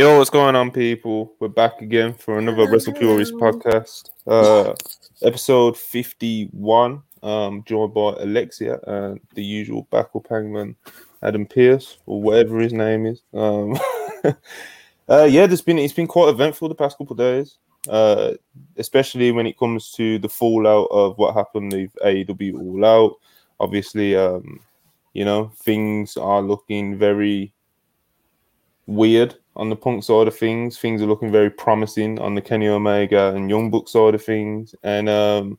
Yo, what's going on, people? We're back again for another Wrestle Purist podcast, uh, episode 51. Um, joined by Alexia and the usual Backup Hangman, Adam Pierce, or whatever his name is. Um, uh, yeah, there's been it's been quite eventful the past couple of days, uh, especially when it comes to the fallout of what happened with AEW All Out. Obviously, um, you know, things are looking very weird on the punk side of things. Things are looking very promising on the Kenny Omega and Young Buck side of things. And um,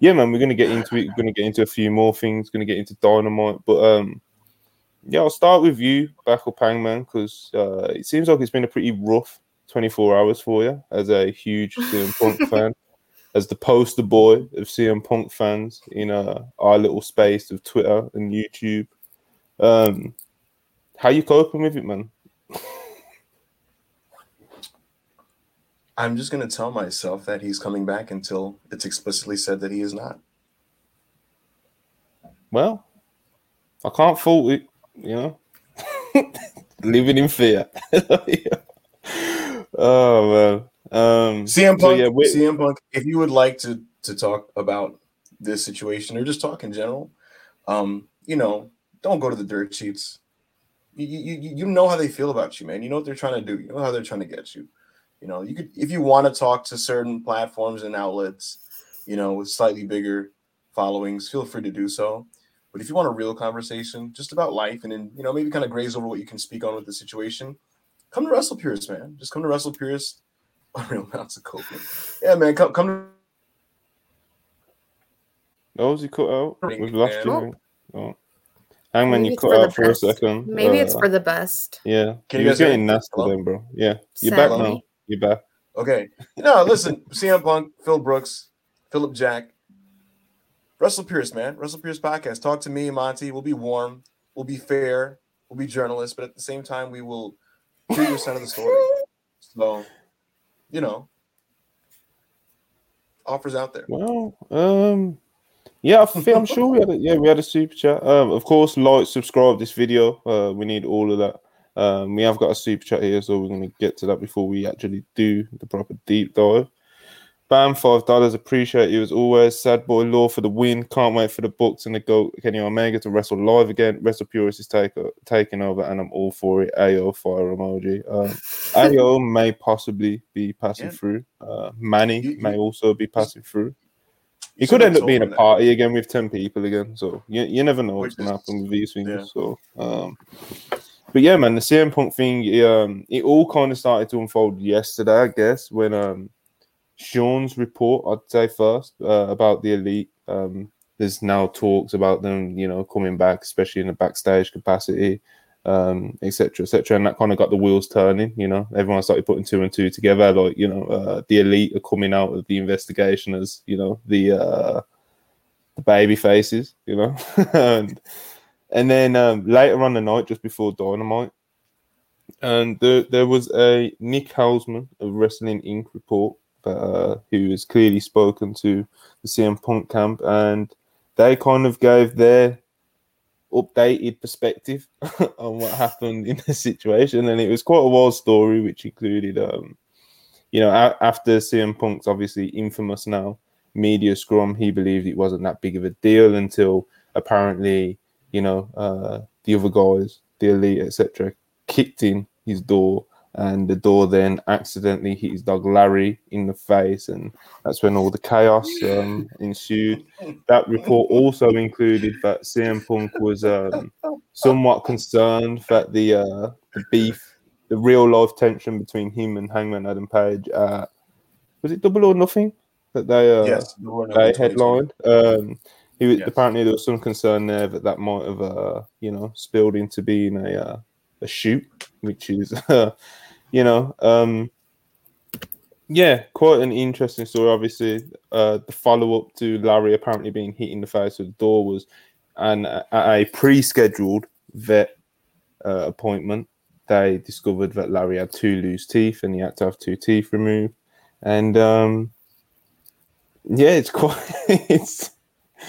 yeah, man, we're gonna get into it. We're gonna get into a few more things. Gonna get into Dynamite, but um, yeah, I'll start with you, Backup Hangman, because uh, it seems like it's been a pretty rough 24 hours for you as a huge CM Punk fan, as the poster boy of CM Punk fans in uh, our little space of Twitter and YouTube. Um, how you coping with it, man? I'm just going to tell myself that he's coming back until it's explicitly said that he is not. Well, I can't fault it, you know. Living in fear. oh man. Um, CM Punk. So yeah, CM Punk. If you would like to to talk about this situation or just talk in general, um, you know, don't go to the dirt sheets. You, you, you know how they feel about you, man. You know what they're trying to do. You know how they're trying to get you. You know, you could if you want to talk to certain platforms and outlets, you know, with slightly bigger followings, feel free to do so. But if you want a real conversation just about life and then, you know, maybe kind of graze over what you can speak on with the situation, come to Wrestle Purist, man. Just come to Wrestle Purist. Real amounts of cocaine. Yeah, man. Come come to Oh, was he cut out? We've lost you. Oh. Hangman, you cut out for a second. Maybe uh, it's for the best. Yeah. Can you guys getting nasty then, bro? Yeah. You're Sadly. back now. You bet. Okay. No, listen, CM Punk, Phil Brooks, Philip Jack, Wrestle Purist, man. Wrestle Purist podcast. Talk to me, Monty. We'll be warm. We'll be fair. We'll be journalists, but at the same time, we will hear your side of the story. So, you know, offers out there. Well, um, yeah, I'm sure we had a, yeah we had a super chat. Um, of course, like, subscribe this video. Uh, we need all of that. Um, we have got a super chat here, so we're going to get to that before we actually do the proper deep dive. Bam, five dollars. Appreciate you as always. Sad boy law for the win. Can't wait for the books and the goat Kenny Omega to wrestle live again. Wrestle Purist is take, taking over, and I'm all for it. AO fire emoji. Um, AO may possibly be passing yeah. through. Uh, Manny may also be passing through. He could end up being a party that. again with ten people again. So you, you never know what's going to happen with these things. Yeah. So um, but yeah, man, the CM Punk thing, it, um, it all kind of started to unfold yesterday, I guess, when um, Sean's report, I'd say first, uh, about the elite. Um, there's now talks about them, you know, coming back, especially in the backstage capacity, um, etc., etc., and that kind of got the wheels turning. You know, everyone started putting two and two together. Like, you know, uh, the elite are coming out of the investigation as, you know, the uh, the baby faces, you know, and and then um, later on the night, just before Dynamite, and there, there was a Nick Hausman of Wrestling Inc. report uh, who has clearly spoken to the CM Punk camp, and they kind of gave their updated perspective on what happened in the situation, and it was quite a wild story, which included, um, you know, a- after CM Punk's obviously infamous now media scrum, he believed it wasn't that big of a deal until apparently you know, uh, the other guys, the elite, etc., kicked in his door, and the door then accidentally hit his dog Larry in the face, and that's when all the chaos um, ensued. That report also included that CM Punk was um, somewhat concerned that the uh, the beef, the real life tension between him and Hangman Adam Page, uh, was it Double or Nothing that they uh, yes, they headlined. Um, he was, yes. apparently there was some concern there that that might have, uh, you know, spilled into being a uh, a shoot, which is, uh, you know, um, yeah, quite an interesting story. Obviously, uh, the follow up to Larry apparently being hit in the face with the door was, and at a pre-scheduled vet uh, appointment, they discovered that Larry had two loose teeth and he had to have two teeth removed. And um, yeah, it's quite it's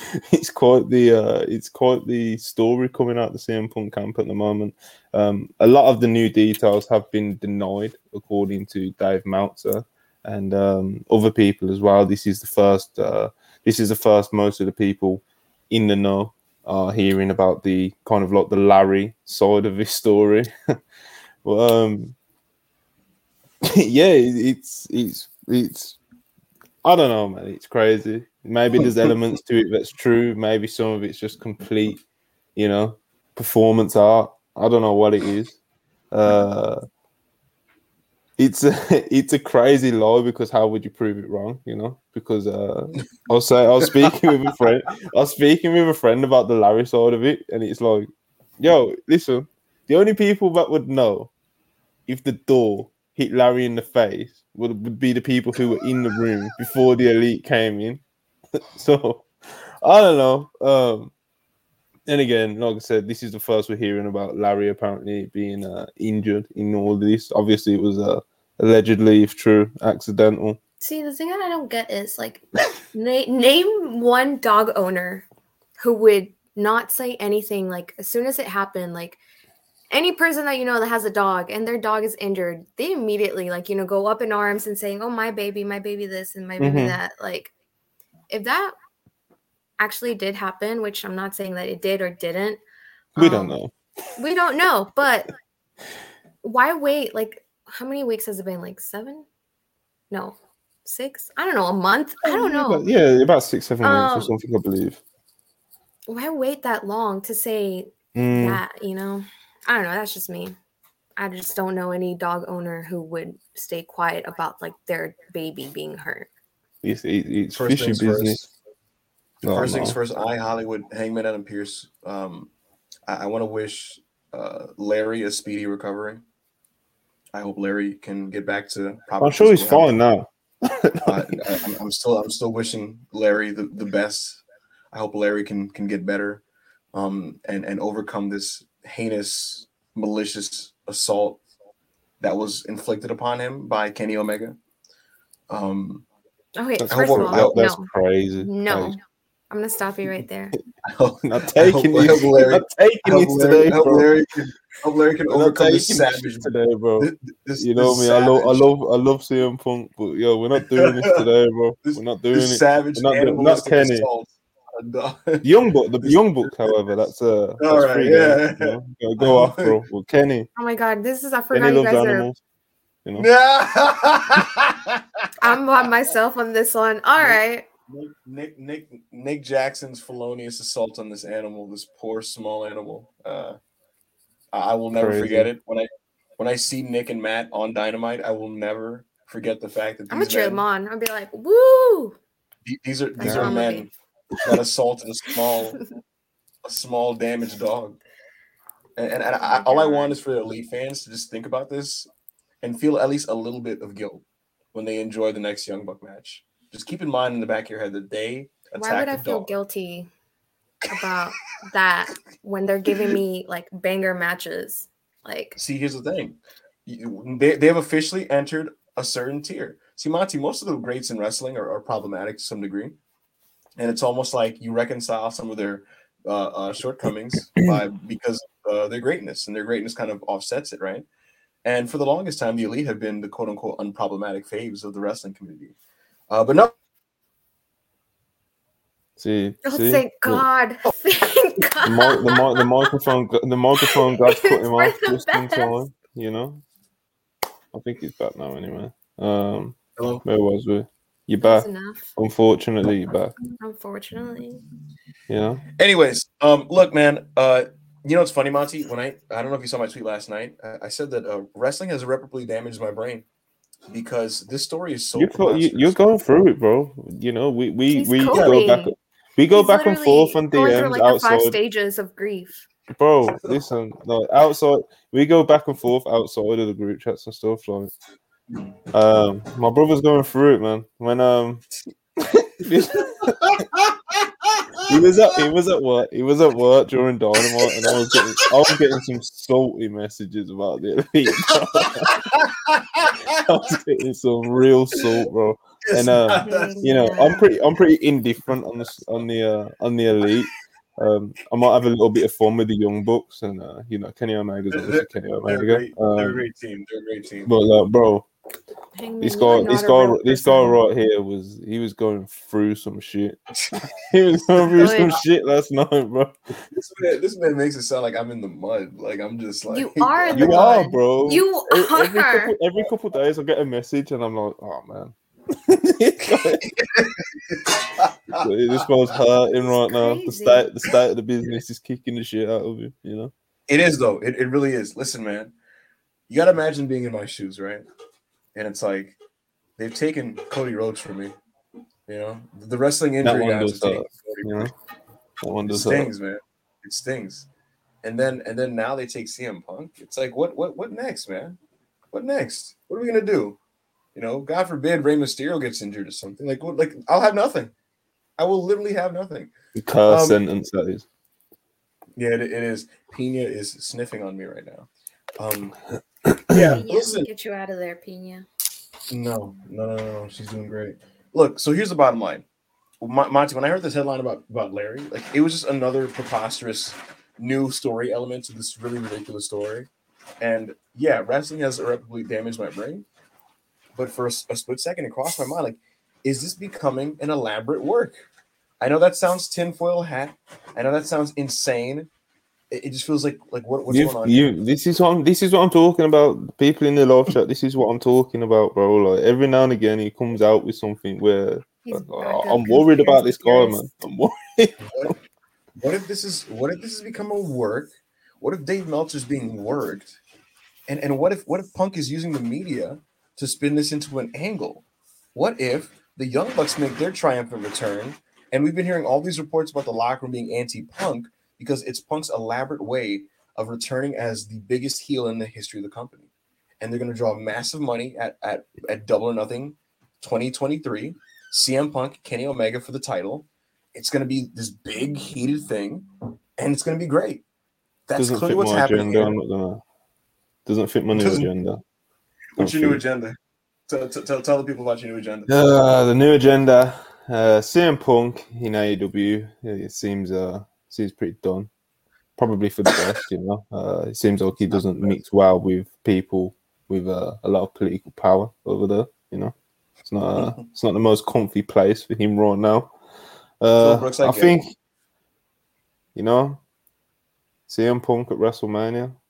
it's quite the uh, it's quite the story coming out the CM Punk camp at the moment. Um, a lot of the new details have been denied, according to Dave Meltzer and um, other people as well. This is the first. Uh, this is the first most of the people in the know are hearing about the kind of like the Larry side of this story. well, um, yeah, it's it's it's I don't know, man. It's crazy. Maybe there's elements to it that's true. Maybe some of it's just complete, you know, performance art. I don't know what it is. Uh, it's a it's a crazy lie because how would you prove it wrong? You know, because uh, I was saying I was speaking with a friend. I was speaking with a friend about the Larry side of it, and it's like, yo, listen, the only people that would know if the door hit Larry in the face would, would be the people who were in the room before the elite came in. so I don't know. Um, and again, like I said, this is the first we're hearing about Larry apparently being uh, injured in all this. Obviously, it was uh, allegedly, if true, accidental. See, the thing that I don't get is like, na- name one dog owner who would not say anything like as soon as it happened, like any person that you know that has a dog and their dog is injured, they immediately like you know go up in arms and saying, "Oh, my baby, my baby, this and my baby Mhm. that." Like, if that actually did happen, which I'm not saying that it did or didn't, We don't um, know. We don't know, but why wait? Like, how many weeks has it been? Like seven? No, six? I don't know. A month? I don't know. Yeah, about six, seven weeks Um, or something, I believe. Why wait that long to say Mm, that? You know, I don't know. That's just me. I just don't know any dog owner who would stay quiet about like their baby being hurt. It's it, it's First fishy things business. first. No, first things first. I Hollywood Hangman Adam Pierce. Um, I, I want to wish uh, Larry a speedy recovery. I hope Larry can get back to. I'm sure he's fine now. uh, I, I'm- I'm still I'm still wishing Larry the, the best. I hope Larry can can get better, um, and and overcome this heinous, malicious assault that was inflicted upon him by Kenny Omega. Um, Okay, first of all, hope that's no, crazy. no. Like, I'm gonna stop you right there. I hope, not taking I it. Larry- Not I taking hope it today, hope bro. Larry can, I hope Larry can overcome this savage. today, bro. This, this, You know this me. I love, I love, I love CM Punk, but yo, we're not doing this today, bro. This- we're not doing this it. savage We're not doing- not Kenny. assault. on a dog. The young book, the young book, however, that's uh, that's All right, free. yeah. game, you know? Go, go off, bro. Well, Kenny, Oh my god, this is I Kenny you loves guys are animals. You know, I'm by myself on this one. All right. Nick Nick Nick Jackson's felonious assault on this animal, this poor small animal. Uh, I I will never Crazy. forget it. When I when I see Nick and Matt on Dynamite, I will never forget the fact that I'm gonna these cheer men, them on. I'll be like, woo! these are these That's are what I'm gonna men that assaulted a small a small damaged dog. And, and, and I, all I want is for the elite fans to just think about this and feel at least a little bit of guilt when they enjoy the next Young Buck match. Just keep in mind in the back of your head that they Why would I feel dog. guilty about that when they're giving me like banger matches? Like, See, here's the thing. You- They, they have officially entered a certain tier. See, Monty, most of the greats in wrestling are, are problematic to some degree. And it's almost like you reconcile some of their uh, uh, shortcomings by because uh, their greatness, and their greatness kind of offsets it, right? And for the longest time, the elite have been the quote unquote unproblematic faves of the wrestling community. Uh, but no, see, oh, see, thank Look, God. Thank the, God. mic, the, mic, the microphone, got- the microphone got cut him It's off just in time. You know, I think he's back now. Anyway, um, hello. where was we? You're That's back. enough. Unfortunately, you're back. Unfortunately. Yeah. Anyways, um, look, man. Uh, you know what's funny, Monty? When I I don't know if you saw my tweet last night, I, I said that uh, wrestling has irreparably damaged my brain because this story is so. you're, go- you, you're going through it, bro. You know, we we He's we go back. We go He's back and forth literally on going through, DMs like the five stages of grief. Bro, listen, no, outside we go back and forth outside of the group chats and stuff. Like, um, my brother's going through it, man. When um, he was at he was at work. He was at work during Dynamite, and I was getting I was getting some salty messages about the elite. I was getting some real salt, bro. And, uh, You know, I'm pretty, I'm pretty indifferent on this, on the, uh, on the elite. Um, I might have a little bit of fun with the young bucks, and uh, you know, Kenny Omega's obviously Kenny they're, a Omega. great, they're a Um, great team. They're a great team. but like, bro, Hangman, this guy, this guy, this guy right here was, he was going through some shit. he was going through some Good. shit last night, bro. This man, this man makes it sound like I'm in the mud. Like I'm just like You are in the You mud. are, bro. You E- every are. couple, every couple days, I get a message, and I'm like, oh man. this guy's hurting right now. The state, the state of the business is kicking the shit out of you. You know. It is though. It, it really is. Listen, man. You gotta imagine being in my shoes, right? And it's like they've taken Cody Rhodes from me. You know, the wrestling injury guys does have taken Cody You know. That one It does hurt. stings, man. It stings. And then and then now they take CM Punk. It's like what what what next, man? What next? What are we gonna do? You know, God forbid Rey Mysterio gets injured or something. Like what like I'll have nothing. I will literally have nothing. Curse Um, sentence that is. Yeah, it, it is. Pina is sniffing on me right now. Um yeah, Pina, listen. get you out of there, Pina. No, no, no, no, no. She's doing great. Look, so here's the bottom line. Mon- Monty, when I heard this headline about about Larry, like it was just another preposterous new story element to this really ridiculous story. And yeah, wrestling has irreparably damaged my brain. But for a split second, it crossed my mind like, is this becoming an elaborate work? I know that sounds tinfoil hat. I know that sounds insane. It, it just feels like like what, what's You, going on? you, this is what I'm, this is what I'm talking about. People in the live chat, this is what I'm talking about, bro. Like every now and again, he comes out with something where like, oh, I'm worried about this guy, man. I'm worried. What if this is what if this has become a work? What if Dave Meltzer's being worked? And and what if what if Punk is using the media to spin this into an angle? What if the Young Bucks make their triumphant return? And we've been hearing all these reports about the locker room being anti-punk because it's Punk's elaborate way of returning as the biggest heel in the history of the company. And they're going to draw massive money at, at, at double or nothing 2023. CM Punk, Kenny Omega for the title. It's going to be this big heated thing, and it's going to be great. That's doesn't clearly fit what's my happening. agenda. Here. I'm not. Doesn't fit my new Doesn't- agenda. What's Don't your new agenda? Tell, tell, tell, tell the people about your new agenda. Uh, the new agenda. Uh, CM Punk in AEW. It seems uh seems pretty done. Probably for the best, you know. Uh, it seems like he doesn't mix well with people with uh, a lot of political power over there. You know, it's not uh, it's not the most comfy place for him right now. Uh, Brooks, I I think, you know, CM Punk at WrestleMania.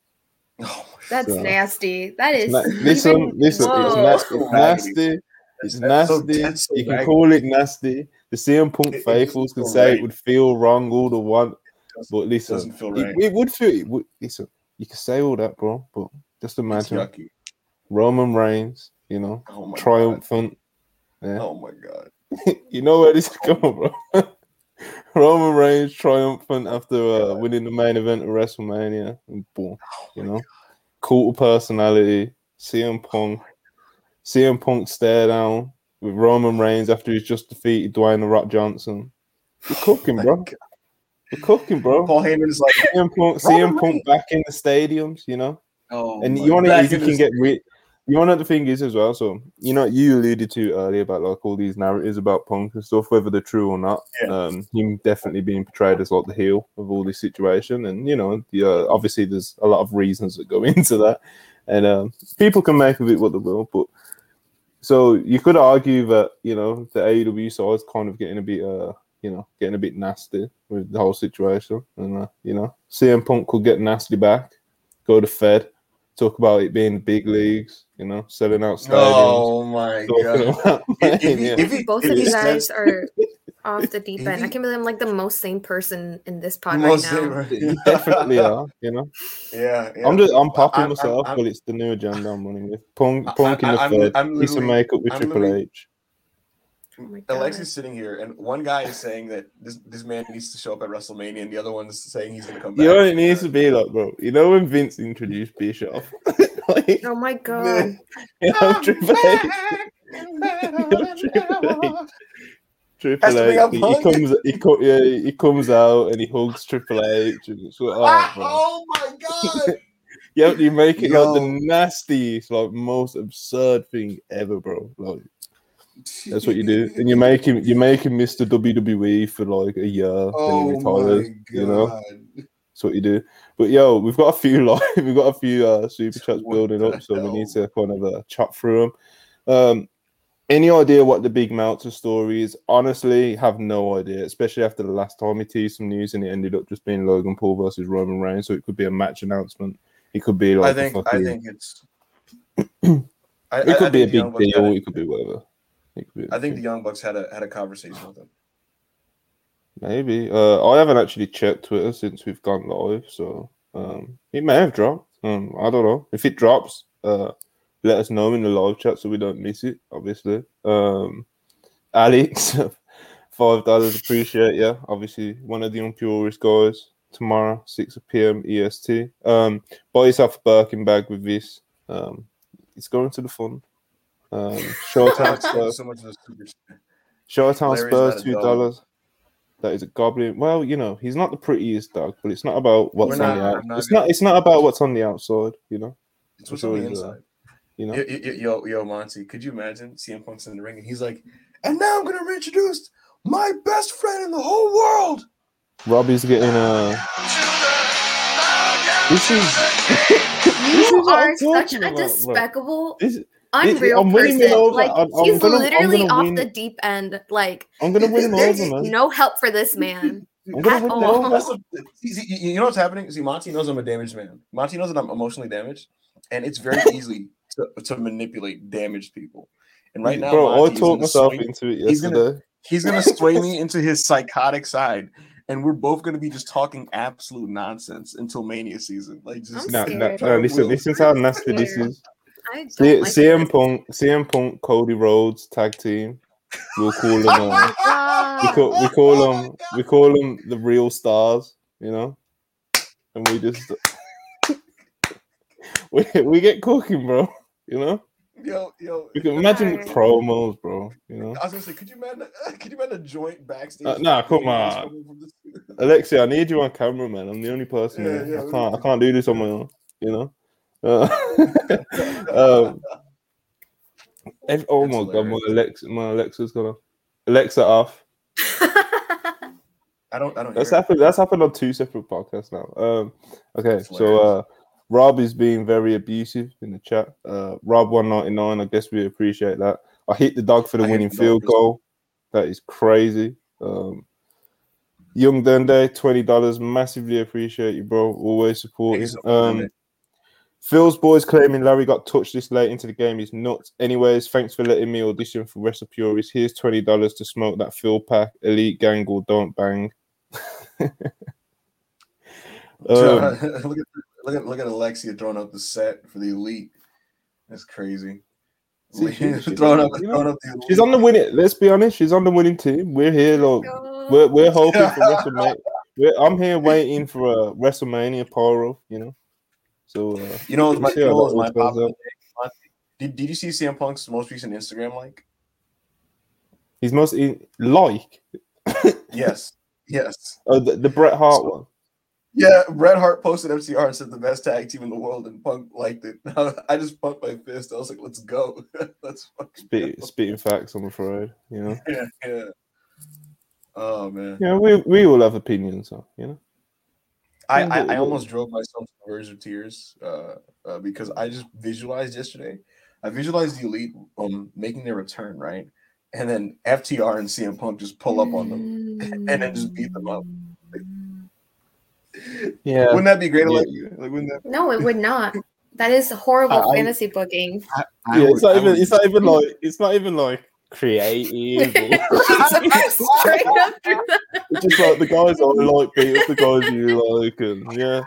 Oh, That's So- nasty. That is. Na- listen, even- listen, it's, Whoa. na- it's nasty. It's That's nasty. so you can call it nasty. The CM Punk It- it faithfuls can say right. it would feel wrong all the one, but listen, doesn't feel right. it would feel. It would, listen, you can say all that, bro, but just imagine. Roman Reigns, you know, Oh triumphant. Yeah, Oh my god. you know where this is going, bro. Roman Reigns triumphant after uh, winning the main event of WrestleMania, and boom, Oh you know, cool personality. CM Punk, CM Punk stare down with Roman Reigns after he's just defeated Dwayne the Rock Johnson. We're cooking, God. bro. We're cooking, bro. Paul Heyman is like, CM Punk, CM Punk back in the stadiums, you know. oh, And you want to, you can get rid. You want to know the thing is as well. So you know, you alluded to earlier about like all these narratives about Punk and stuff, whether they're true or not. Yeah. Um, him definitely being portrayed as like the heel of all this situation, and you know, the, uh, obviously there's a lot of reasons that go into that, and um, people can make of it what they will. But so you could argue that you know the AEW side is kind of getting a bit, uh, you know, getting a bit nasty with the whole situation, and uh, you know, CM Punk could get nasty back, go to Fed talk about it being big leagues, you know, selling out stadiums. Oh my god. about If- if playing, he- yeah. if Both if of he you says- guys are off the deep end. I can't believe I'm like the most sane person in this pod Most right now. favorite. You definitely are, you know. Yeah, yeah. I'm just I'm popping I'm- I'm- myself, I'm- but it's the new agenda I'm running with. Punk, I- punk in the I- I'm- third. I'm Piece of makeup with I'm Triple H. Oh my God. Alexi's sitting here, and one guy is saying that this, this man needs to show up at WrestleMania, and the other one's saying he's going to come back. You know what it needs to be like, bro. You know when Vince introduced Bischoff, like, Oh my god. you know, Triple H, Triple H, Triple Has H. He, he comes, he, co- yeah, he comes out and he hugs Triple H, and it's like, oh, bro. oh my god! Yeah, you make it like the nastiest, like most absurd thing ever, bro. Like that's what you do, and you make him, you make him Mr. WWE for like a year, then Oh he my retires. You know, that's what you do. But yo, we've got a few like we've got a few uh, super chats What building up, so we need to kind of uh, chat through them. Um, any idea what the big Meltzer story is? Honestly, have no idea. Especially after the last time he teased some news and it ended up just being Logan Paul versus Roman Reigns. So it could be a match announcement. It could be like I think I think it's. I, it could I be a think the Young big deal. It could be whatever. Could be I think the. Young Bucks had a had a conversation with him. maybe. Uh, I haven't actually checked Twitter since we've gone live, so um, it may have dropped. Um, I don't know. If it drops, uh, let us know in the live chat so we don't miss it. Obviously, um, Alex, five dollars. Appreciate you. Obviously, one of the unpurest guys. Tomorrow, six p.m. EST. Um, buy yourself a Birkin bag with this. Um, it's going to the fund. Um, Showtime Thank Spurs. so much for the super chat. Showtime Spurs two dollars. That is a goblin. Well, you know, he's not the prettiest dog, but it's not about what's We're on the not- out. I'm It's not. It's not about what's on the outside. You know. It's what's on the uh, inside. You know. Yo, yo, yo, yo, Monty, could you imagine CM Punk's in the ring and he's like, and now I'm gonna reintroduce my best friend in the whole world. Robbie's getting uh This is. This You is are such talking a despicable, this, unreal I'm person. over. Like I'm- I'm he's gonna- I'm literally off win- the deep end. Like I'm gonna win him over, man. no help for this man. I'm gonna at win him all. over. That's a- see, see, you you know what's happening? See, Monty knows I'm a damaged man. Monty knows that I'm emotionally damaged, and it's very easy to, to manipulate damaged people. And right now, bro, I Monty is talked gonna myself sway- into it he's gonna- yesterday. he's gonna sway me into his psychotic side, and we're both gonna be just talking absolute nonsense until Mania season. Like just I'm No, scared. no, no, listen, listen to how nasty this is. I don't C- like CM. Punk, CM Punk, Cody Rhodes tag team. We'll call them. Oh Uh, we call we call them we call them the real stars. You know, and we just we we get cooking, bro. You know, yo, yo. you can imagine the promos, bro. You know, I was gonna say, could you imagine? Could you imagine a joint backstage? Uh, nah, come on. Alexia, I need you on camera, man. I'm the only person. Yeah, yeah, I can't. I can't do this on my own. You know. Uh, um, ev- oh That's my god, my. Alexa, my Alexa's gonna Alexa off. I don't. I don't. That's hear it. happened. That's happened on two separate podcasts now. Um, okay, so uh, Rob is being very abusive in the chat. Uh, Rob one ninety nine. I guess we appreciate that. I hit the dog for the I winning the field goal. That is crazy. Um, Young Dende twenty dollars. Massively appreciate you, bro. Always supporting. Thanks so much, Um. Phil's boys claiming Larry got touched this late into the game is nuts. Anyways, thanks for letting me audition for Wrestle Purist. Here's twenty dollars to smoke that Phil pack. Elite gang or don't bang. Um, look at look at look at Alexia throwing up the set for the elite. That's crazy. See, she- she's throwing on- up, you know, throwing up the elite. she's on the winning. Let's be honest, she's on the winning team. We're here, look. We're, we're hoping for WrestleMania. We're, I'm here waiting for a WrestleMania pyro. You know, so uh, You know, my, you know, was my all popular out. Did, did you see CM Punk's most recent Instagram like? he's most in, like Yes. yes. uh, the, the Bret Hart one. Yeah, Bret Hart posted FTR and said the best tag team in the world, and Punk liked it. I just pumped my fist. I was like, "Let's go, let's fucking Spit, go." spitting facts, I'm afraid. You know. Yeah, yeah. Oh man, Yeah, we we all have opinions, so you know. I, I, I almost drove myself to the verge of tears uh, uh, because I just visualized yesterday. I visualized the elite um making their return, right? And then FTR and CM Punk just pull up on them. and then just beat them up. Yeah. Wouldn't that be great? Yeah. Like, like wouldn't that? No, it would not. That is horrible I- I- fantasy booking. I, I yeah, it's not even it's not even like it's not even like creative. Straight up through it's just like the guys I like beat up the guys you like, and yeah.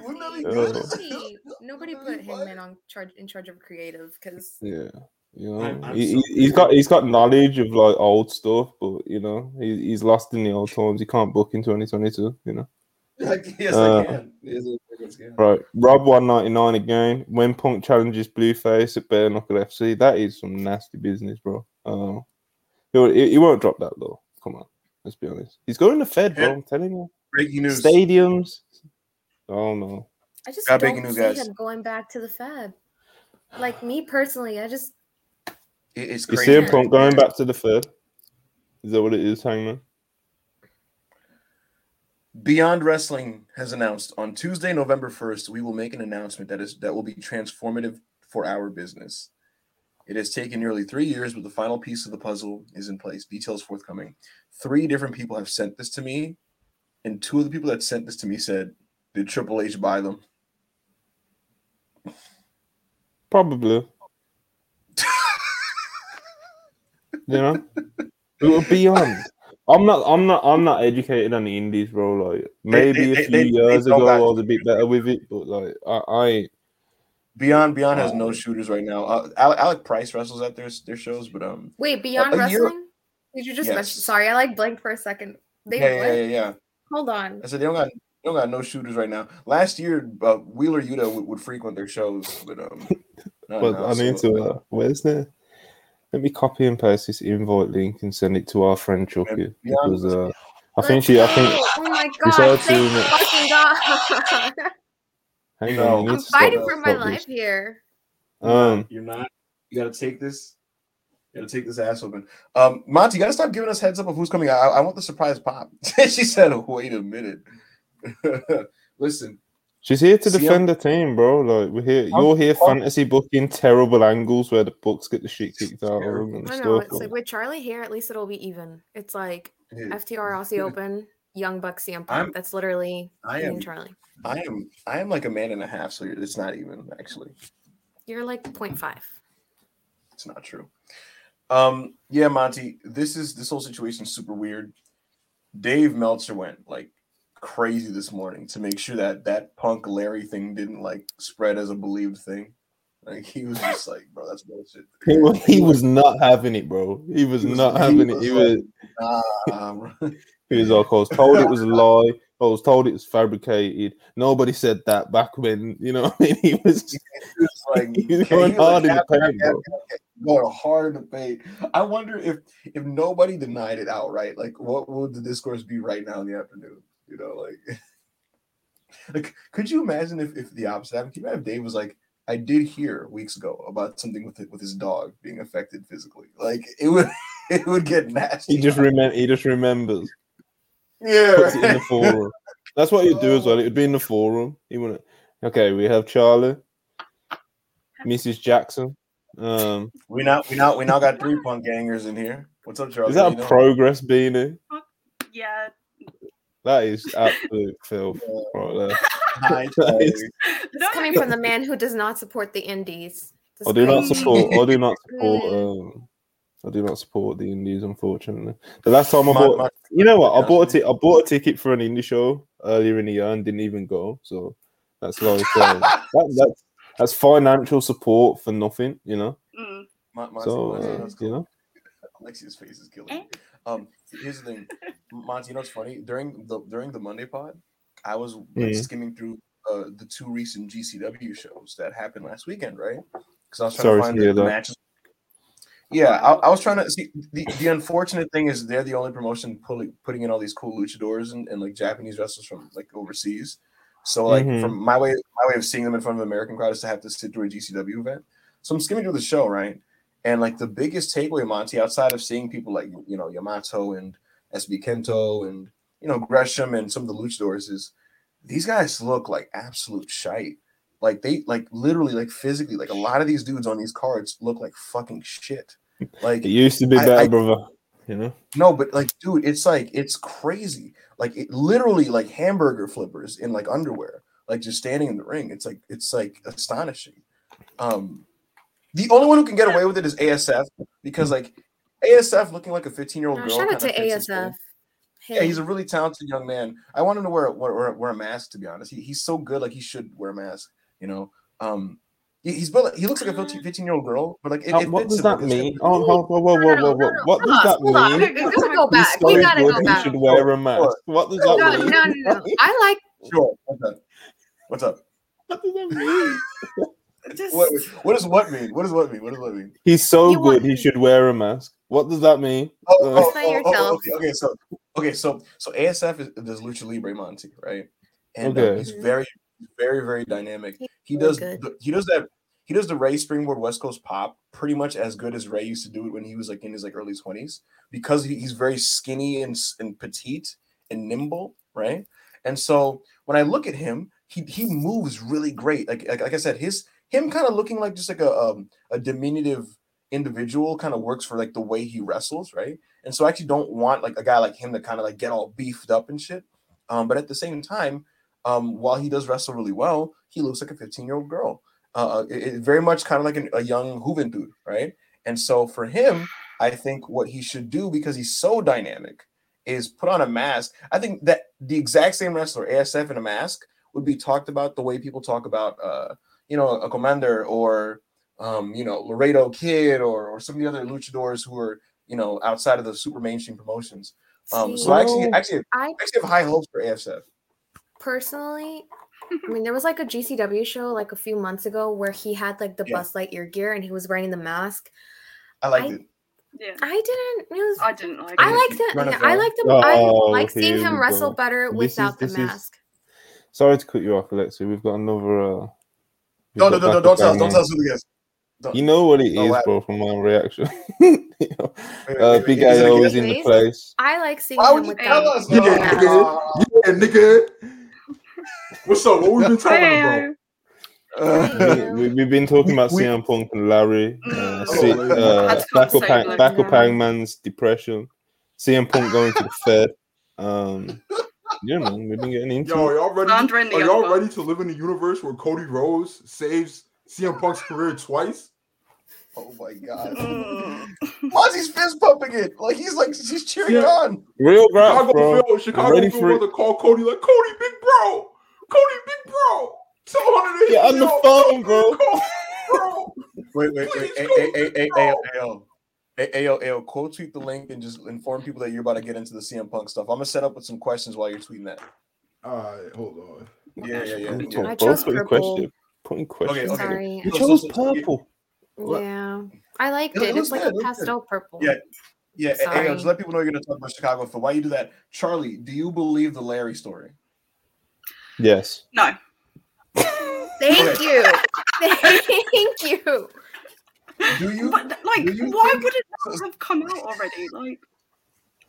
Wouldn't that be Uh, good? nobody, nobody put him in on charge in charge of creative because Yeah, you know, I'm- I'm he, so he- he's got he's got knowledge of like old stuff, but you know, he, he's lost in the old times. He can't book in 2022. You know, yes, Uh, I can. Yes, I can. right? Rob 199 again. When Punk challenges Blueface at Bare Knuckle FC, that is some nasty business, bro. Uh, he, he won't drop that though. Come on, let's be honest. He's going to Fed, bro. I'm telling you. Breaking news. Stadiums. Oh no. I just Got don't breaking news, see guys. him going back to the Fed. Like me personally, I just It- it's You see a punk going back to the third? Is that what it is, Hangman? Beyond Wrestling has announced on Tuesday, November 1st, we will make an announcement that is that will be transformative for our business. It has taken nearly three years, but the final piece of the puzzle is in place. Details forthcoming. Three different people have sent this to me, and two of the people that sent this to me said, "Did Triple H buy them?" Probably. You know? It would be on. I'm not I'm not I'm not educated on the indies, bro. Like maybe they- a few they- they years don't ago I was a bit better with it, but like I, I ain't Beyond Beyond has no shooters right now. Uh, Ale- Alec Price wrestles at their their shows, but um, wait beyond a year- wrestling. Did you just Yes. mention? Sorry, I like blinked for a second. They yeah, yeah, yeah, yeah. Hold on. I said they don't got they don't got no shooters right now. Last year, uh, Wheeler Yuta would, would frequent their shows, but um, but now, I need so, to uh, where's the let me copy and paste this invite link and send it to our friend Chucky Yeah, because uh, I think she I think Oh my god! Thank fucking god! hang on, I'm fighting for my life this. here. Um you're not. You got to take this. You got to take this ass open. Um, Monty, you got to stop giving us heads up of who's coming. I, I want the surprise pop. she said, "Wait a minute." Listen, She's here to See, defend the team, bro. Like we're here. You're here I'm- fantasy booking terrible angles where the books get the shit kicked out of them and I know. stuff. It's like with Charlie here, at least it'll be even. It's like dude, FTR Aussie Open, Young Bucks CM Punk. I'm- That's literally I me am. and Charlie. I am. I am like a man and a half. So it's not even actually. You're like 0.5. It's not true. Um, yeah, Monty, this is this whole situation is super weird. Dave Meltzer went like crazy this morning to make sure that that punk Larry thing didn't like spread as a believed thing. Like he was just like, bro, that's bullshit. He was, he was not having it, bro. He was, He was- not he having it. He like- was Nah, he was like, I was told it was a lie. I was told it was fabricated. Nobody said that back when, you know. I mean, he was He was like, He was he going was hard in the "Cap, paint, bro." cap, cap," going hard in the paint. I wonder if if nobody denied it outright, like what would the discourse be right now in the afternoon? You know, like, like could you imagine if, if the opposite happened? Can you imagine if Dave was like, I did hear weeks ago about something with it, with his dog being affected physically. Like it would it would get nasty. he just remember he just remembers. yeah. Puts it in the forum. That's what he'd do as well. It'd be in the forum. He wouldn't okay, we have Charlie, Mrs. Jackson. Um we now we now we now got three punk gangers in here. What's up, Charlie? is that How a you progress beanie? Yeah. That is absolute filth right there. That Charlie. is- It's coming from the man who does not support the indies. This I do not support. I do not support. Um, I do not support the indies. Unfortunately, the last time I bought, my- you know what, I bought a ti- I bought a ticket for an indie show earlier in the year and didn't even go. So that's like um, that, that's that's financial support for nothing. You know. Mm. My- my- So uh, that's you know, Alexia's face is killing Eh? me. Um, here's the thing, Monty. You know what's funny? During the during the Monday pod, I was like, Mhm. skimming through uh, the two recent GCW shows that happened last weekend, right? Because I was trying Sorry to to find hear the, the matches. Yeah, I, I was trying to see. The, the unfortunate thing is they're the only promotion pulling putting in all these cool luchadors and, and like Japanese wrestlers from like overseas. So like Mhm. from my way my way of seeing them in front of an American crowd is to have to sit through a GCW event. So I'm skimming through the show, right? And like the biggest takeaway, Monty, outside of seeing people like you know Yamato and SB Kento and you know Gresham and some of the luchadors is these guys look like absolute shite. Like they like literally like physically like a lot of these dudes on these cards look like fucking shit. Like it used to be I- I- brother. You know. no, but like, dude, it's like it's crazy. Like it literally like hamburger flippers in like underwear, like just standing in the ring. It's like it's like astonishing. Um the only one who can get away with it is ASF because like ASF looking like a 15 year old No, girl. shout out to kinda fits his ASF. mold. Yeah, he's a really talented young man. I want him to wear wear, wear, wear a mask. To be honest, he, he's so good. Like he should wear a mask. You know, um, he, he's built. He looks like a 15 year old girl, but like it, Uh, it what fits does that like, mean? Oh, whoa, whoa, whoa, whoa, whoa, whoa! What does that mean? we gotta go back. We gotta good, go he back. should wear a mask. What does that No, no, no, no. I like Sure. What's up? What's up? What does that mean? Just What, what does what mean? What does what mean? What does what mean? He's so You good. He should wear a mask. What does that mean? Oh, Uh, oh, oh, oh, yourself. okay, okay, so okay, so so ASF is, does Lucha Libre Monty, right? and uh, he's Mhm. very, very, very dynamic. He's He does, the, he does that, he does the Rey Springboard West Coast pop pretty much as good as Rey used to do it when he was like in his like early twenties, because he, he's very skinny and and petite and nimble, right? And so when I look at him, he he moves really great. Like like, like I said, his him kind of looking like just like a um, a diminutive individual kind of works for like the way he wrestles, right? And so I actually don't want like a guy like him to kind of like get all beefed up and shit. Um, but at the same time, um, while he does wrestle really well, he looks like a 15 year old girl. Uh, it, it- very much kind of like an, a young Juventud, right? And so for him, I think what he should do because he's so dynamic is put on a mask. I think that the exact same wrestler, ASF in a mask, would be talked about the way people talk about, uh, you know, a Komander or, um, you know, Laredo Kid or, or some of the other luchadors who are, you know, outside of the super mainstream promotions. Um, See, so I actually, actually, I I actually have high hopes for ASF. personally, I mean, there was like a GCW show like a few months ago where he had like the Yeah. Buzz Lightyear gear and he was wearing the mask. I liked I- it. Yeah. I didn't. It was. I didn't like I it. liked it. Run yeah, I down. liked him. I Oh, like seeing him wrestle better This without this the is- mask. Sorry to cut you off, Alexi. We've got another. Uh, we've No, no, no, no, don't tell us, don't tell us who the guest. Don't. You know what it is, wow. bro, from my reaction. You know, Wait, uh, wait, Big wait, is it a AO guest? is in the place. I like seeing Why him would you without tell us? the Yeah, nigga. Yeah, nigga. What's up? What we been talking Hey, about? Uh, we, we, have been talking about We- CM Punk and Larry, uh. C- uh, That's Backup, concept, Hang- like, Backup yeah. Hangman's depression, CM Punk going to the Fed. Um, yeah, man, we've been getting into Yo, are y'all ready? Sandra and the Are y'all ready to live in a universe where Cody Rhodes saves CM Punk's career twice? oh my god. Mm. Monty's fist pumping it. Like he's like he's cheering Yeah. on. Real rap, Chicago bro. Phil, Chicago Phil for it. brother call Cody like Cody, big bro, Cody, big bro. Tell Hunter to Get hit on me the up. phone, bro. Cody, bro. Wait, wait, wait. Please A- go, A- A- A- bro. A- AO. A- AO, AO, quote tweet the link and just inform people that you're about to get into the CM Punk stuff. I'm gonna set up with some questions while you're tweeting that. All right, hold on. Yeah, yeah, yeah. Bro, yeah. I bro, chose purple. question, putting questions. okay. Sorry. You chose so- so- purple. Yeah, I liked It it. looks It's like good, a it looks good. pastel purple. Yeah. Yeah, A- AO, Sorry. just let people know you're gonna talk about Chicago. For why you do that, Charlie? Do you believe the Larry story? Yes. No. Thank you. Thank you. Do you? But like, do you why think- would it not have come out already? Like,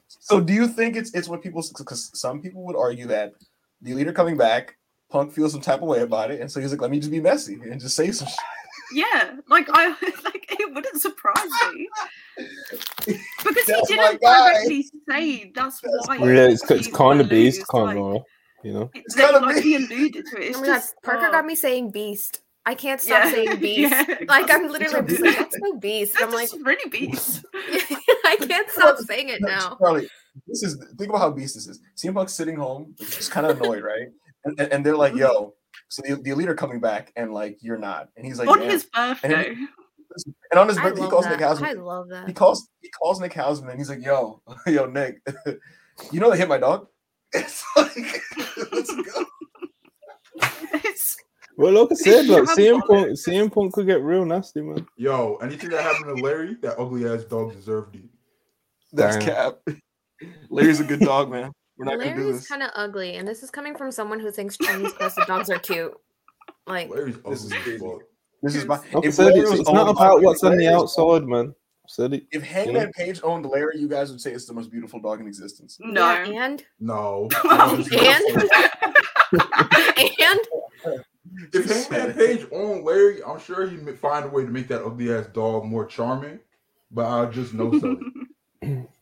So do you think it's it's what people because some people would argue that the leader coming back, Punk feels some type of way about it, and so he's like, let me just be messy and just say some shit. yeah, like I like it wouldn't surprise me because he didn't guy. directly say that's That's why. Yeah, it's, it's kind of beast, lose, kind like, of, you know. It's kinda like he alluded to it. It's Oh my God, just Parker oh, got me saying beast. I can't stop Yeah. saying beast. Yeah, like I'm literally a just like, that's so beast. That's I'm like, just really beast. I can't stop saying it now. Charlie, this is think about how beast this is. CM Punk's sitting home, just kind of annoyed, right? And, and, and they're like, mm-hmm. "Yo, so the, the leader coming back, and like you're not." And he's like, On "Yeah." his birthday. and on his I birthday, he love calls Nick that. Hausman. I love that. He that. calls he calls Nick Hausman, and he's like, "Yo, yo, Nick, you know they hit my dog." It's like, let's go. It's Well, like I said, You like have CM Punk. CM Punk could get real nasty, man. Yo, anything that happened to Larry, that ugly ass dog deserved it. That's Damn. cap. Larry's a good dog, man. We're not gonna do Larry's this. kind of ugly, and this is coming from someone who thinks Chinese crested dogs are cute. Like, Larry's This is crazy. fuck. This is my. Like I if said, it's, was it's not about what's on the outside, man. I said it. If Hangman Page owned Larry, you guys would say it's the most beautiful dog in existence. no. yeah, and No. And? and if Hangman Page on Larry, I'm sure he'd find a way to make that ugly ass dog more charming. But I'll just know something.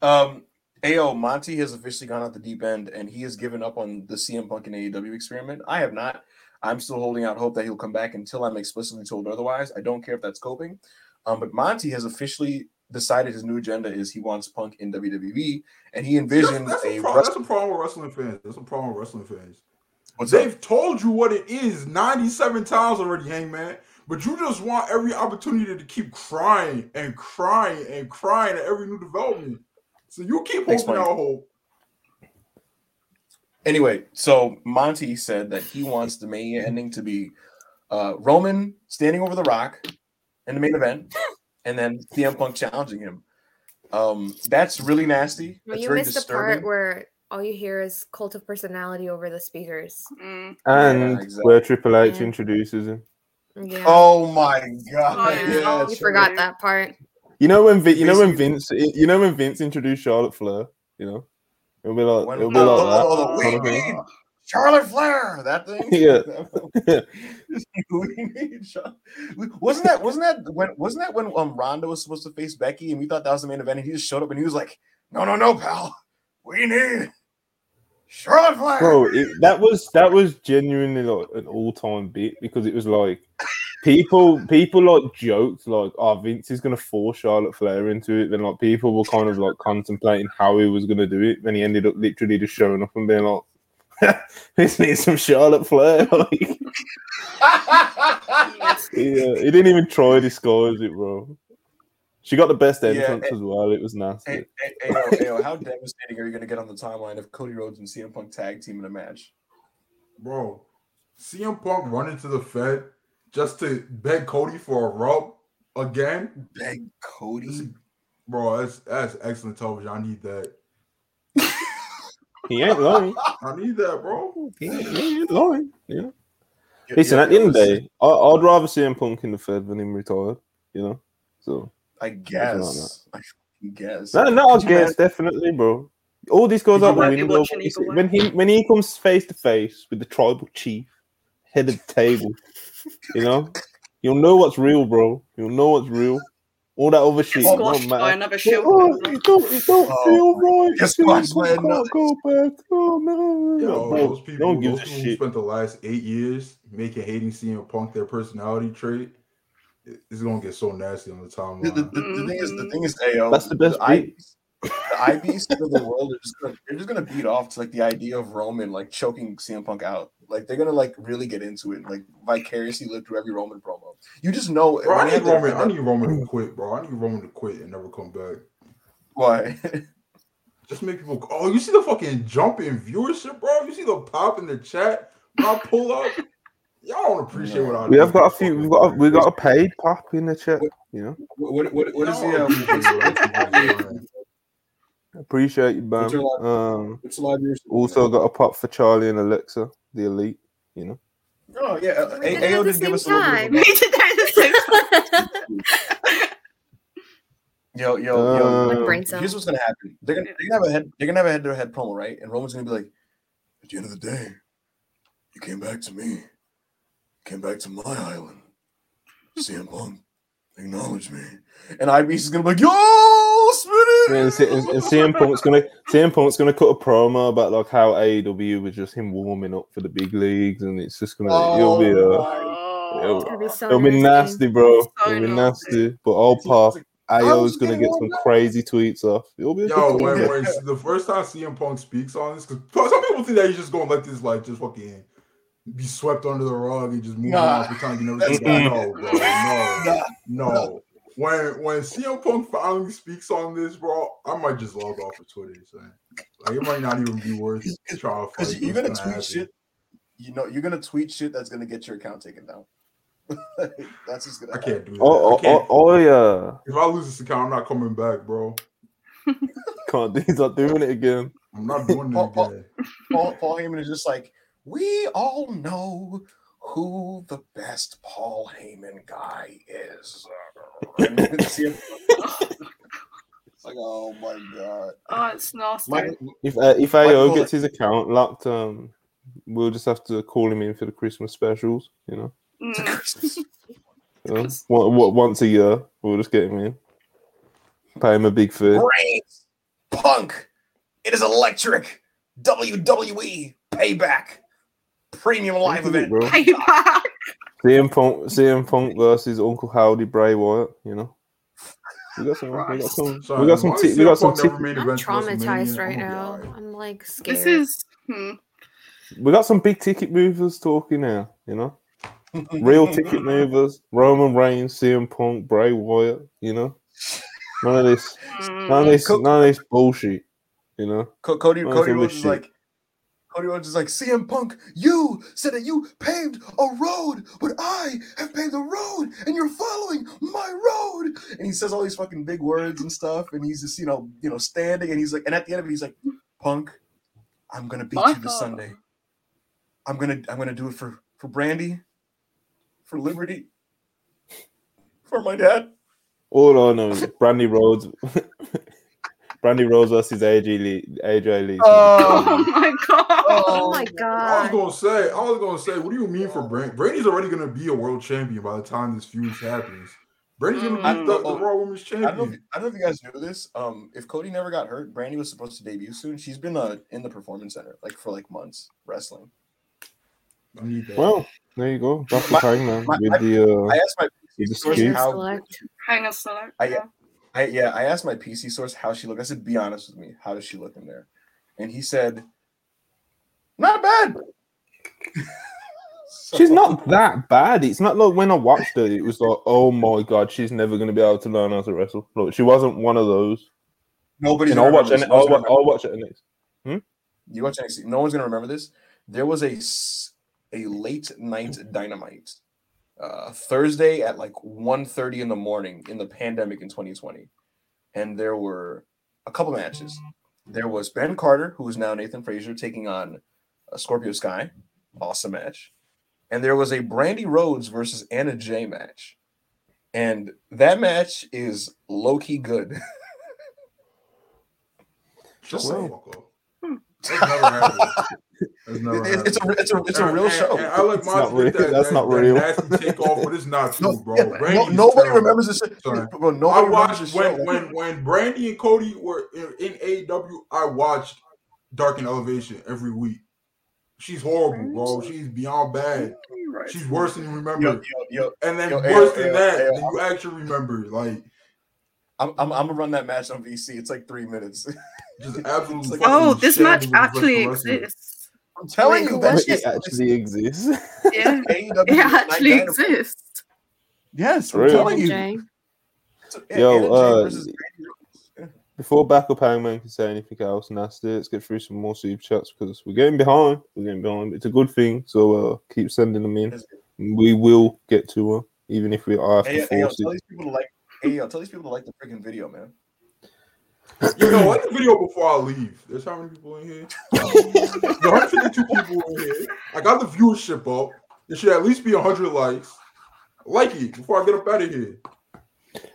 Um, Ao Monty has officially gone out the deep end, and he has given up on the CM Punk and AEW experiment. I have not. I'm still holding out hope that he'll come back until I'm explicitly told otherwise. I don't care if that's coping. Um, but Monty has officially decided his new agenda is he wants Punk in WWE, and he That's, envisions that's, a a pro- that's a problem with wrestling fans. That's a problem with wrestling fans. What's? They've told you what it is 97 times already, Hangman. But you just want every opportunity to keep crying and crying and crying at every new development. So you keep Thanks, hoping Mike. out hope. Anyway, so Monty said that he wants the main ending to be uh, Roman standing over the Rock in the main event, and then CM Punk challenging him. Um, that's really nasty. well, That's you very missed the part where all you hear is cult of personality over the speakers. Mm. And exactly. where Triple H Yeah. introduces him. Yeah. Oh my god! Oh, yeah. yeah, you true. forgot that part. You know when Vi- you know when Vince you know when Vince introduced Charlotte Flair, you know? It'll be like When- it'll be like oh, that. oh, we kind of thing. need Charlotte Flair. That thing. Yeah. we need Char- wasn't that wasn't that when wasn't that when um Ronda was supposed to face Becky and we thought that was the main event and he just showed up and he was like, no no no pal, we need Charlotte Flair. Bro, it, that was that was genuinely like an all time bit because it was like people people like joked like, oh Vince is gonna force Charlotte Flair into it. Then like people were kind of like contemplating how he was gonna do it. Then he ended up literally just showing up and being like, "This needs some Charlotte Flair." like, uh, he didn't even try to disguise it, bro. She got the best Yeah, entrance eh, as well. It was nasty. Hey, hey, hey, yo, hey, yo, how devastating are you gonna get on the timeline if Cody Rhodes and CM Punk tag team in a match? Bro, CM Punk running to the Fed just to beg Cody for a rub again. Beg Cody. Bro, that's that's excellent television. I need that. He ain't lying. I need that, bro. He ain't, he ain't lying. You know. Yo- Listen, yo, at the end of the day, I, I'd rather see CM Punk in the Fed than him retired. You know, so I guess. I guess. no, no, I Could you guess definitely, bro. All this goes Could out you the might be window watching either way. when he when he comes face to face with the tribal chief, head of the table. You know, you'll know what's real, bro. You'll know what's real. All that other shit Oh, don't Squashed by matter. another shield. Oh, it don't, it don't Oh, feel right. Yes, CM squashed by Punk another- go back. Oh no, Yo, bro, those people, don't give those a people shit. spent the last eight years making hating CM Punk their personality trait, it- it's gonna get so nasty on the The, the, timeline. the, the thing is, the thing is, mm-hmm. AO, That's the best The IBs, the IBs of the world are just gonna, they're just gonna beat off to like the idea of Roman like choking CM Punk out. Like they're gonna like really get into it, like vicariously live through every Roman promo. You just know. Bro, when I need Roman. I need Roman to quit, bro. I need Roman to quit and never come back. Why? Just make people. Oh, you see the fucking jump in viewership, bro? You see the pop in the chat when I pull up? Y'all don't appreciate what I We have got a few. We've got a, we got a paid pop in the chat. You know, what, what, what is Y'all the don't appreciate what I do for um, you. appreciate you, What's Bam. your Um, what's the live also got a pop for Charlie and Alexa, the elite. You know, Oh yeah, uh, We did A- it AO at the did give us a same little bit time. of We did that at the same time. a, yo yo yo. Um, brain. Here's what's gonna happen. They're gonna, they're gonna have a head. They're gonna have a head to head promo, right? And Roman's gonna be like, "At the end of the day, you came back to me. You came back to my island. CM Punk, acknowledge me." And IB's is gonna be like, "Yo, Smitty!" and, C- and, and CM Punk's gonna CM Punk's gonna cut a promo about like how AEW was just him warming up for the big leagues, and it's just gonna it'll be uh, Oh. It's gonna be so it'll be nasty, bro. So It'll be nasty. nasty. But I'll pop. I AO's gonna get some warmed up. crazy tweets off. It'll be a Yo, good when, when the first time CM Punk speaks on this, because some people think that he's just gonna let this like just fucking be swept under the rug and just move Nah. on pretend you never That's seen that. not- No, bro, no, Nah, no. When when CM Punk finally speaks on this, bro, I might just log off of Twitter. Son. Like it might not even be worth trying to fight. because you're gonna tweet happen. shit. You know, you're gonna tweet shit that's gonna get your account taken down. that's just gonna. I can't do that. Oh, oh, can't. oh, oh, yeah. If I lose this account, I'm not coming back, bro. Can't do. He's not doing it again. I'm not doing it Paul- Paul- again. Paul, Paul Heyman is just like, we all know who the best Paul Heyman guy is. It's like, oh my god. Oh, it's nasty. Michael, If uh, if AO gets his account locked, um, we'll just have to call him in for the Christmas specials. You know, Mm. you know? One- one- once a year, we'll just get him in, pay him a big fee. Reigns, Punk, it is electric. WWE payback. Premium live Look it, event. bro. Payback. CM Punk, CM Punk versus Uncle Howdy Bray Wyatt. You know, we got some. We got some. Sorry, we got some. T- we got some. Punk T- never main I'm traumatized right I'm now. gonna be alright. I'm like scared. This is. Hmm. we got some big ticket movers talking now. You know, real ticket movers. Roman Reigns, CM Punk, Bray Wyatt. You know, none of this. Mm. None of this. None of this bullshit. You know. Co- Cody Oh, Cody some Rhodes is like Cody Rhodes is like CM Punk. You said that you paved a road, but I have paved a road, and you're following my road. And he says all these fucking big words and stuff, and he's just you know you know standing, and he's like, and at the end of it, he's like, Punk, I'm gonna beat My you this Sunday. I'm gonna I'm gonna do it for for Brandi, for Liberty, for my dad. All I know is Brandi Rhodes. Brandi Rhodes versus AJ Lee. AJ Lee. Oh my god. Oh my god. I was gonna say, I was gonna say, what do you mean for Brandi? Brandi's already gonna be a world champion by the time this feud happens. Brandi's gonna Mm. be the, the Raw Women's I don't know. If, champion. I don't know if you guys knew this. Um, if Cody never got hurt, Brandi was supposed to debut soon. She's been uh, in the performance center like for like months wrestling. I need that. Well, there you go. Back to My- Hangman my- with the. Uh, I asked my with the source how Hang on, select. I- I yeah, I asked my PC source how she looked. I said, "Be honest with me. How does she look in there?" And he said, "Not bad." She's not that bad. It's not like when I watched her, it was like, oh my god, she's never going to be able to learn how to wrestle. Look, she wasn't one of those. Nobody's And I'll gonna watch remember it. this. No I'll, I'll watch it next. Hmm? You watch NXT. No one's gonna remember this. There was a a late night dynamite uh, Thursday at like 1.30 in the morning in the pandemic in 2020, and there were a couple matches. There was Ben Carter, who is now Nathan Frazer, taking on uh, Scorpio Sky, awesome match, and there was a Brandi Rhodes versus Anna Jay match, and that match is low key good. Just saying. Fuck up. That's never happened. That's never It- it's a happened. it's a it's a And- real and- show. and I like It's not real. that, That's that, not that real. nasty takeoff, but it's not true, No, bro. yeah, no, nobody terrible. remembers this. Sorry. Bro, I nobody remembers watched when show. when when Brandi and Cody were in, in AEW. I watched Dark and Elevation every week. She's horrible, bro. She's beyond bad. She's worse than you remember, yo, yo, and then yo, worse yo, than yo, that yo, than you actually remember. Like I'm, I'm, I'm gonna run that match on VC. It's like three minutes. just absolutely. like- Oh, this match actually exists. I'm telling Wait, you, that shit it actually exists. Yeah, it actually Dynamite. exists. Yes, I'm Really? telling you. Jay. So, Yo, uh, versus Brandi Rhodes. Before backup hangman can say anything else nasty, let's get through some more super chats because we're getting behind. We're getting behind. It's a good thing, so uh, keep sending them in. We will get to them, even if we are have Hey, to hey, yo, tell these people to like. Hey, yo, tell these people to like the freaking video, man. You know, like the video before I leave. There's how many people in here? 152 people in here. I got the viewership up. There should at least be 100 likes. Like it before I get up out of here.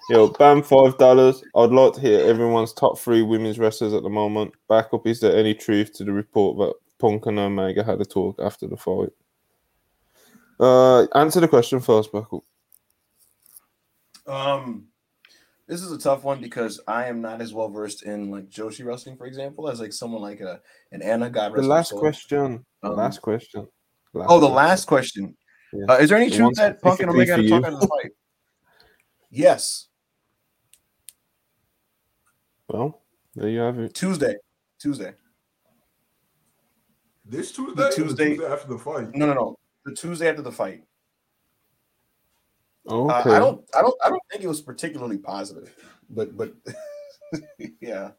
Yo, bam, five dollars. I'd like to hear everyone's top three women's wrestlers at the moment. Backup, is there any truth to the report that Punk and Omega had a talk after the fight? Uh, answer the question first, backup. Um, this is a tough one because I am not as well versed in like Joshi wrestling, for example, as like someone like a an Anna God. The last soul. question. The Um, last question. Last Oh, the question. last question. Yeah. Uh, is there any The truth one that Punk and Omega had for talk out of the fight? Yes, Well, there you have it. Tuesday. Tuesday. This Tuesday, The or the Tuesday- Tuesday after the fight. No, no, no. The Tuesday after the fight. Uh, I don't. I don't. I don't think it was particularly positive. But but yeah.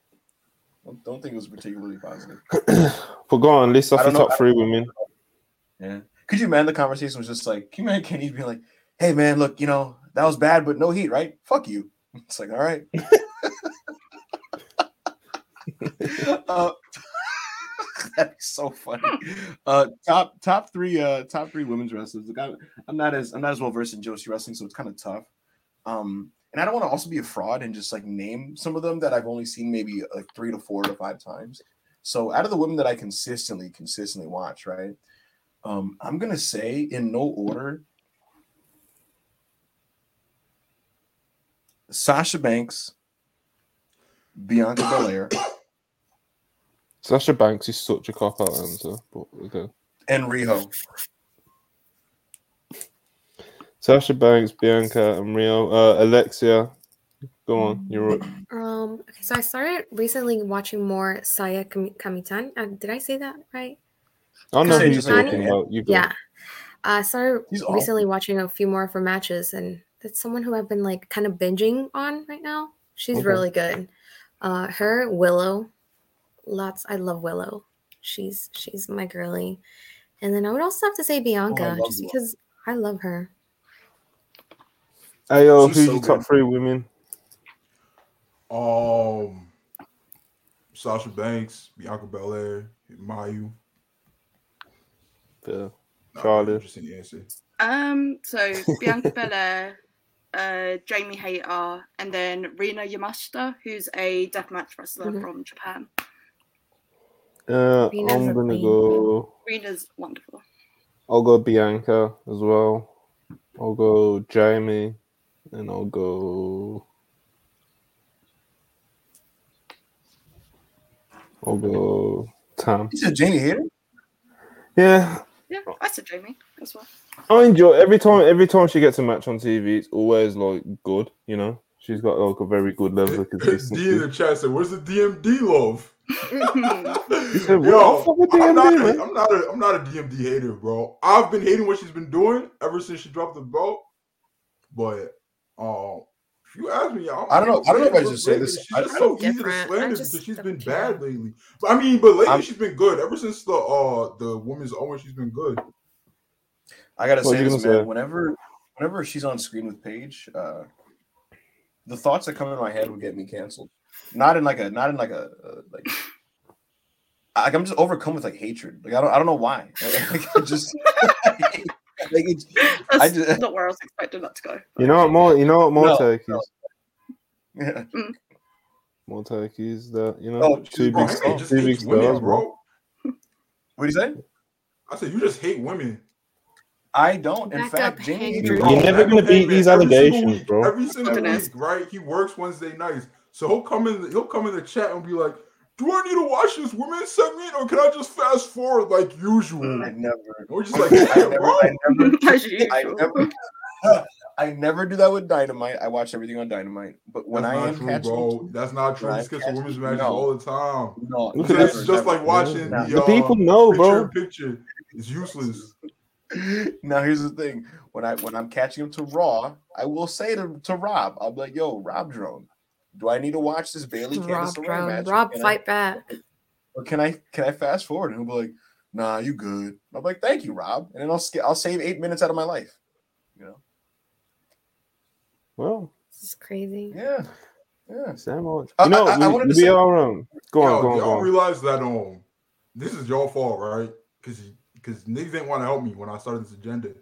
Don't, don't think it was particularly positive. but go on, list off the top three women. Yeah. Could you imagine the conversation was just like, can you imagine Kenny being like, hey man, look, you know, that was bad, but no heat, right? Fuck you. It's like, all right. uh, that'd be so funny. Uh top top three uh top three women's wrestlers. Look, I'm, I'm not as I'm not as well versed in Joshi wrestling, so it's kind of tough. Um and I don't want to also be a fraud and just like name some of them that I've only seen maybe like three to four to five times. So out of the women that I consistently, consistently watch, right? Um, I'm gonna say in no order. Sasha Banks, Bianca Belair, Sasha Banks is such a cop out answer, but okay. and Riho. Sasha Banks, Bianca, and Riho. Uh, Alexia, go on. You're right. Um, okay, so I started recently watching more Saya Kami- Kamitan. Uh, did I say that right? I know who you're Just say- talking about. You go. Yeah. I started He's awesome. recently watching a few more of her matches, and that's someone who I've been like kind of binging on right now. She's Okay. really good. Uh, her Willow, lots. I love Willow. She's she's my girly. And then I would also have to say Bianca, love just Willow. because I love her. Hey, yo, She's who's so your top good. three women? Um, Sasha Banks, Bianca Belair, Mayu. Yeah. Not Charlotte. really Interesting answer. Um, so Bianca Belair, uh, Jamie Hayter, and then Rina Yamashita, who's a deathmatch wrestler Mhm. from Japan. Uh, I'm gonna queen. go. Rina's wonderful. I'll go Bianca as well. I'll go Jamie, and I'll go. I'll go Tom. You said Jamie Hayter? Yeah, Yeah, I said Jamie as well. I enjoy every time. Every time she gets a match on TV, it's always like good. You know, she's got like a very good level of D in consistency. the chat said, "Where's the DMD love?" said, "Well, I'll fuck with I'm not, DMD, a, man." I'm not a I'm not a DMD hater, bro. I've been hating what she's been doing ever since she dropped the belt. But um, if you ask me, I'm, I don't know- I don't know if I should say this. She's I- just so easy to Different. I slander because she's don't been care. bad lately. But, I mean, but lately I'm- she's been good. Ever since the uh the women's own, she's been good. I gotta What say this, man. say? Whenever, whenever she's on screen with Paige, uh, the thoughts that come in my head would get me canceled. Not in like a, not in like a, uh, like, like I'm just overcome with like hatred. Like I don't, I don't know why. Like, I just, like it's, I just, not where I was expecting that to go. You know what more? You know what more No, take no. is? yeah. More turkeys that you know Oh, two Bro, big, Henry stars, two big hates women, stars, bro. bro. What do you say? I said you just hate women. I don't. In Back fact, up, Jamie You're never gonna beat these every single allegations, bro. Every single week, right? He works Wednesday nights, so he'll come in. He'll come in the chat and be like, "Do I need to watch this women's segment, or can I just fast forward like usual?" I never, we're just like, I "Yeah, never. I never, I never, I never do that with Dynamite. I watch everything on Dynamite, but when That's I not am true, catching, bro. That's not true. When He I'm skips the women's catching- matches no. all the time. no, Look So never, it's just never. like watching No. the, The uh, people know, picture bro. picture. It's useless. now here's the thing: when I when I'm catching him to Raw, I will say to, to Rob, I'll be like, "Yo, Rob Drone, do I need to watch this Bayley Rob Candice LeRae match? Rob, Can I- fight back. or can I can I fast forward?" And he'll be like, "Nah, you good." I'm like, "Thank you, Rob," and then I'll sk- I'll save eight minutes out of my life. You know? Well, This is crazy. Yeah, yeah. same old. I- You know, I- I we, wanted to we say- are um. Go on, Yo, go on, y'all go on. realize that um, this is your fault, right? Because because niggas didn't want to help me when I started this agenda.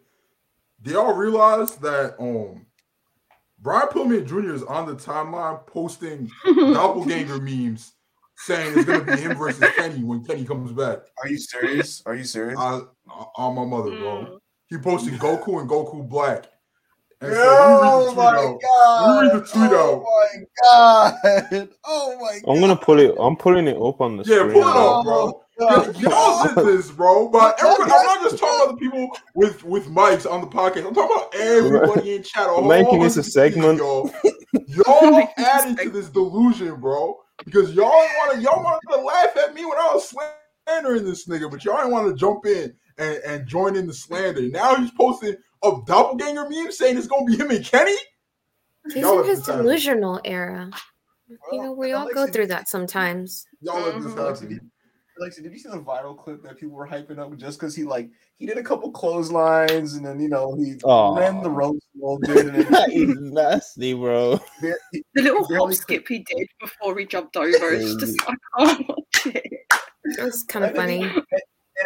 Do y'all realize that um, Brian Pillman Jr. is on the timeline posting doppelganger memes, saying it's gonna be him versus Kenny when Kenny comes back. Are you serious? Are you serious? I, I- on my mother, bro. Mm. He posted Goku and Goku Black. And said, "Let me read the oh tweet my out." god! Let me read the tweet oh my god! Oh my! God! I'm gonna pull it. I'm pulling it up on the Yeah, screen. Yeah, pull it up, bro. God. Y'all did this, bro. But everybody, I'm not just talking about the people with with mics on the podcast. I'm talking about everybody in chat. a whole Making this a segment. Y'all, y'all Making this a added to this delusion, bro. Because y'all want to y'all wanted to laugh at me when I was slandering this nigga, but y'all didn't want to jump in and, and join in the slander. Now he's posting a doppelganger meme saying it's gonna be him and Kenny. He's Y'all in his delusional era. You know, we all go through that sometimes. Y'all let this Mhm. Alexis, happen. did, you see the viral clip that people were hyping up just because he like he did a couple clotheslines and then you know he Aw. ran the ropes a little bit and then That is nasty, bro. he- he- The little hop skip he did before he jumped over. It's just I can't watch it. It was kind of and then he- funny. and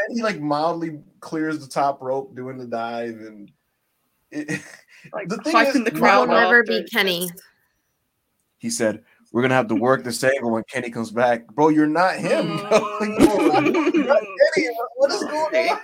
then he like mildly clears the top rope doing the dive and it, Like The thing is, the Will crowd. Will never be Kenny. he said we're gonna have to work this angle when Kenny comes back, bro. You're not him. bro. Mm. You're not Kenny. What is going on?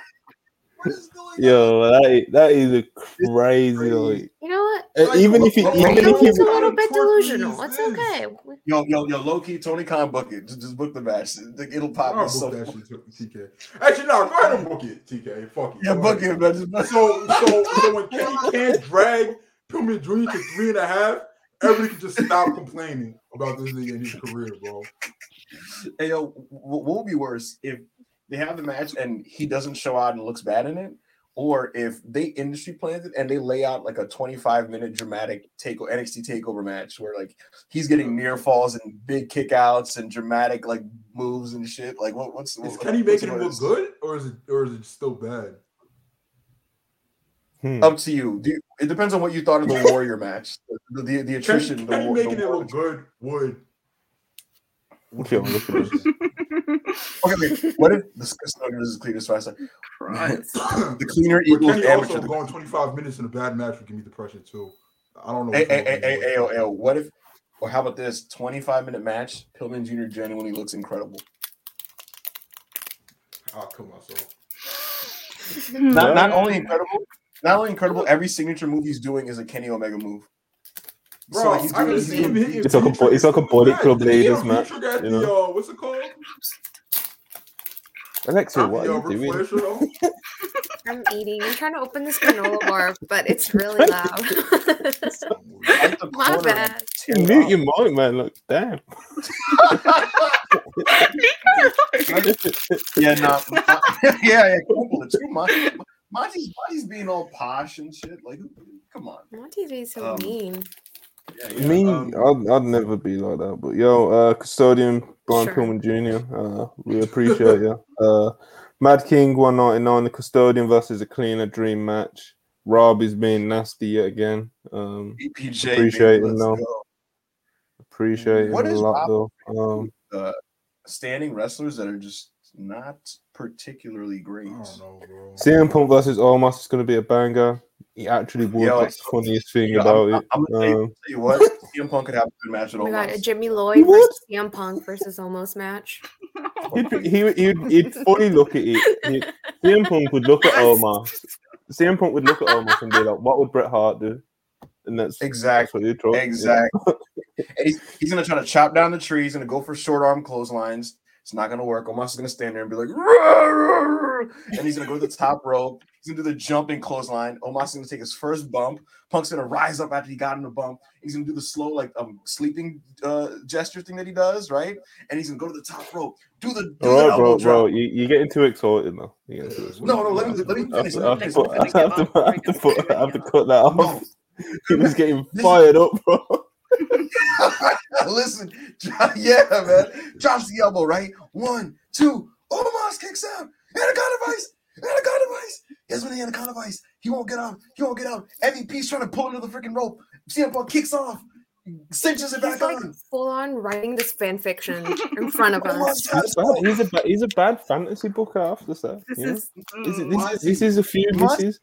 What is going on? Yo, that is, that is a crazy. Like, You know what? uh, Like, even if he, what- even what- if He's a little bit of twerk is delusional. It's okay. Yo, yo, yo, low key, Tony Khan book it. Just, just book the match. It'll pop. I'll book so that shit, TK. Actually, no, go ahead and book it, TK. Fuck it. Yeah, book it, man. So, so, so when Kenny can't drag Pillman Jr. to three and a half, everybody can just stop complaining about this nigga in his career, bro. Hey, yo, what would be worse if they have the match and he doesn't show out and looks bad in it, or if they industry plans it and they lay out like a 25 minute dramatic take NXT takeover match where like he's getting near falls and big kickouts and dramatic like moves and shit. Like, what, what's Is what- Kenny what's making him look good, or is it, or is it still bad? Hmm. Up to you. Do you- It depends on what you thought of the Warrior match. The the, the Kenny, attrition. the, Kenny war- making the it look good would Okay, look at this. Okay, wait. What if the custodian is clean as fast? Christ. The cleaner equals Kenny amateur. also going 25 minutes in a bad match would give me depression too. I don't know. Hey, hey, hey, hey, be hey, worse. what if, or how about this 25 minute match? Pillman Jr. genuinely looks incredible. I'll kill myself. Not, not only incredible, not only incredible, every signature move he's doing is a Kenny Omega move. Bro, So, like, he's I doing- can he's see him doing- It's like a feature- bo- it's like a body Yeah, club he hit leaders a match, you the, know? uh, what's it called? Alexia, At what are you doing? I'm eating. I'm trying to open this granola bar, but it's really loud. At My bad. You mute your mic, man. Look, damn. yeah, no, yeah, yeah. Too much. Monty's, Monty's being all posh and shit. Like, come on. Monty's being so Um, mean. Yeah, yeah, Me, um, I'd, I'd never be like that. But yo, uh, custodian Brian Sure. Pillman Jr. Uh, we appreciate you. Uh, Mad King 199, the custodian versus a cleaner dream match. Rob is being nasty yet again. Um, EPJ, appreciate baby, him, though. go. appreciate What him a lot Rob though. Um, Uh, standing wrestlers that are just not particularly great. I don't know. CM Punk versus Omos is going to be a banger. He actually would. Yo, That's the funniest thing You about I'm, it. I'm, gonna tell, you, Um, tell you what, CM Punk could have a good match at Oh my god, a Omos. Jimmy He Lloyd would. versus CM Punk versus almost match. he'd, be, he would, he'd, he'd fully look at it. He'd, CM Punk would look at Omos. CM Punk would look at Omos and be like, "What would Bret Hart do?" And that's Exactly. That's what he'd try. Yeah. Exactly. and he's, he's gonna try to chop down the trees He's gonna go for short arm clotheslines. It's not gonna work. Omos is gonna stand there and be like, "Rah, rah, rah," and he's gonna go to the top rope. He's gonna do the jumping clothesline. Omos is gonna take his first bump. Punk's gonna rise up after he got in the bump. He's gonna do the slow like um sleeping uh gesture thing that he does, right? And he's gonna go to the top rope. Do the do the bro, drop. bro, you, you're getting too excited now. You're getting too excited. No, no, let me let me finish. I have to, put, I have to, I have to, put, I have to cut that off. He was getting fired up, bro. Listen, John, yeah, man. Drops the elbow, right? One, two. Omos kicks out. Anaconda Vice. Anaconda Vice. Here's when the Anaconda Vice. He won't get out. He won't get out. MVP's trying to pull him to the freaking rope. CM Punk kicks off. Cinches it He's back like on. full on writing this fan fiction in front of Omos us. He's, bad. he's a ba- he's a bad fantasy booker. after have to say. This you is This is, Mm, this, is, this is a few Monty- misses.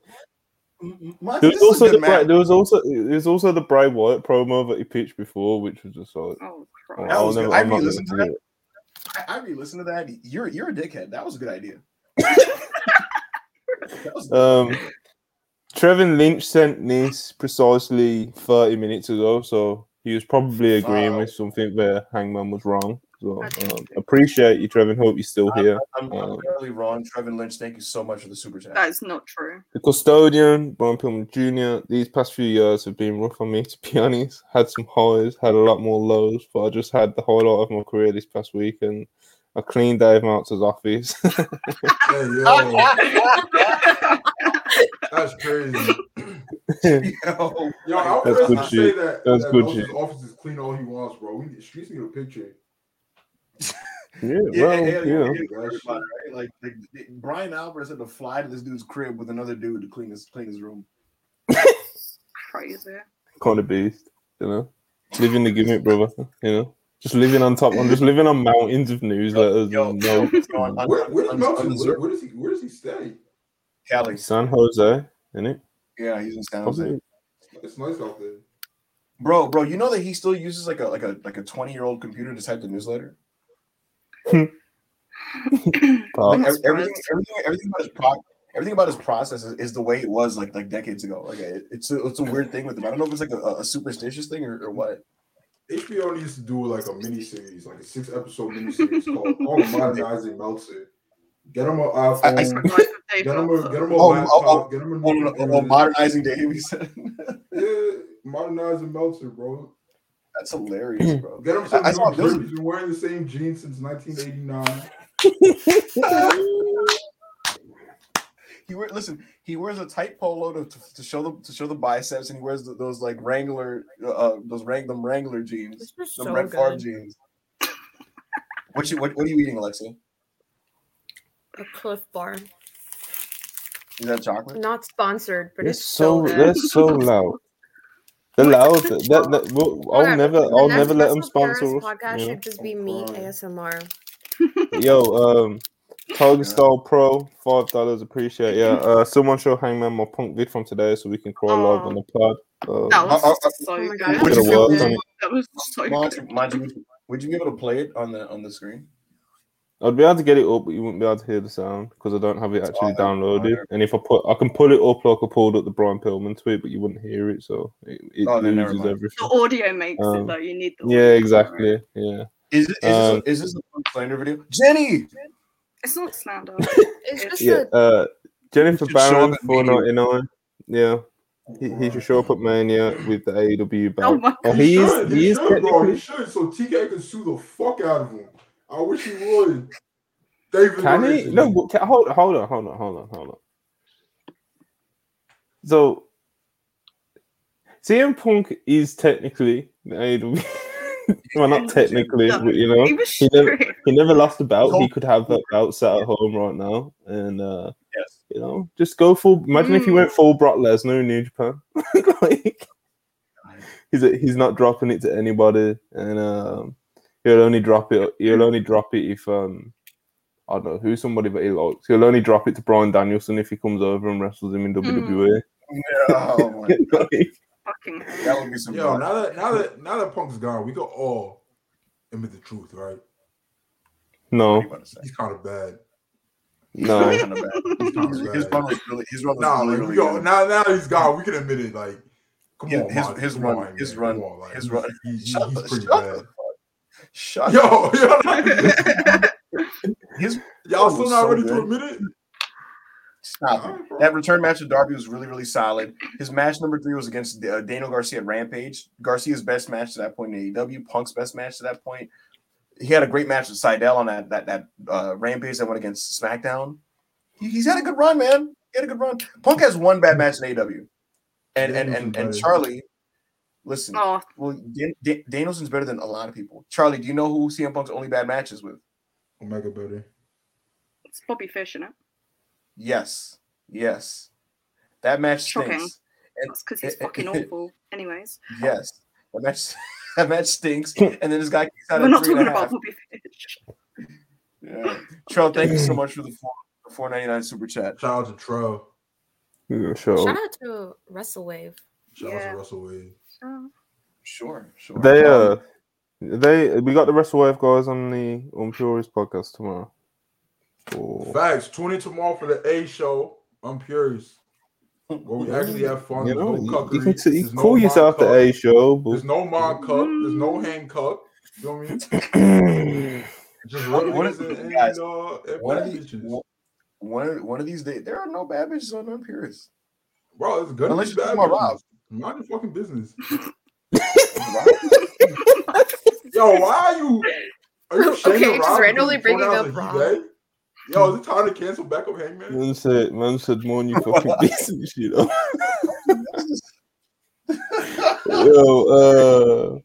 My, There was also the Bray, match. there was also there was also the Bray Wyatt promo that he pitched before, which was just like, Oh, oh, That I'll was good. never- I I'm not gonna re-listened to do that. it. I, I re-listened to that. You're you're a dickhead. That was a good idea. That was- Um, Trevin Lynch sent this precisely 30 minutes ago, so he was probably agreeing Wow. with something where Hangman was wrong. So Okay. um, appreciate you, Trevin. Hope you're still here. I'm, I'm Um, fairly wrong. Trevin Lynch, thank you so much for the super chat. That is not true. The custodian, Brian Pillman Jr. These past few years have been rough on me, to be honest. Had some highs, had a lot more lows, but I just had the highlight of my career this past week, and I cleaned Dave Meltzer's office. Hey, that's crazy. Yo, Yo, I That's was good to say shit. that, That's that good shit. office is clean all he wants, bro. We need, streets need a picture. yeah, Yeah, well, yeah, yeah, yeah, right? Like, like Bryan Alvarez had to fly to this dude's crib with another dude to clean his clean his room. Crazy. kind of beast, you know. Living the gimmick, brother. You know, just living on top. I'm just living on mountains of newsletters Yo, yo, notes. yo, on- on- Where, where, does on- where, where does he where does he stay? Cali. San Jose, isn't it? Yeah, he's in San Jose. It's nice out there. Bro, bro, you know that he still uses like a like a like a 20 year old computer to type the newsletter? Pop. Like, That's everything, everything, everything about his pro- everything about his process is, is the way it was like like decades ago. Like it, it's a, it's a weird thing with him. I don't know if it's like a, a superstitious thing or, or what. HBO needs to do like a mini series, like a six episode mini series called All Modernizing Meltzer. Get him an I- I- iPhone. Life of Dave Get him a get him a Oh, oh laptop. oh, oh, get him a Oh, new no, no, computer. oh, modernizing Dave. Yeah, modernizing Meltzer, bro. That's hilarious, bro. Get him some I- I saw- new there was- jeans. He's been wearing the same jeans since 1989. He wear, listen. He wears a tight polo to, to, to show the to show the biceps, and he wears the, those like Wrangler, uh, those Wrang them Wrangler jeans, this was the so Brett Favre good. jeans. What you what, what are you eating, Alexa? A Cliff Bar, Is that chocolate? not sponsored, but They're it's so so good. they're so loud. They're loud. That, that, that- we'll- I'll Whatever. never, I'll next never let them sponsor us. Podcast you know? should just be me Oh, ASMR. Yo, um, Target Style Pro, five dollars. Appreciate yeah. Uh, someone show Hangman my punk vid from today so we can crawl live on the pod. Uh, That was uh, so oh good. Would you Could've feel- worked on it. That was so Mind good. mind you- would you be able to play it on the on the screen? I'd be able to get it up, but you wouldn't be able to hear the sound because I don't have it actually Oh, downloaded. fine. And if I put, I can pull it up like I pulled up the Brian Pillman tweet, but you wouldn't hear it, so it, it Oh, loses everything. The audio makes Um, it though. You need the Yeah, audio. exactly. Yeah. Is it, is, Um, this, a, is this a punk slander video? Jenny, It's not slander. It's just Yeah. a Uh, Jennifer should show Barron, up at four Mania. ninety nine. Yeah. He, he should show up at Mania with the AEW belt. Oh my Oh, He, he is. should, He he is should, bro. He should, so TK can sue the fuck out of him. I wish he would. David Can he? No. but Can, hold, hold on. Hold on. Hold on. Hold on. So, CM Punk is technically the AEW. well, not technically, No, but you know, He was he never, he never lost a belt. He could have that belt sat at home right now, and uh, yes, you know, just go full. Imagine if he Mm. went full Brock Lesnar in New Japan. like, he's he's not dropping it to anybody, and um, he'll only drop it. He'll hmm. only drop it if um, I don't know who somebody that he likes. He'll only drop it to Bryan Danielson if he comes over and wrestles him in hmm. WWE. oh my, Like, Fucking hell. that would be some. Yo, now that now that now that Punk's gone, we could all admit the truth, right? No, are you about to say? He's kind of bad. no. He's kinda bad. He's kind His, of his bad. run was really, his run was Nah, really, like, really we go, good. now now he's gone. We can admit it. Like, come Yeah, on, his- man. his run- on, his run- Come on, like, his he's- run- He's, he's, Shut he's pretty bad. The fuck- Shut Yo, yo, his y'all still not so ready good. to admit it? Stop Alright, it. bro. That return match with Darby was really, really solid. His match number three was against uh, Daniel Garcia at Rampage. Garcia's best match to that point in AEW. Punk's best match to that point. He had a great match with Sydal on that that that uh, Rampage that went against SmackDown. He, he's had a good run, man. He had a good run. Punk has one bad match in AEW, and and and, and Charlie. Listen, Oh, well, Dan, Dan, Danielson's better than a lot of people. Charlie, do you know who CM Punk's only bad matches with? Omega better. it's Bobby Fish, isn't it? Yes, yes. That match Shocking. stinks. And That's because he's fucking awful. Anyways, Yes, that match. That match stinks. Hmm. And then this guy kicks out we're at not talking about half. Bobby Fish. Yeah. Trell, thank you so hmm. much for the four four ninety nine super chat. Shout out to Trell. Yeah, sure. shout out to WrestleWave. Shout Yeah. out to Russell Wade. Sure, sure. They Um, uh, they we got the WrestleWave guys on the on Purist podcast tomorrow. Oh. Facts. Tune in tomorrow for the A show. I'm Purist. Where we actually have fun. You know, no you, you can, t- you There's no call yourself the A show, but There's no mock cup. There's no hand cup. You know what I mean? Just One- real one niggas of- and, and, uh, one of these bitches. one of, one of these days, there are no bad bitches on Unpurists. Bro, it's gonna Unless you're bad talking about bitches. Mind your fucking business. Yo, why are you? Are you Okay, just Rob randomly bringing up a Rob. gay? Yo, is it time to cancel backup Hangman? man said, man said, more on you fucking business, you know. Yo, uh,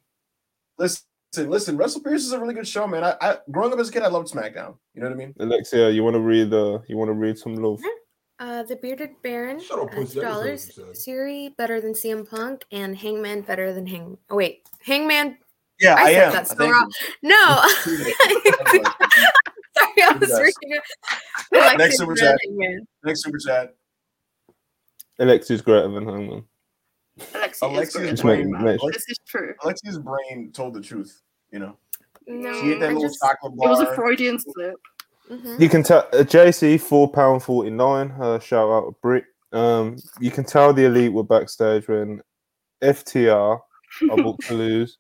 listen, listen. Wrestle Pierce is a really good show, man. I, I growing up as a kid, I loved SmackDown. You know what I mean? Alexia, you want to read? Uh, you want to read some love? Uh, the Bearded Baron, Shut up, uh, two That is what dollars. Siri better than CM Punk, and Hangman better than Hang. Oh wait, Hangman. Yeah, I I, said am. that so wrong. No, sorry, I was Yes. reading it. Alexis Next super chat. than Hangman. Next super chat. Alexia's greater than Hangman. Alexi Alexi is is Just great. make, brain, This is true. Alexi's brain told the truth. You know, No, she ate that I little just. chocolate It was a Freudian slip. Mhm. You can tell uh, JC four pound forty nine. Uh, shout out to Brit. Um, you can tell the elite were backstage when FTR are booked to lose.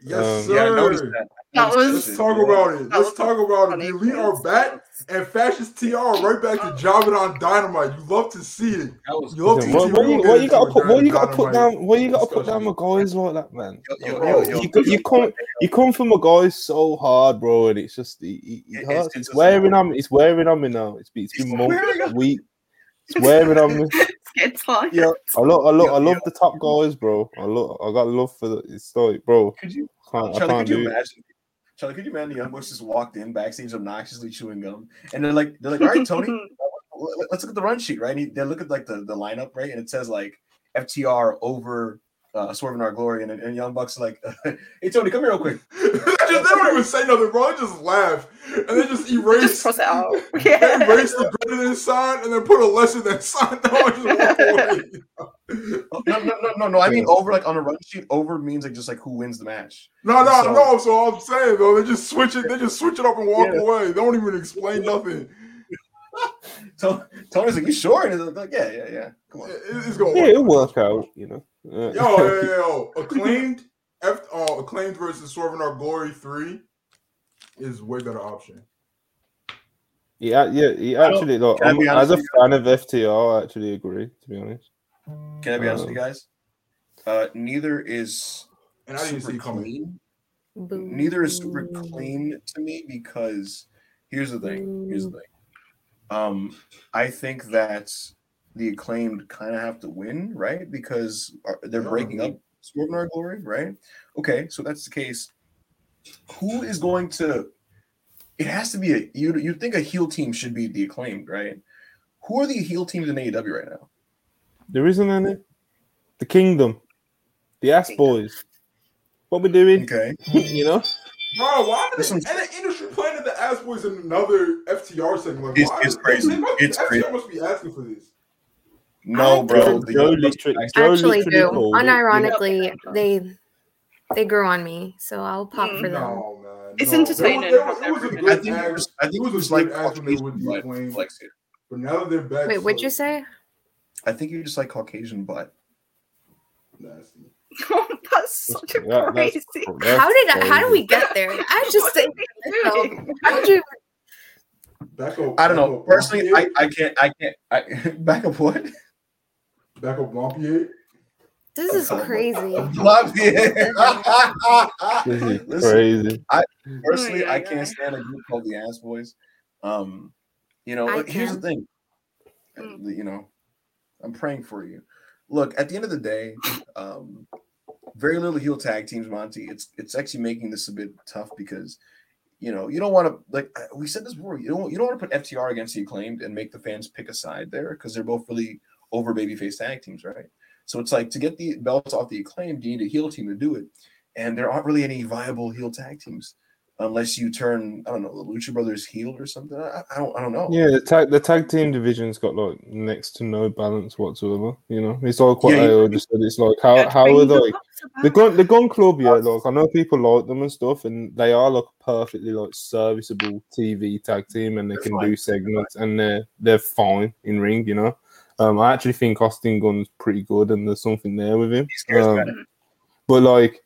Yes, Um, yeah, I sir. noticed that. That was- Let's talk about it. Let's talk about it. funny. The elite are back, and fascist TR right back to jobbing on Dynamite. You love to see it. You love to What, see what, it. you, what you gotta put? What you gotta put down? What you gotta put down discussion. my guys like that, man? Yo, yo, yo, yo, you, you come you come from a guy so hard, bro, and it's just it, it, It- it it's- hurts. it's It's, wearing on me. It's wearing on me now. It's, been- it's It's been months, wearing weeks. It's wearing on me. It's tired. Yo, I love, I love, Yo, I love yo. the top guys, bro. I love, I got love for the. It's like, bro, could you, can't, I can't Could you do. it. Charlie, could you imagine the Young Bucks just walked in backstage obnoxiously chewing gum, and they're like, they're like, all right, Tony, let- let's look at the run sheet, right? And he- they look at like the, the lineup, right? And it says like FTR over uh, Swerve in Our Glory, and, and Young Bucks like, "Hey Tony, come here real quick." they, just, they don't even say nothing, bro. They just laugh and they just erase, Just cross it out. they Yeah. erase the greater than sign and then put a lesser than sign down and just walk away. Oh, no, no, no, no, no. I mean, over like on a run sheet, over means like just like who wins the match. No, no, So- no. So I'm saying though, they just switch it. They just switch it up and walk Yeah. away. They don't even explain nothing. So Tony's like, "You sure?" And he's like, "Yeah, yeah, yeah. Come on." It- it's gonna Yeah, work. it'll work out, you know. Yo, yo, yo, yo, acclaimed, F, uh, acclaimed versus Swerve in Our Glory three is way better option. yeah, yeah, he actually, like, can I I'm, be as a fan of FTR, I actually agree, to be honest. Can I be honest with you Um, guys? Uh, neither is And I didn't super see it coming. clean. Boo. Neither is super clean to me because here's the thing. Here's the thing. Um, I think that the acclaimed kind of have to win, right? Because they're breaking up Swerve in Our Glory, right? Okay, so that's the case. Who is going to? It has to be a you. You think a heel team should be the acclaimed, right? Who are the heel teams in AEW right now? There isn't any. The Kingdom, the Ass Boys. What we doing? Okay, you know? Bro, why did Listen- and the industry planted the ass boys in another FTR segment? Like, It's- why? it's crazy. They must, It's FTR crazy. must be asking for this. No, bro. the Joe literally, Joe Actually, do called it, you unironically they they grew on me, so I'll pop Mm. for them. No, man. It's no. entertaining There was, there was, it was a everything- good I think it act, was. I think it it was was like good they would Caucasian butt flex it. But now that they're back, Wait, what'd you say? I think you just like Caucasian butt. Nasty. That's such a That- that's- crazy. that's how did I, how did crazy. we get there? I just think Doing. how did you Back up. I don't know. Personally, I, I can't. I can't. I, back up what? Back up Blanpier. this is crazy. Love you. This is Listen, crazy. personally, Oh, I can't yeah. stand a group called the Ass Boys. Um, you know, look, here's the thing. Mm. You know, I'm praying for you. Look, at the end of the day, um, very little heel tag teams, Monty. It's it's actually making this a bit tough because you know you don't want to like uh, we said this before. You don't you don't want to put FTR against the acclaimed and make the fans pick a side there because they're both really over babyface tag teams, right? So it's like to get the belts off the acclaimed, you need a heel team to do it, and there aren't really any viable heel tag teams unless you turn I don't know the Lucha Brothers heel or something. I, I don't I don't know. Yeah, the tag the tag team division's got like next to no balance whatsoever. You know, it's all quite Yeah, I you- already said. It's like how Yeah, how are they? Bucks. The gun, the Gunn Club, yeah. Like I know people like them and stuff, and they are like perfectly like serviceable TV tag team, and they They're can fine. do segments, and they're they're fine in ring. You know, um, I actually think Austin Gunn's pretty good, and there's something there with him. Um, but like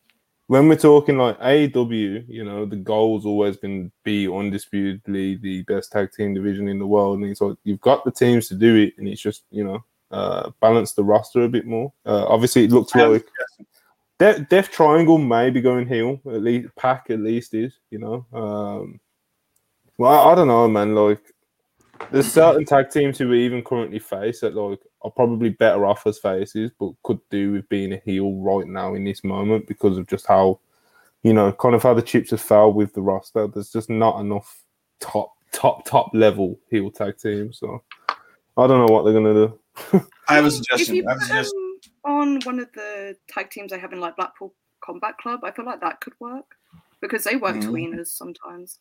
when we're talking like AEW, you know, the goal's always been be undisputedly the best tag team division in the world, and it's like you've got the teams to do it, and it's just you know uh, balance the roster a bit more. Uh, obviously, it looks I have a like. De- Death Triangle may be going heel. At least PAC at least is, you know. Um, well, I, I don't know, man. Like, there's certain tag teams who we even currently face that like are probably better off as faces, but could do with being a heel right now in this moment because of just how, you know, kind of how the chips have fell with the roster. There's just not enough top, top, top level heel tag teams. So I don't know what they're gonna do. I have a If suggestion. you I have a put suggestion. them on one of the tag teams I have in like Blackpool Combat Club, I feel like that could work because they work Mhm. tweeners sometimes.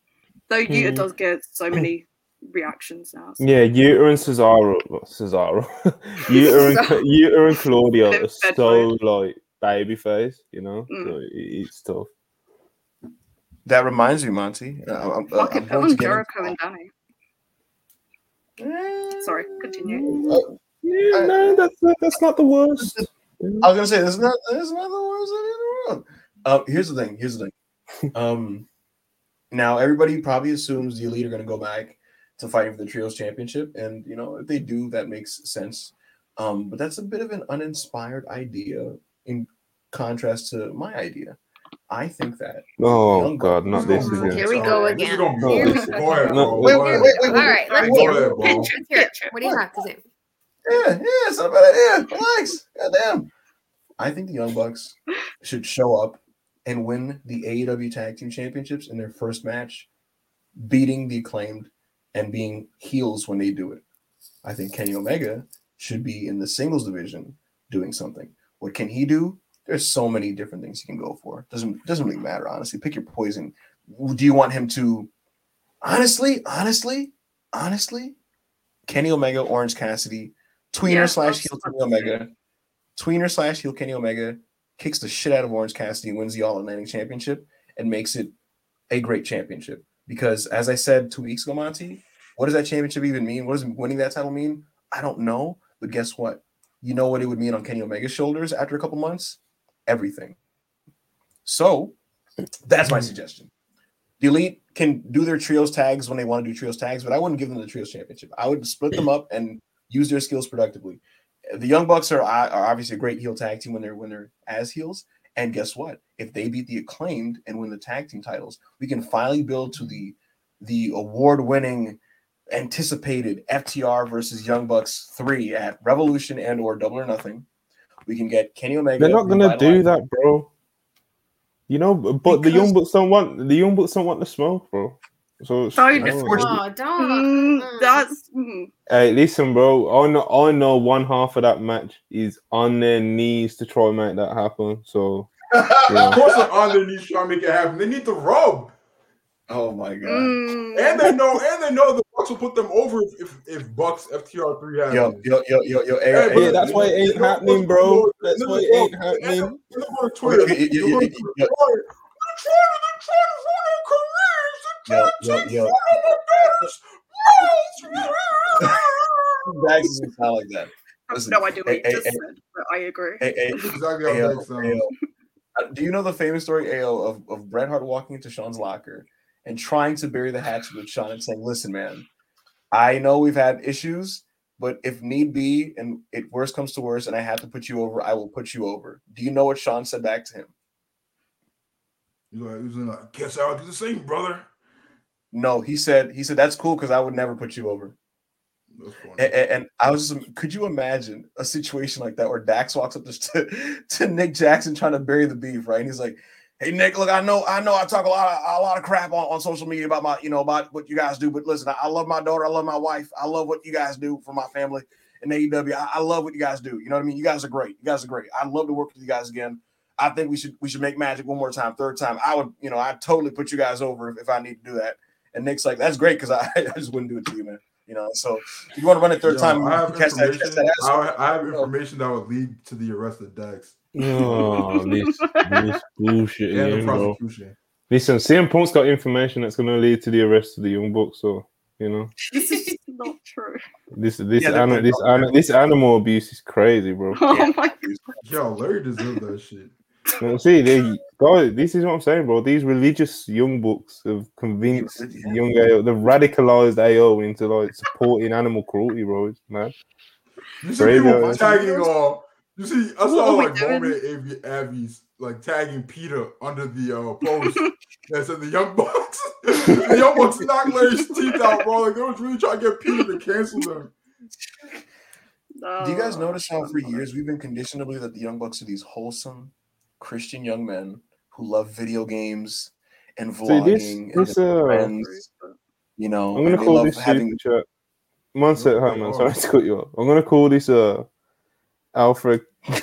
Though Yuta Mm. does get so many reactions now. so- Yeah, Yuta and Cesaro, well, Cesaro, Yuta and Cesaro. Yuta and Claudio are so like babyface, you know. Mm. So it- it's tough. That reminds me, Monty. Uh, I'm, uh, Fuck I'm it, put on Jericho and Danny. into- Sorry, continue. Uh, Yeah, I- no, that's not, that's not the worst. I was gonna say this is not this is not the worst in the world. Um, here's the thing. Here's the thing. Um, now everybody probably assumes the elite are gonna go back to fighting for the trios championship, and you know if they do, that makes sense. Um, but that's a bit of an uninspired idea in contrast to my idea. I think that. Oh Young God, not this again. Here we go again. gonna be Here good. we go. Go ahead, No, wait, wait, wait, wait, All right, let's Go it. Let's hear it. What do you have to say? Yeah, yeah, it's not a bad idea. Relax. Goddamn. I think the Young Bucks should show up and win the AEW Tag Team Championships in their first match, beating the acclaimed and being heels when they do it. I think Kenny Omega should be in the singles division doing something. What can he do? there's so many different things he can go for. Doesn't doesn't really matter, honestly. Pick your poison. Do you want him to honestly, honestly, honestly, Kenny Omega, Orange Cassidy, tweener Yeah, slash heel Kenny Omega, tweener slash heel Kenny Omega kicks the shit out of Orange Cassidy, wins the All Atlantic Championship, and makes it a great championship. Because as I said two weeks ago, Monty, what does that championship even mean? What does winning that title mean? I don't know. But guess what? You know what it would mean on Kenny Omega's shoulders after a couple months? Everything. So that's my suggestion. The elite can do their trios tags when they want to do trios tags, but I wouldn't give them the trios championship. I would split them up and use their skills productively. The Young Bucks are, are obviously a great heel tag team when they're when they're as heels. And guess what? If they beat the acclaimed and win the tag team titles, we can finally build to the the award-winning, anticipated FTR versus Young Bucks three at Revolution and or Double or Nothing. We can get Kenny Omega. They're not gonna do that, bro. You know, but the young bucks don't want the young bucks don't want the smoke, bro. So it's- Don't I don't know. Unfortunately- Oh, don't. Mm, Mm. that's mm. Hey, listen, bro. I know, I know one half of that match is on their knees to try and make that happen. So Of course, they're on their knees trying to make it happen. They need to rub, Oh my god. Mm. and they know, and they know the Bucks will put them over if if, if Bucks FTR three has. Yo, yo, yo, yo, yo, hey, Hey, hey, yeah, that's why it ain't happening, bro. That's why it ain't happening. Look on Twitter. You- you- you- Look on you- Twitter. Yo, trying yo, to yo. take one of my daughters. Dax doesn't sound like that. I have Listen, no idea what you hey, just hey, said, but I agree. Hey, hey, Exactly hey, how yo, Dax sounds. hey, yo. Uh, Do you know the famous story, AO, of, of Bret Hart walking into Shawn's locker and trying to bury the hatchet with Shawn and saying, Listen, man, I know we've had issues, but if need be and it worst comes to worst and I have to put you over, I will put you over. Do you know what Sean said back to him? He's like, he's like, guess I'll do the same, brother. No, he said, he said, that's cool because I would never put you over. And, and- I was just, could you imagine a situation like that where Dax walks up to, to Nick Jackson trying to bury the beef, right? And he's like, "Hey Nick, look, I know, I know, I talk a lot of a lot of crap on, on social media about my, you know, about what you guys do, but listen, I, I love my daughter, I love my wife, I love what you guys do for my family and AEW. I, I love what you guys do. You know what I mean? You guys are great. You guys are great. I'd love to work with you guys again. I think we should we should make magic one more time, third time. I would, you know, I'd totally put you guys over if, if I need to do that. And Nick's like, that's great because I, I just wouldn't do it to you, man. You know, so if you want to run it third Yo, time, I have catch that, catch information. that ass. I, I have information that would lead to the arrest of Dax Oh, this, this bullshit and the again, bro. Listen, CM Punk's got information that's going to lead to the arrest of the Young Bucks. So you know, This is not true. this this Yeah, they're ani- good. this ani- this animal abuse is crazy, bro. Oh my god. Yo, Larry deserved that shit. You know, see, they, guys, this is what I'm saying, bro. These religious Young Bucks have convinced Yeah. young AO, they've radicalized AO into like supporting animal cruelty, bro. It's mad. You see Brave people guys. tagging all. You see, I saw are like doing? moment Abby, Abby's like tagging Peter under the uh, post that said the Young Bucks. the Young Bucks knocked Larry's teeth out, bro. Like they was really trying to get Peter to cancel them. Do you guys notice how for years we've been conditioned to believe that the Young Bucks are these wholesome Christian young men who love video games and See, vlogging this, and this, uh, friends, you know, I'm gonna they call love this having super chat. One sec, Look hi, man. Sorry to cut you off. I'm gonna call this uh Alfred. I'm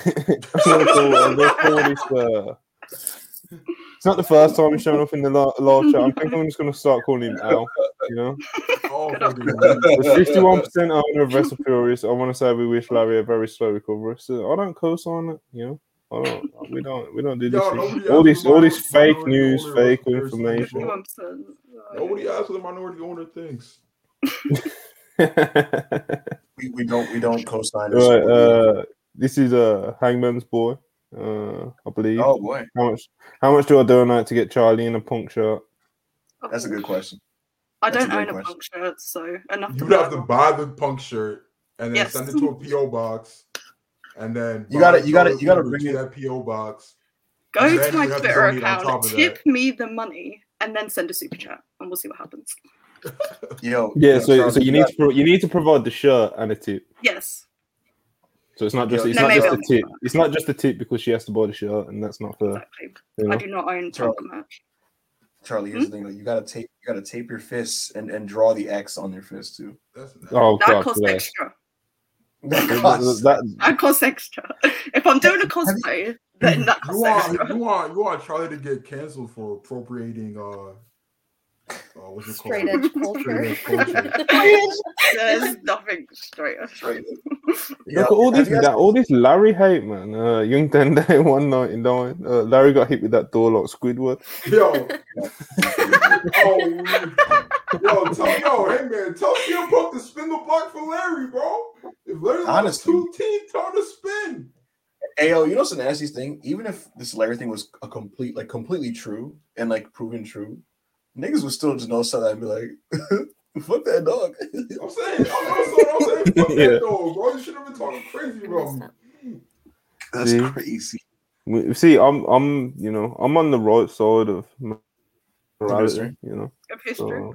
gonna call, I'm gonna call this uh. It's not the first time he's shown up in the la- live chat. I think I'm just gonna start calling him Al. You know, Oh, Good fucking the 51 percent owner of Wrestle Purists. I want to say we wish Larry a very slow recovery. So I don't co-sign it. You know, I don't. We don't. We don't do this. Yo, shit. nobody all this, all this fake news, fake of Wrestle Purists, information. Nobody asked what the minority owner thinks. we, we don't we don't co-sign right. this. Uh, this is uh Hangman's boy. Uh, I believe. oh boy, How much? How much do I donate to get Charlie in a punk shirt? that's a good question. I That's don't great own a punk shirt, so enough. You'd have to buy the punk shirt and then Yes. send it to a PO box, and then You gotta- buy you gotta- Charlie you gotta bring to it- that PO box. Go to my you have to Twitter donate on top account, tip that. me the money, and then send a super chat, and we'll see what happens. Yo, Yeah. yo, So, Charlie, so you need to pro- you need to provide the shirt and a tip. Yes. So it's not just Yeah. it's No, not just a I'll- tip. It's not just a tip because she has to buy the shirt, and that's not fair. Exactly. You I do not own Charlie. punk merch. Charlie, here's the hmm? thing: though. you gotta tape, you gotta tape your fists and, and draw the X on your fist too. That's Oh That god, costs bless. extra. That That- costs- that- That extra. If I'm doing a cosplay, Then that's You are, extra. you want you want Charlie to get canceled for appropriating uh, uh what's it Straight called? edge culture. Straight edge culture. There's nothing straight up. Straight. Look at all this, that, all this Larry hate, man. Uh, Young Dende, one ninety nine. Uh, Larry got hit with that door like Squidward. Yo. oh, yo, tell yo, hey man, tell CM Punk to spin the block for Larry, bro. If Larry lost Honestly. two teeth, tell him to spin. Hey, yo, you know what's the nastiest thing? Even if this Larry thing was a complete, like completely true and like proven true, niggas would still just know something and be like, "Fuck that dog." I'm saying, I'm also I'm saying, fuck Yeah. that though, bro. You should have been talking crazy about me. That's See? crazy. See, I'm, I'm, you know, I'm on the right side of morality. You know, Of history. so,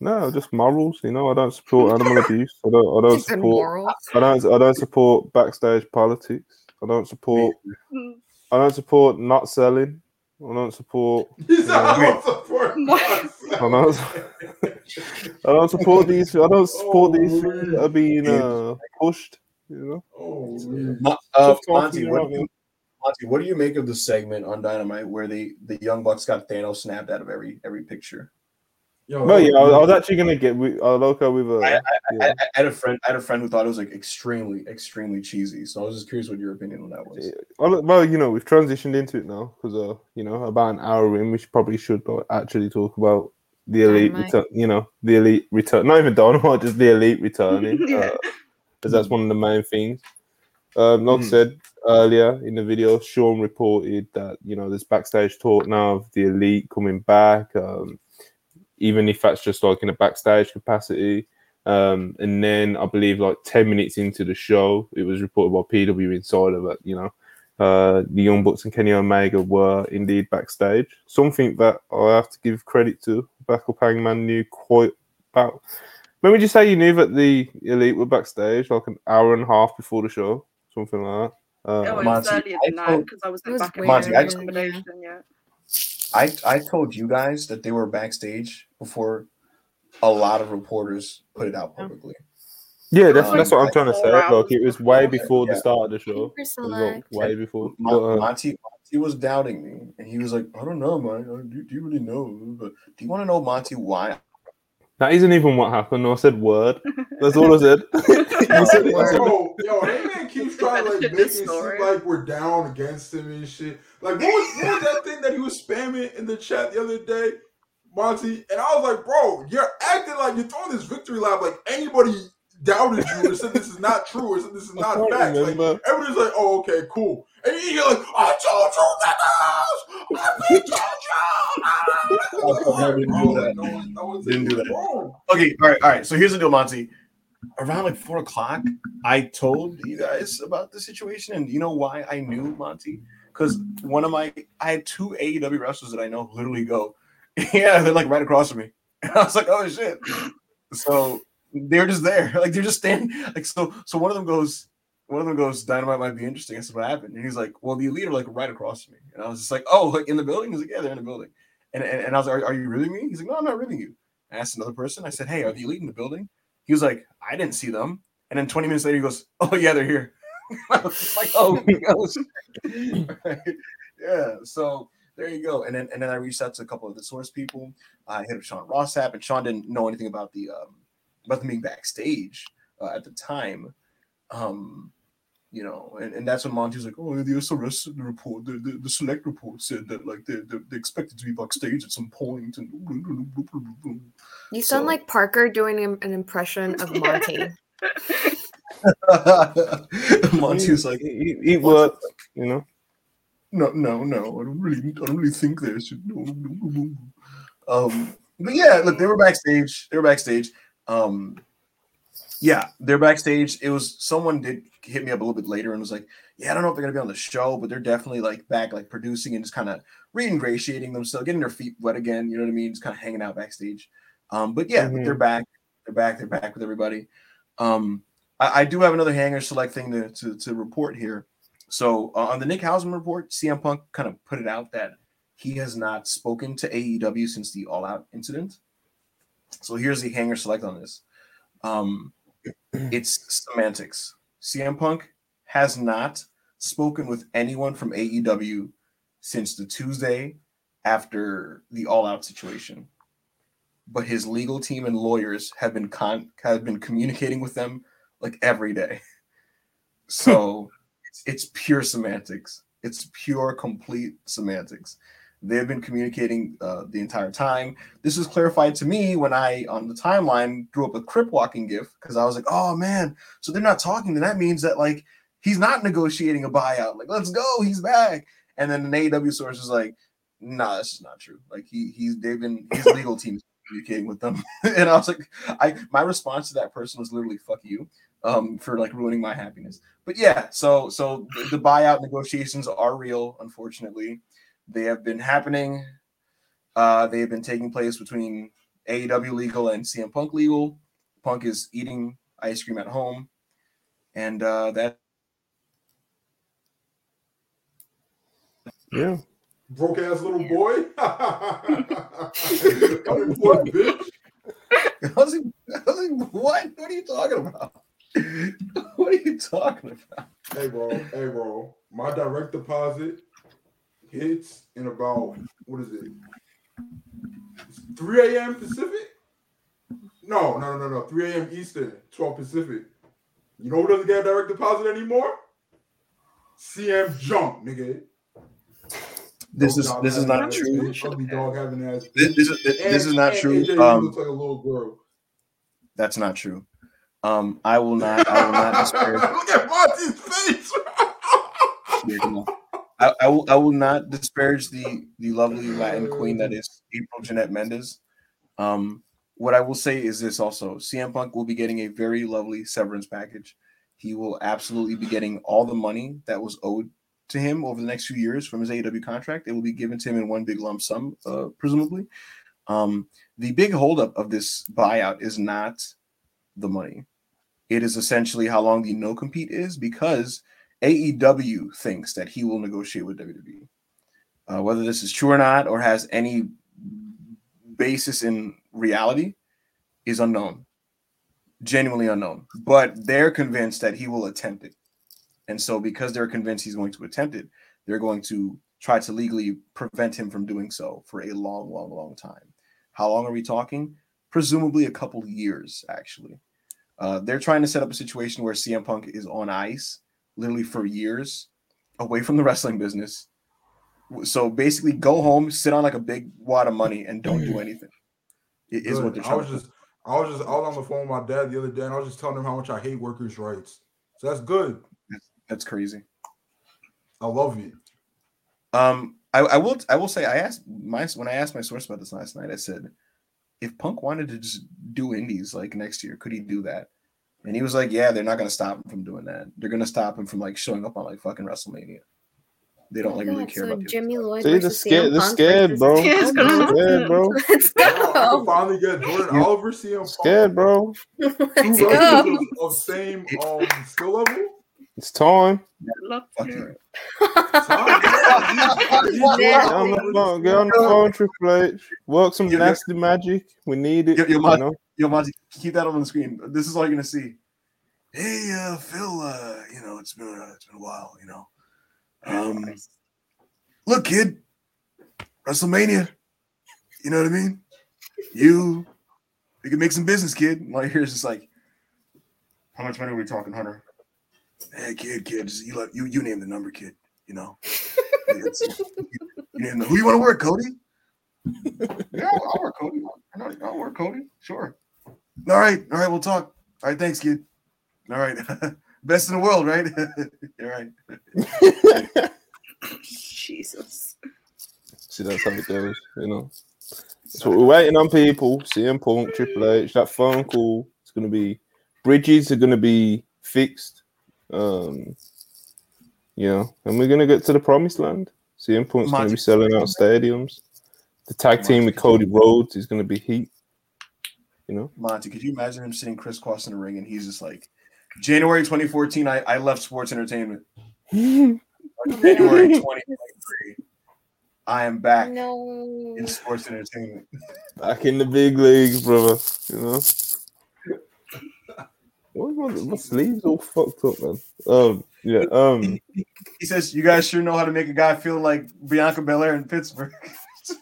no, just morals. You know, I don't support animal abuse. I don't, I don't Just support. I don't, I don't support backstage politics. I don't support. I don't support not selling. I don't support. He said, I don't support What? I don't, I don't support these. I don't support these Oh, things that are being uh, pushed. You know, Oh, man. Uh, Monty, what do you, Monty, what do you make of the segment on Dynamite where they the Young Bucks got Thanos snapped out of every every picture? Yo, Well, yeah, I was, I was actually gonna get. with- I like how with uh, I- yeah. I, I had a friend, I had a friend who thought it was like extremely, extremely cheesy. So I was just curious what your opinion on that was. Well, well, you know, we've transitioned into it now because, uh, you know, about an hour in, we should, probably should like, actually talk about the elite Dynamite. return. You know, the elite return. Not even Dynamite, just the elite returning, Yeah. because that's one of the main things. Um, like I Mhm. said earlier in the video, Sean reported that you know there's backstage talk now of the elite coming back, um, even if that's just like in a backstage capacity. Um, and then I believe like 10 minutes into the show, it was reported by PW Insider that, you know, uh, the Young Bucks and Kenny Omega were indeed backstage. Something that I have to give credit to. Backup Hangman knew quite about. When would you say you knew that the Elite were backstage? Like an hour and a half before the show? Something like that. Oh, it Uh, was Monty, earlier I than that because I wasn't was back in Monty, the I- I I told you guys that they were backstage before a lot of reporters put it out publicly. yeah, that's, Um, that's what I'm like trying to four say. Like, it was way before. before the start of the show. Super It was like way before. Mon- uh, Monty, Monty was doubting me, and he was like, "I don't know, man. Uh, Do, do you really know? But do you want to know, Monty, why that isn't even what happened. I said word. That's all I said. You said it. I said- Yo, yo, that man keeps trying to like Finish make it seem like we're down against him and shit. Like, what was, what was that thing that he was spamming in the chat the other day, Monty? And I was like, bro, you're acting like you're throwing this victory lap like anybody doubted you or said this is not true or said this is not can't fact. Like, everybody's like, oh, okay, cool. And you're like, I told you that the house. I told you. Didn't do oh, that. No, that Didn't do that. Wrong. Okay, all right, all right. So here's the deal, Monty. Around like four o'clock, I told you guys about the situation, and you know why I knew Monty? Because one of my, I had two AEW wrestlers that I know literally go, yeah, they're like right across from me. And I was like, oh shit. So they're just there, like they're just standing. Like so, so one of them goes, one of them goes, Dynamite might be interesting. I said, what happened? And he's like, well, the elite are like right across from me. And I was just like, oh, like in the building? He's like, yeah, they're in the building. And and, and I was like, are, are you ribbing me? He's like, no, I'm not ribbing you. I asked another person. I said, "Hey, are the elite in the building?" He was like, "I didn't see them." And then 20 minutes later, he goes, "Oh yeah, they're here." I was like, "Oh, he goes." yeah. So there you go. And then and then I reached out to a couple of the source people. I hit up Sean Ross Sapp, and Sean didn't know anything about the um, about them being backstage uh, at the time. Um, you know, and, and that's when Monty's like, oh, the SRS report, the, the, the select report said that like they're, they're, they're expected to be backstage at some point. And You sound So- like Parker doing an an impression of Monty. Monty's was like, it, it worked, you know. no, no, no, I don't really, I don't really think no. Um, but yeah, look, they were backstage. They were backstage. Um, yeah, they're backstage. It was someone did hit me up a little bit later and was like, "Yeah, I don't know if they're gonna be on the show, but they're definitely like back, like producing and just kind of re-ingratiating themselves, getting their feet wet again. You know what I mean? Just kind of hanging out backstage. Um, but yeah, but they're back. They're back. They're back with everybody. Um, I, I do have another hanger select thing to to, to report here. So uh, on the Nick Hausman report, CM Punk kind of put it out that he has not spoken to AEW since the All Out incident. So here's the hanger select on this. Um, it's semantics. CM Punk has not spoken with anyone from AEW since the Tuesday after the All Out situation, but his legal team and lawyers have been con have been communicating with them like every day. Hmm. So it's, it's pure semantics. It's pure, complete semantics. They've been communicating uh, the entire time. This was clarified to me when I, on the timeline, drew up a crip walking gif because I was like, oh man, so they're not talking. Then that means that like he's not negotiating a buyout. Like, let's go, he's back. And then an AEW source is like, nah, this is not true. Like he he's they've been his legal team's communicating with them. and I was like, I my response to that person was literally fuck you um for like ruining my happiness. But yeah, so so the buyout negotiations are real, unfortunately. They have been happening. Uh, they have been taking place between AEW legal and CM Punk legal. Punk is eating ice cream at home, and uh, that Yeah. Broke ass little boy. Unemployed bitch. I was like, I was like, what? What are you talking about? what are you talking about? Hey bro, hey bro. My direct deposit hits in about what is it? 3 a.m. Pacific? No, no, no, no, no. 3 a.m. Eastern, 12 Pacific. You know who doesn't get a direct deposit anymore? CM Junk, nigga. This is this is not true. dog having ass. This, this is this is not true. AJ Um, looks like a little girl. that's not true. Um, I will not. I will not. Look at Monty's face. I, I will I will not disparage the the lovely Latin queen that is April Jeanette Mendez. Um, what I will say is this also CM Punk will be getting a very lovely severance package. He will absolutely be getting all the money that was owed to him over the next few years from his AEW contract. It will be given to him in one big lump sum, uh, presumably. Um, the big holdup of this buyout is not the money. It is essentially how long the no compete is because AEW thinks that he will negotiate with WWE. Uh, whether this is true or not, or has any basis in reality, is unknown. Genuinely unknown. But they're convinced that he will attempt it. And so, because they're convinced he's going to attempt it, they're going to try to legally prevent him from doing so for a long, long, long time. How long are we talking? Presumably a couple years, actually. Uh, they're trying to set up a situation where CM Punk is on ice literally for years away from the wrestling business. So basically, go home, sit on like a big wad of money, and don't do anything. It is what they're I was just, I was just out on the phone with my dad the other day, and I was just telling him how much I hate workers' rights. So that's good. That's crazy. I love it. Um, I, I will I will say I asked my when I asked my source about this last night, I said, if Punk wanted to just do indies like next year, could he do that? And he was like, Yeah, they're not gonna stop him from doing that. They're gonna stop him from like showing up on like fucking WrestleMania. They don't like really care so about the Jimmy Lloyd See, they're versus scared. CM They're Punk scared, versus- bro. Yeah, Scared, bro. Let's I go. finally get Jordan Oliver, CM Punk. Scared, bro. Let's Two go. of, of same um skill level. It's time. Love you. Get on the phone. Get on the phone, Triple H. Work some Yeah, yeah. nasty magic. We need it. Yo, yo, you Mon- know? Yo, Monty, keep that on the screen. This is all you're gonna see. Hey, uh, Phil. Uh, you know, it's been uh, it's been a while. You know, um, look, kid, WrestleMania. You know what I mean? You, you can make some business, kid. And all you hear is just like, how much money are we talking, Hunter? Hey, kid, kid, just, you, you you name the number, kid. You know, you, you the, who you want to work, Cody? Yeah, I'll, I'll work Cody. I'll, I'll work Cody. Sure. All right. All right. We'll talk. All right. Thanks, kid. All right. Best in the world, right? all right. Jesus. See, that's how it goes. You know. So we're waiting on people. CM Punk, Triple H. That phone call. It's gonna be bridges are gonna be fixed. Um, you know, and we're gonna get to the promised land. CM Punk's gonna be selling out stadiums. The tag team with Cody Rhodes is gonna be heat. You know. Monty, could you imagine him sitting crisscross in the ring and he's just like, January 2014, I, I left sports entertainment. January 2023, I am back No. in sports entertainment. Back in the big leagues, brother. You know. What my, my sleeves all fucked up, man. Um, Yeah. Um. He says, "You guys sure know how to make a guy feel like Bianca Belair in Pittsburgh."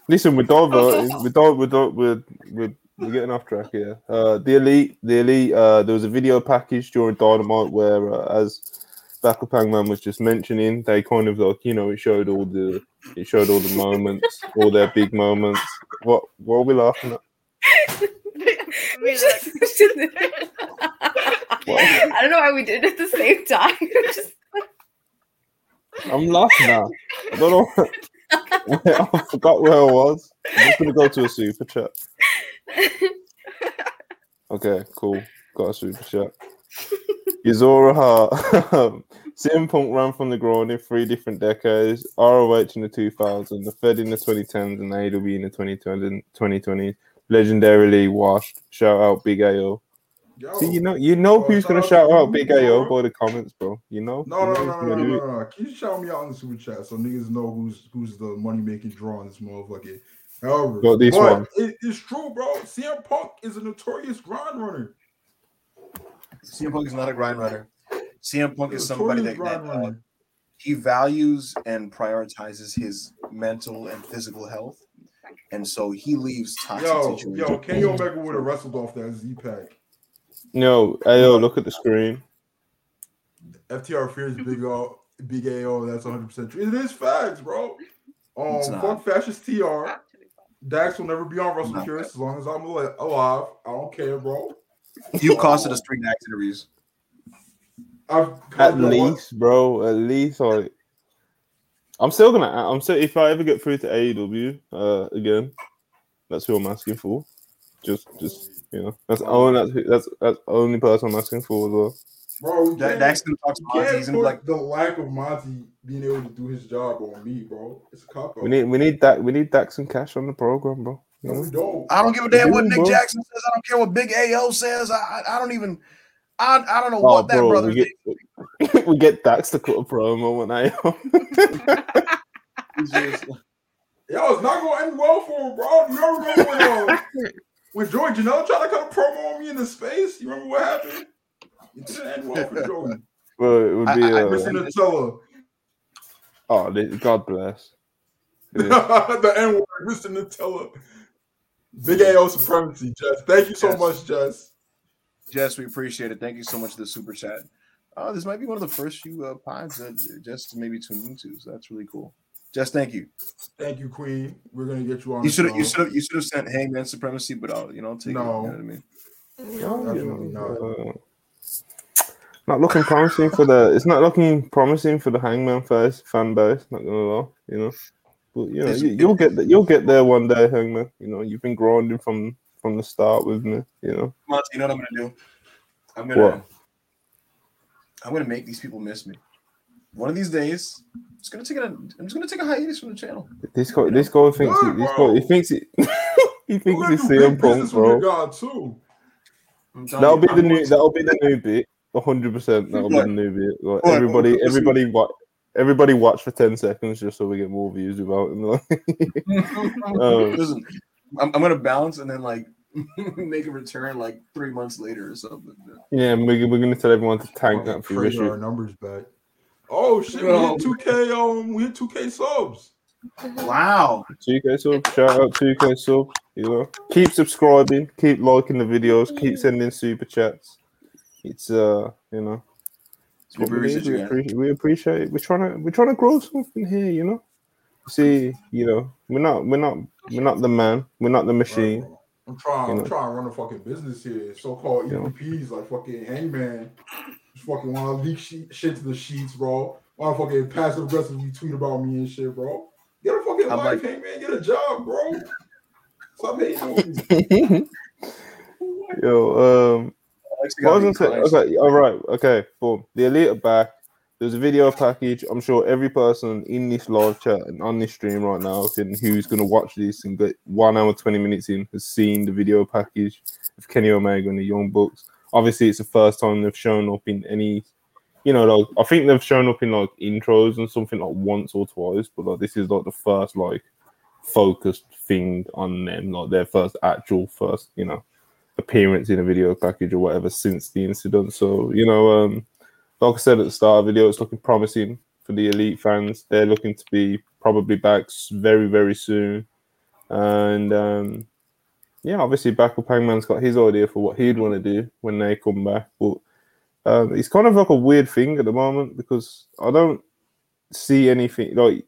Listen, we're diverting. We're di- we're di- we're we're we're getting off track here. Uh, the elite, the elite. Uh, there was a video package during Dynamite where, uh, as Backup Hangman was just mentioning, they kind of like you know it showed all the it showed all the moments, all their big moments. What what are we laughing at? We just- I don't know why we did it at the same time. Just- I'm laughing now. I don't know. I forgot where I was. I'm just gonna go to a super chat. Okay, cool. Got a super chat. Yuzora Hart. CM Punk ran from the ground in three different decades. ROH in the 2000s, the Fed in the 2010s, and AEW in the 2020s. 2020s. Legendarily washed. Shout out Big AO. Yo. See, you know, you know who's gonna shout out shout to out you, Big AO bro. by the comments, bro. You know. No, no, no, no, no, no, no, no. Can you shout me out in the super chat so niggas know who's who's the money making draw in this motherfucker? However, Got this but one. It, it's true, bro. CM Punk is a notorious grind runner. CM Punk is not a grind runner. CM Punk is somebody that, that uh, he values and prioritizes his mental and physical health, and so he leaves toxic Yo, situations. yo, Kenny Omega would have wrestled off that Z pack. No, AO, look at the screen. FTR fears Big O, Big AO. That's 100 percent true. It is facts, bro. Um, It's not. fuck fascist TR. Dax will never be on Russell Not Curious as long as I'm alive. I don't care, bro. You costed us three Dax interviews. I've At you know least, bro. At least, like, I'm still gonna. I'm still. If I ever get through to AEW uh, again, that's who I'm asking for. Just, just you know, that's only that's that's that's the only person I'm asking for as well. bro. We Da- can't, gonna talk to Monty. can't put like, the lack of Monty being able to do his job on me, bro. It's a cop out. We need we need that we need Dax and Cash on the program, bro. No, we don't. I don't give a damn what Nick bro. Jackson says. I don't care what Big AO says. I, I, I don't even. I, I don't know Oh, what that bro, brother we get we get Dax to cut a promo when I did. Yo, it's not going to end well for him, bro. You ever remember when, when Joey Janela tried to cut a promo on me in the space? You remember what happened? It didn't end well for Joey. well, it would be. I- I- I uh, Mr. Nutella. oh, God bless. The N word, Mr. Nutella. Big AO supremacy, Jess. Thank you so Yes. much, Jess. Jess, we appreciate it. Thank you so much for the super chat. Uh, this might be one of the first few uh, pods that Jess maybe tuned into, so that's really cool. Jess, thank you. Thank you, Queen. We're gonna get you on. You should have you should have you should have sent Hangman Supremacy, but I'll you know take it. You No. know what I mean? Definitely you not. know, uh, not looking promising for the. It's not looking promising for the Hangman first fan base. Not gonna lie, you know. But you know, you, you'll get the, you'll get there one day, Hangman. You know, you've been grinding from from the start with me. You know. Monty, you know what I'm gonna do? I'm gonna What? I'm gonna make these people miss me. One of these days, I'm just gonna take a I'm just gonna take a hiatus from the channel. This guy, this guy thinks he, this bro. guy, he thinks it. he thinks gonna he's do CM big Punk, business with your bro. God too. That'll be the new. That'll be the new bit. hundred percent. That'll be the new bit. Like, What? everybody, Listen. everybody, watch. Everybody watch for ten seconds just so we get more views about him. Um, Listen, I'm, I'm gonna bounce and then like make a return like three months later or something. yeah, we're, we're gonna tell everyone to tank that for Trade our numbers back. Oh shit, we Yo. hit 2K um we hit 2K subs. Wow. 2K sub, shout out 2K sub. You know, keep subscribing, keep liking the videos, keep sending super chats. It's uh, you know, it's We what we, need. appreciate we, man. appreciate, we appreciate. We're trying to we're trying to grow something here. You know, see, you know, we're not we're not we're not the man, we're not the machine. Right. I'm trying, You I'm trying to run a fucking business here. So-called You know. EVPs like fucking Hangman. Just fucking want to leak shit, shit to the sheets, bro. Want to fucking passive aggressively tweet about me and shit, bro. Get a fucking I'm life, like- Hangman. Get a job, bro. Stop hating on me. Yo, um, Alexa What was me I saying? Okay, all right, okay, boom. The elite are back. There's a video package. I'm sure every person in this live chat and on this stream right now can, who's going to watch this and get one hour, 20 minutes in has seen the video package of Kenny Omega and the Young Bucks. Obviously, it's the first time they've shown up in any, you know, like I think they've shown up in like intros and something like once or twice, but like this is like the first like focused thing on them, like their first actual first, you know, appearance in a video package or whatever since the incident. So, you know, um, like I said at the start of the video, it's looking promising for the elite fans. They're looking to be probably back very, very soon. And um, yeah, obviously, Backup Hangman's got his idea for what he'd want to do when they come back. But um, it's kind of like a weird thing at the moment because I don't see anything like.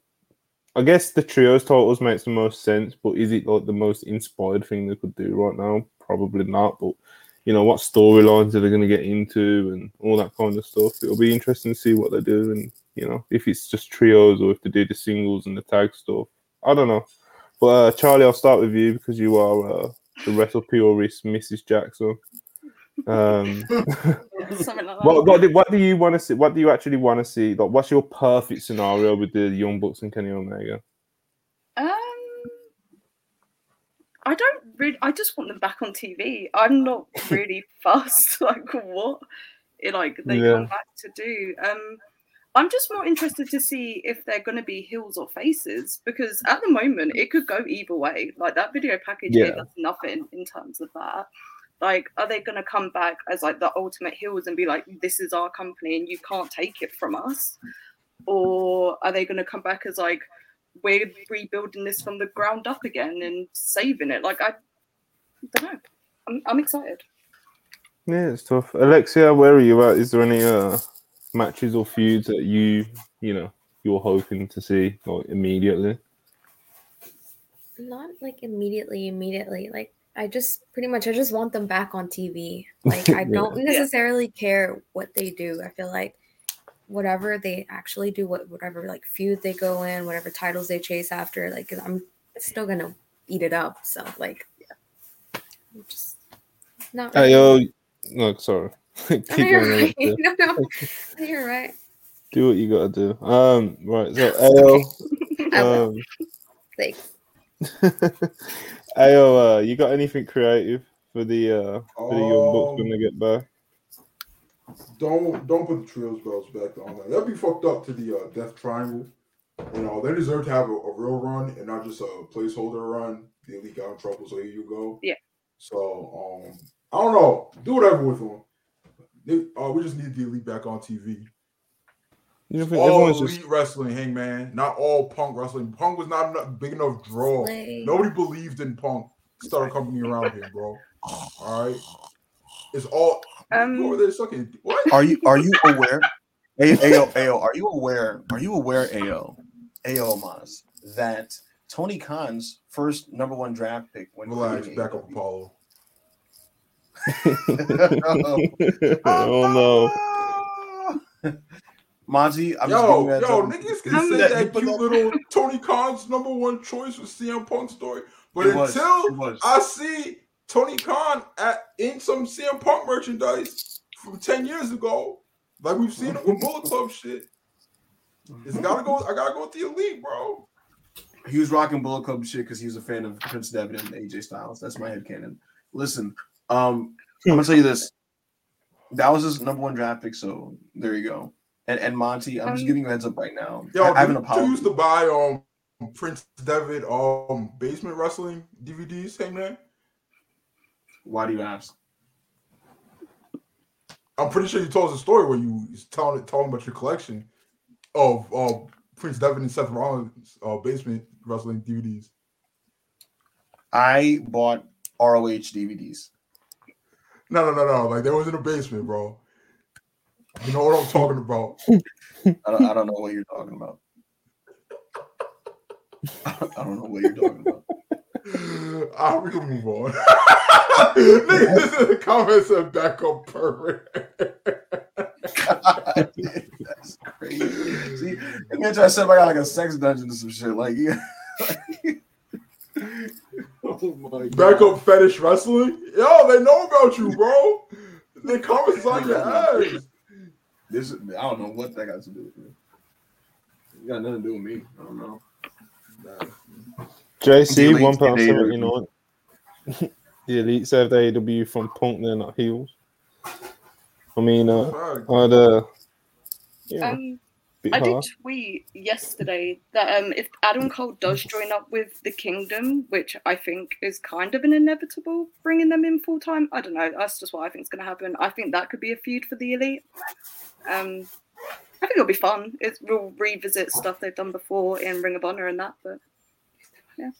I guess the trios titles makes the most sense, but is it like the most inspired thing they could do right now? Probably not. But you know, what storylines are they going to get into and all that kind of stuff. It'll be interesting to see what they do and you know if it's just trios or if they do the singles and the tag stuff. I don't know. But uh, Charlie, I'll start with you because you are uh, the wrestle purist, Mrs. Jackson. Um, Something like that. what, what, do, what do you want to see? What do you actually want to see? Like, what's your perfect scenario with the Young Bucks and Kenny Omega? Um, I don't really. I just want them back on TV. I'm not really fussed. Like what, like they Yeah. come back to do. Um, I'm just more interested to see if they're going to be heels or faces because at the moment it could go either way. Like that video package Yeah. gave us nothing in terms of that. Like, are they going to come back as like the ultimate heels and be like, "This is our company and you can't take it from us," or are they going to come back as like, "We're rebuilding this from the ground up again and saving it"? Like, I don't know. I'm, I'm excited. Yeah, it's tough. Alexia, where are you at? Is there any uh, matches or feuds that you, you know, you're hoping to see like immediately? Not like immediately, immediately. Like I just pretty much I just want them back on TV. Like I Yeah. don't necessarily care what they do. I feel like whatever they actually do, what whatever like feud they go in, whatever titles they chase after, like I'm still gonna eat it up. So like yeah. I'm just not Hey, yo, no, sorry. Keep No, you're right. Alexia. no, no, you're right. Do what you gotta do. Um, right. So, Ayo, um, Thanks. Ayo, uh, you got anything creative for the uh for the young bucks when Um, they get back? Don't don't put the trios belts back on that. That'd be fucked up to the uh, Death Triangle. You know, they deserve to have a, a real run and not just a placeholder run. The elite got in trouble, so here you go. Yeah. So um, I don't know. Do whatever with them. They, uh, we just need the elite back on TV. You don't all everyone's elite just wrestling, Hangman. Not all Punk wrestling. Punk was not enough, big enough draw. Slay. Nobody believed in Punk. Start a company around here, bro. All right. It's all. Um, you over there sucking. What? Are you are you aware? A- Ao Ao, are you aware? Are you aware, Ao, Ao Mas, that Tony Khan's first number one draft pick went Relax. to Back up, Apollo. oh no. Monty, I'm just Yo, giving you that. yo, niggas can say that- that cute little Tony Khan's number one choice was CM Punk story, but It until it was. I see Tony Khan at in some CM Punk merchandise from ten years ago, like we've seen it with Bullet Club shit, it's gotta go. I gotta go with the elite, bro. He was rocking Bullet Club shit because he was a fan of Prince Devitt and AJ Styles. That's my head canon. Listen, um, I'm gonna tell you this. That was his number one draft pick, so there you go. And and Monty, I'm just Um, giving you a heads up right now. Yo, I have an did apology. used to buy um Prince Devitt um basement wrestling DVDs, hey man? Why do you ask? I'm pretty sure you told us a story where you was telling talking about your collection of uh, Prince Devitt and Seth Rollins uh, basement wrestling DVDs. I bought ROH DVDs. No, no, no, no. Like there was in a basement, bro. You know what I'm talking about. I don't, I don't know what you're talking about. I don't know what you're talking about. Ah, we can move on. Niggas in the comments up pervert. God, that's crazy. See, imagine I said I got like a sex dungeon or some shit. Like, yeah. oh my god. Back up fetish wrestling. Yo, they know about you, bro. They comments on your ass. This is, I don't know what that got to do with me. It got nothing to do with me. I don't know. JC Elite one pound Invader. seventy nine. the elite saved AEW from Punk. They're not heels. I mean, uh, I'd uh, yeah, Um, bit I did tweet yesterday that um, if Adam Cole does join up with the Kingdom, which I think is kind of an inevitable, bringing them in full time. I don't know. That's just what I think is going to happen. I think that could be a feud for the Elite. Um, I think it'll be fun. It's, we'll revisit stuff they've done before in Ring of Honor and that, but yeah.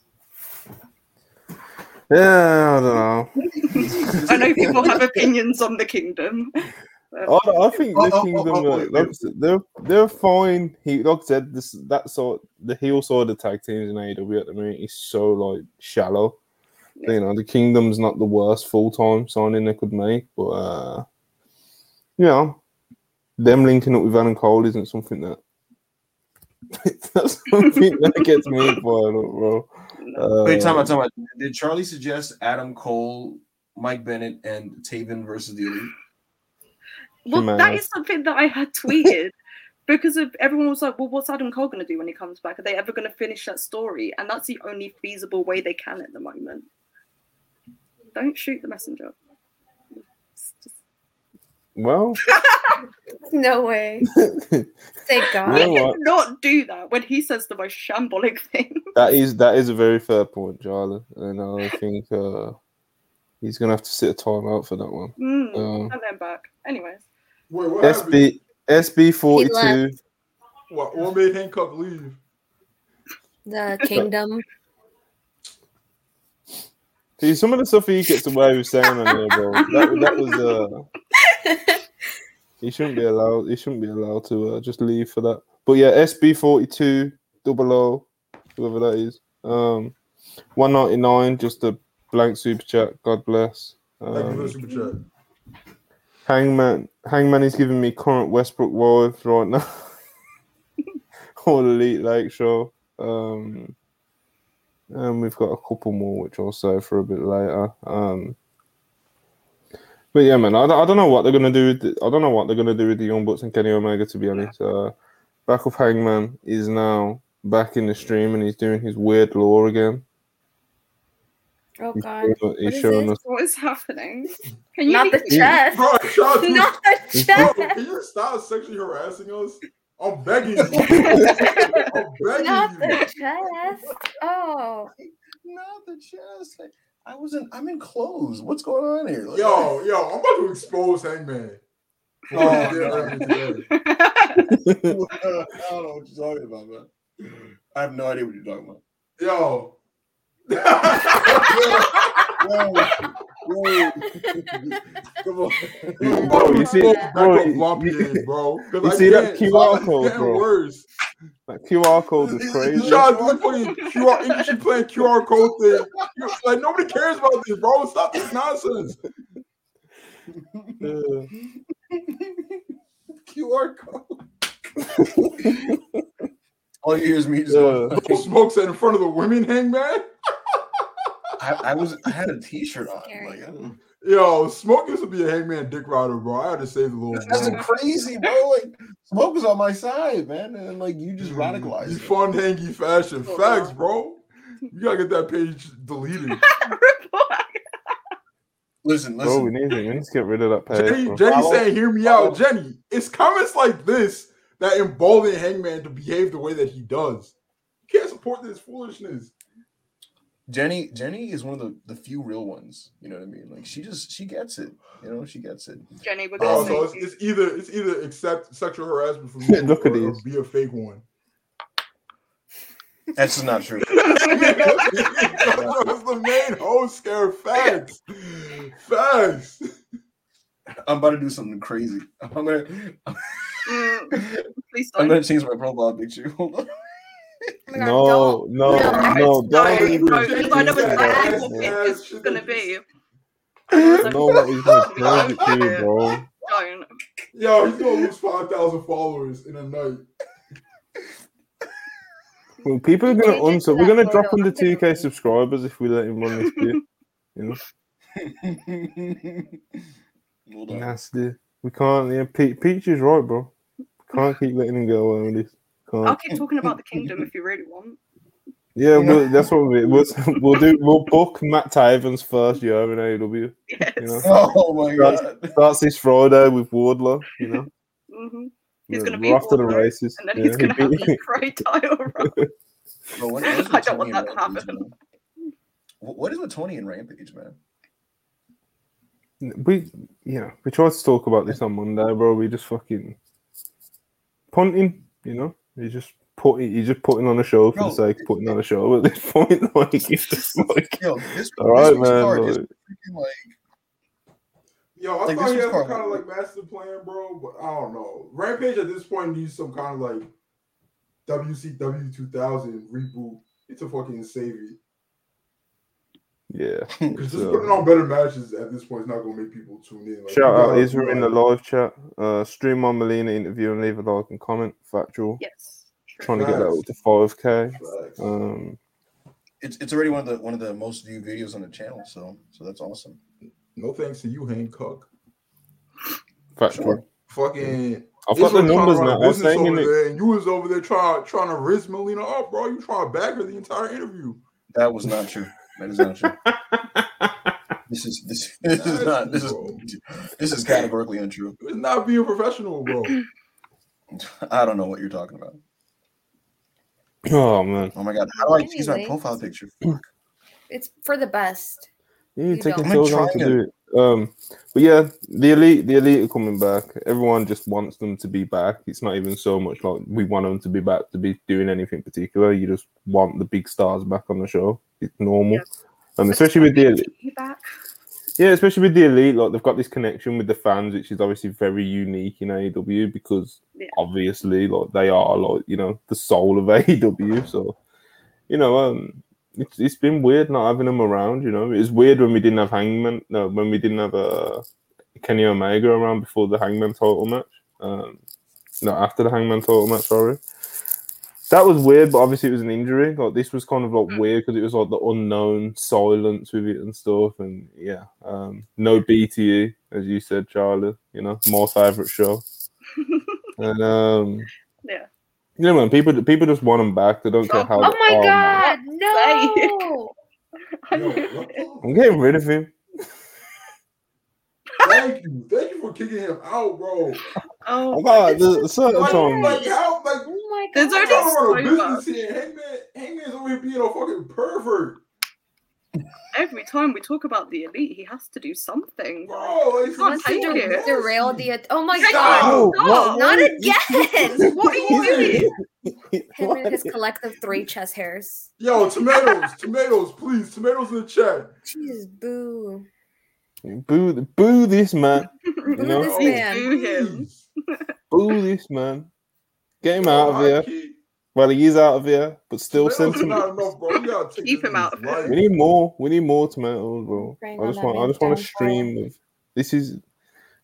Yeah, I don't know. I know people have opinions on the Kingdom. but- I, I think Oh, the oh, oh, kingdom, oh, uh, wait, like, they're they're fine. He like I said, this that sort the heel side of tag teams in AEW at the minute is so like shallow. Yeah. You know, the kingdom's not the worst full time signing they could make, but uh you know, them linking up with Adam Cole isn't something that that's something that gets me fired up, bro. Uh, Wait, time out, time out. Did Charlie suggest Adam Cole, Mike Bennett, and Taven versus the Elite? Well, Man. that is something that I had tweeted because of everyone was like, "Well, what's Adam Cole going to do when he comes back? Are they ever going to finish that story?" And that's the only feasible way they can at the moment. Don't shoot the messenger. Just- well, No way. Thank God. You know We what? did not do that when he says the most shambolic thing. that is that is a very fair point, Charlie, and I think uh he's gonna have to sit a time out for that one. Mm, Um, and then back. Anyways, Wait, what happened? SB SB forty two. What, what made Hancock leave? The kingdom. See some of the stuff he gets away with saying on there, bro. That, that was uh he shouldn't be allowed he shouldn't be allowed to uh, just leave for that. But yeah, SB forty two, double O, whoever that is. Um one ninety nine, just a blank super chat, God bless. Thank you for Um, super chat. Hangman Hangman is giving me current Westbrook vibes right now. All Elite Lake Show. Um, and we've got a couple more which I'll say for a bit later. Um, but yeah, man, I, don't- I don't know what they're gonna do. With the, I don't know what they're gonna do with the Young Bucks and Kenny Omega. To be honest, uh, Backup Hangman is now back in the stream and he's doing his weird lore again. Oh God. showing, he's is showing this? us. what is happening? Can you Not the chest. Bro, Sean, Not the bro, chest. can you stop sexually harassing us? I'm begging you. I'm begging Not you. the chest. Oh. Not the chest. I wasn't. I'm in clothes. What's going on here? Like- Yo, yo, I'm about to expose Hangman. Oh, Yeah, no. right today. I don't know what you're talking about, man. I have no idea what you're talking about. Yo. Whoa, whoa. Come on. Bro, you see- Back bro, up you- Lumpy you- in, bro. 'Cause you see that QR it's code, getting bro? worse. That QR code is crazy. Sean, look fucking QR, English you playing QR code thing. You- Like nobody cares about this, bro. Stop this nonsense. QR code. All you hear is me just Yeah. going, Bro, Smoke said in front of the women, Hangman. I, I was I had a t-shirt on. Like, I Yo, Smoke used to be a Hangman dick rider, bro. I had to save the little. that's bro. crazy, bro. Like smoke was on my side, man, and like you just mm-hmm. You radicalized. it. fun, hangy fashion. Oh, Facts, bro. You gotta get that page deleted. Listen, Bro, we need, to, we need to get rid of that page. Jenny, bro. Jenny saying, "Hear me out, Jenny." It's comments like this that embolden Hangman to behave the way that he does. You can't support this foolishness. Jenny, Jenny is one of the, the few real ones. You know what I mean? Like she just she gets it. You know, she gets it. Jenny, we're Oh, gonna so it's, it's either it's either accept sexual harassment from you Look at or, or be a fake one. That's just not true. That's the main host scare. Facts, facts. I'm about to do something crazy. I'm gonna Mm, please I'm gonna change my profile picture. Hold on. My God, No, no, No, no, no, don't no, even no, do because I know that. exactly what Yeah, it is shit, gonna be. No, what he's gonna change it to, bro. Don't. Yo, he's gonna lose five thousand followers in a night. Well, people are gonna Change unsub. We're gonna drop under 2k subscribers if we let him run this bit. You know, nasty. We can't. Yeah, Pe- Peach is right, bro. We can't keep letting him get away with this. I'll keep talking about the kingdom if you really want. Yeah, we'll, that's what we, we'll, we'll do. We'll book Matt Taven's first year in AEW. Yes. You know? Oh my god. Starts this Friday with Wardlow. You know, hmm He's We're- gonna be off to the races. And then Yeah, he's gonna have he- the great title run. Bro, what- what is with I don't want Tony and that to Rampage, happen. man? What what is with Tony and Rampage, man? we, you know, we tried to talk about this on Monday, bro. We just fucking punting. You know, he's just putting he's just putting on a show for Bro, the sake of putting on a show. At this point, like, it's just like Yo, this, all right, this man. like- freaking like Yo, I Like, thought this he was had some kind of like master plan, bro, but I don't know. Rampage at this point needs some kind of like WCW 2000 reboot. It's a fucking save it. Yeah. Because just So- putting on better matches at this point is not gonna make people tune in. Like, Shout out gotta Israel in the live chat. Uh, stream on Melina interview and leave a like and comment. Factual. Yes. true. Trying to get that up to five k. facts. Um, it's it's already one of the one of the most viewed videos on the channel, so so that's awesome. No thanks to you, Hancock. factual. Fucking I've got the Israel trying to numbers now. I was business saying over it. there, and you was over there trying trying to riz Melina up, bro. You trying to bag her the entire interview. That was not true. That is not true. This is this, this is not this is this is categorically untrue. It's not being professional, bro. I don't know what you're talking about. Oh man, Oh my god, how do I choose my profile picture? It's for the best. you're You taking don't. so long to do it. Um, but yeah, the elite, the elite are coming back. Everyone just wants them to be back. It's not even so much like we want them to be back to be doing anything particular. You just want the big stars back on the show. It's normal. Yes. Um, especially with the elite. Yeah, especially with the elite, like they've got this connection with the fans, which is obviously very unique in AEW because Yeah. obviously, like they are like you know the soul of AEW. So, you know, um, it's it's been weird not having him around. You know, it was weird when we didn't have Hangman. No, when we didn't have uh, Kenny Omega around before the Hangman title match. Um, no, after the Hangman title match. Sorry. That was weird, but obviously it was an injury. Like this was kind of like Mm. weird because it was like the unknown silence with it and stuff. And yeah, um, no BTE as you said, Charlie. You know, my favorite show. and um, Yeah. You know, man, people people just want them back. They don't care how. Oh my man. god, no! Yo, what the- I'm getting rid of him. Thank you, thank you for kicking him out, bro. Oh, I got the certain Like, like how, like Oh my There's god! already I'm trying to run a so business here. Hangman, Hangman's over here being a fucking pervert, every time we talk about the elite, he has to do something. bro. Like, Can't it's take so it. Derail the. Oh my Stop. god! No, Stop. what- Not what- again! What are you doing? Him and his collective three chest hairs. Yo, tomatoes, tomatoes, please, tomatoes in the chat. Jeez, boo. Boo, boo this man. Boo know? this Oh, man. Boo him. Boo this man. Get him out of Oh, here. I can't- Well, he is out of here, but still Tomatoes send him. enough, bro. You gotta Keep him out of nigga's We need more. We need more tomatoes, bro. Bring I just want. I just want a stream of this is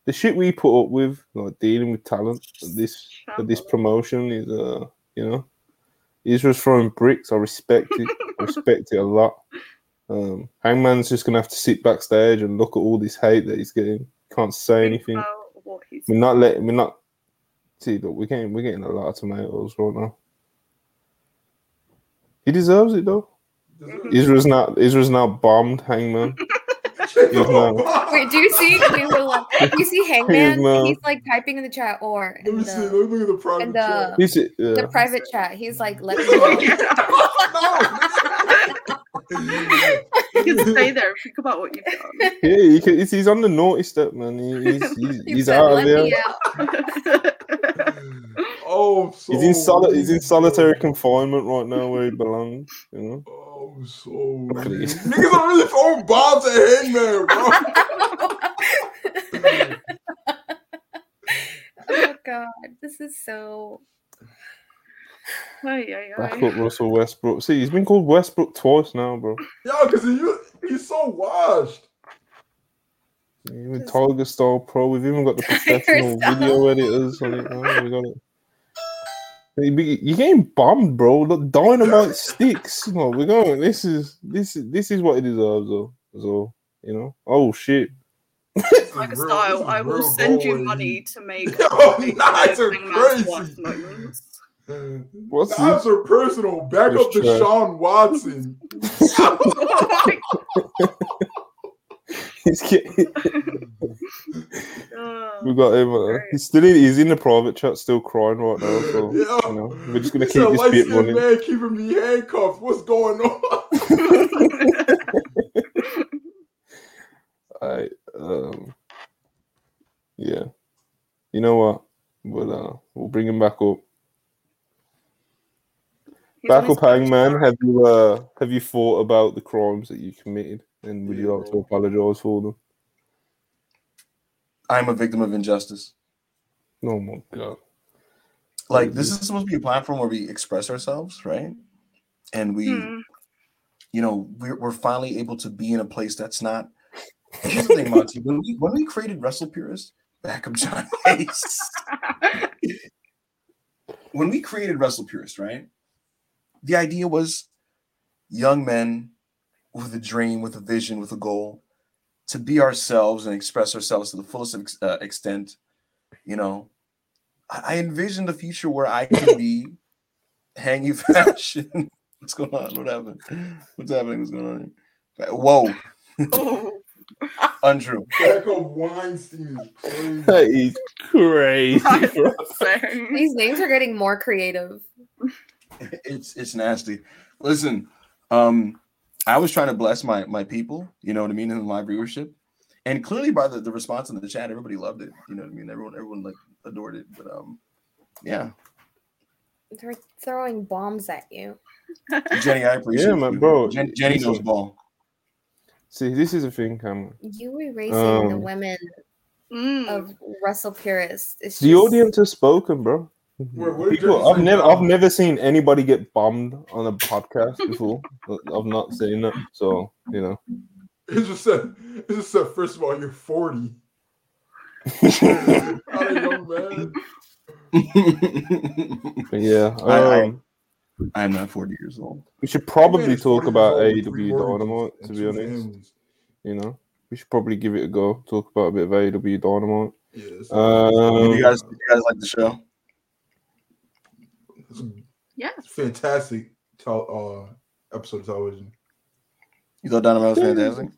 the shit we put up with, like dealing with talent. This this promotion is, uh, you know, Israel's throwing bricks. I respect it. I respect it a lot. Um, Hangman's just gonna have to sit backstage and look at all this hate that he's getting. Can't say anything. about what he's We're not letting. We're not. See, look, we're getting we're getting a lot of tomatoes right now. He deserves it though. Israel's not. Israel's now bombed Hangman. no. Wait, do you see? We were like, do you see Hangman? no. He's like typing in the chat or in me see. the, look at the private in chat. the, He's, yeah. the private chat. He's like, let me know. You can stay there and think about what you've done. Yeah, he can, he's, he's on the naughty step, man. He, he's he's, he's out of "Let there. out." Oh, so He's in soli- he's in solitary confinement right now, where he belongs. You know. Oh, so weak. Please. niggas are really throwing bombs at Hangman, bro. oh god, this is so. Ay, ay, Back up Russell Westbrook. See, he's been called Westbrook twice now, bro. Yeah, because he, he's so washed. Even Tiger Style Pro. We've even got the professional video editors on it. now. We got it. You be- You're getting bombed, bro. Look, dynamite sticks. No, we're going. This is this is this is what it deserves, though. So you know. Oh shit. Like a style, I will send you money to make Yo, make knives are crazy. Worst moments. What's Knives are personal. Back up to trash. Sean Watson. oh He's getting, god. we got him. Uh, he's still in, he's in the private chat, still crying right now. So Yeah. you know, we're just gonna He keep this light bit skinned running. man keeping me handcuffed. What's going on? I um, yeah. You know what? but uh, we'll bring him back up. He's on Back up, Hangman. Have you uh, have you thought about the crimes that you committed, and would you like to apologize for them? I'm a victim of injustice. Oh my god! Like this is supposed to be a platform where we express ourselves, right? And we, Hmm. you know, we're, we're finally able to be in a place that's not. Here's the thing, Monty. When we when we created Wrestle Purist, back up John Hayes. when we created Wrestle Purist, right? The idea was young men with a dream, with a vision, with a goal, to be ourselves and express ourselves to the fullest ex- uh, extent. You know, I, I envisioned a future where I could be hanging fashion. What's going on? What happened? What's happening? What's going on? Here? Whoa, Oh. untrue. Back up Weinstein is crazy. That is crazy. These names are getting more creative. it's it's nasty. Listen, um, I was trying to bless my my people, you know what I mean, in my viewership, and clearly by the, the response in the chat, everybody loved it. You know what I mean? Everyone everyone like adored it. But um, yeah, They're throwing bombs at you. Jenny, I appreciate Yeah, man, you. bro, Jen, Jenny knows listen. ball. See, this is the thing, Cameron. You erasing the Um, women Mm. of Wrestle Purist. It's The just- audience has spoken, bro. Wait, what did People, I've never. I've never seen anybody get bummed on a podcast before. I've not seen that, so you know. It just said, it just said, first of all, you're 40. Not a man. But yeah, I- I- um, I am not 40 years old. we should probably talk about old AEW Dynamite. To be honest, families. you know, we should probably give it a go. Talk about a bit of AEW Dynamite. Yeah, Um, you guys, you guys like the show? It's a Yeah. fantastic tel- uh, episode of television. You thought Dynamite was fantastic?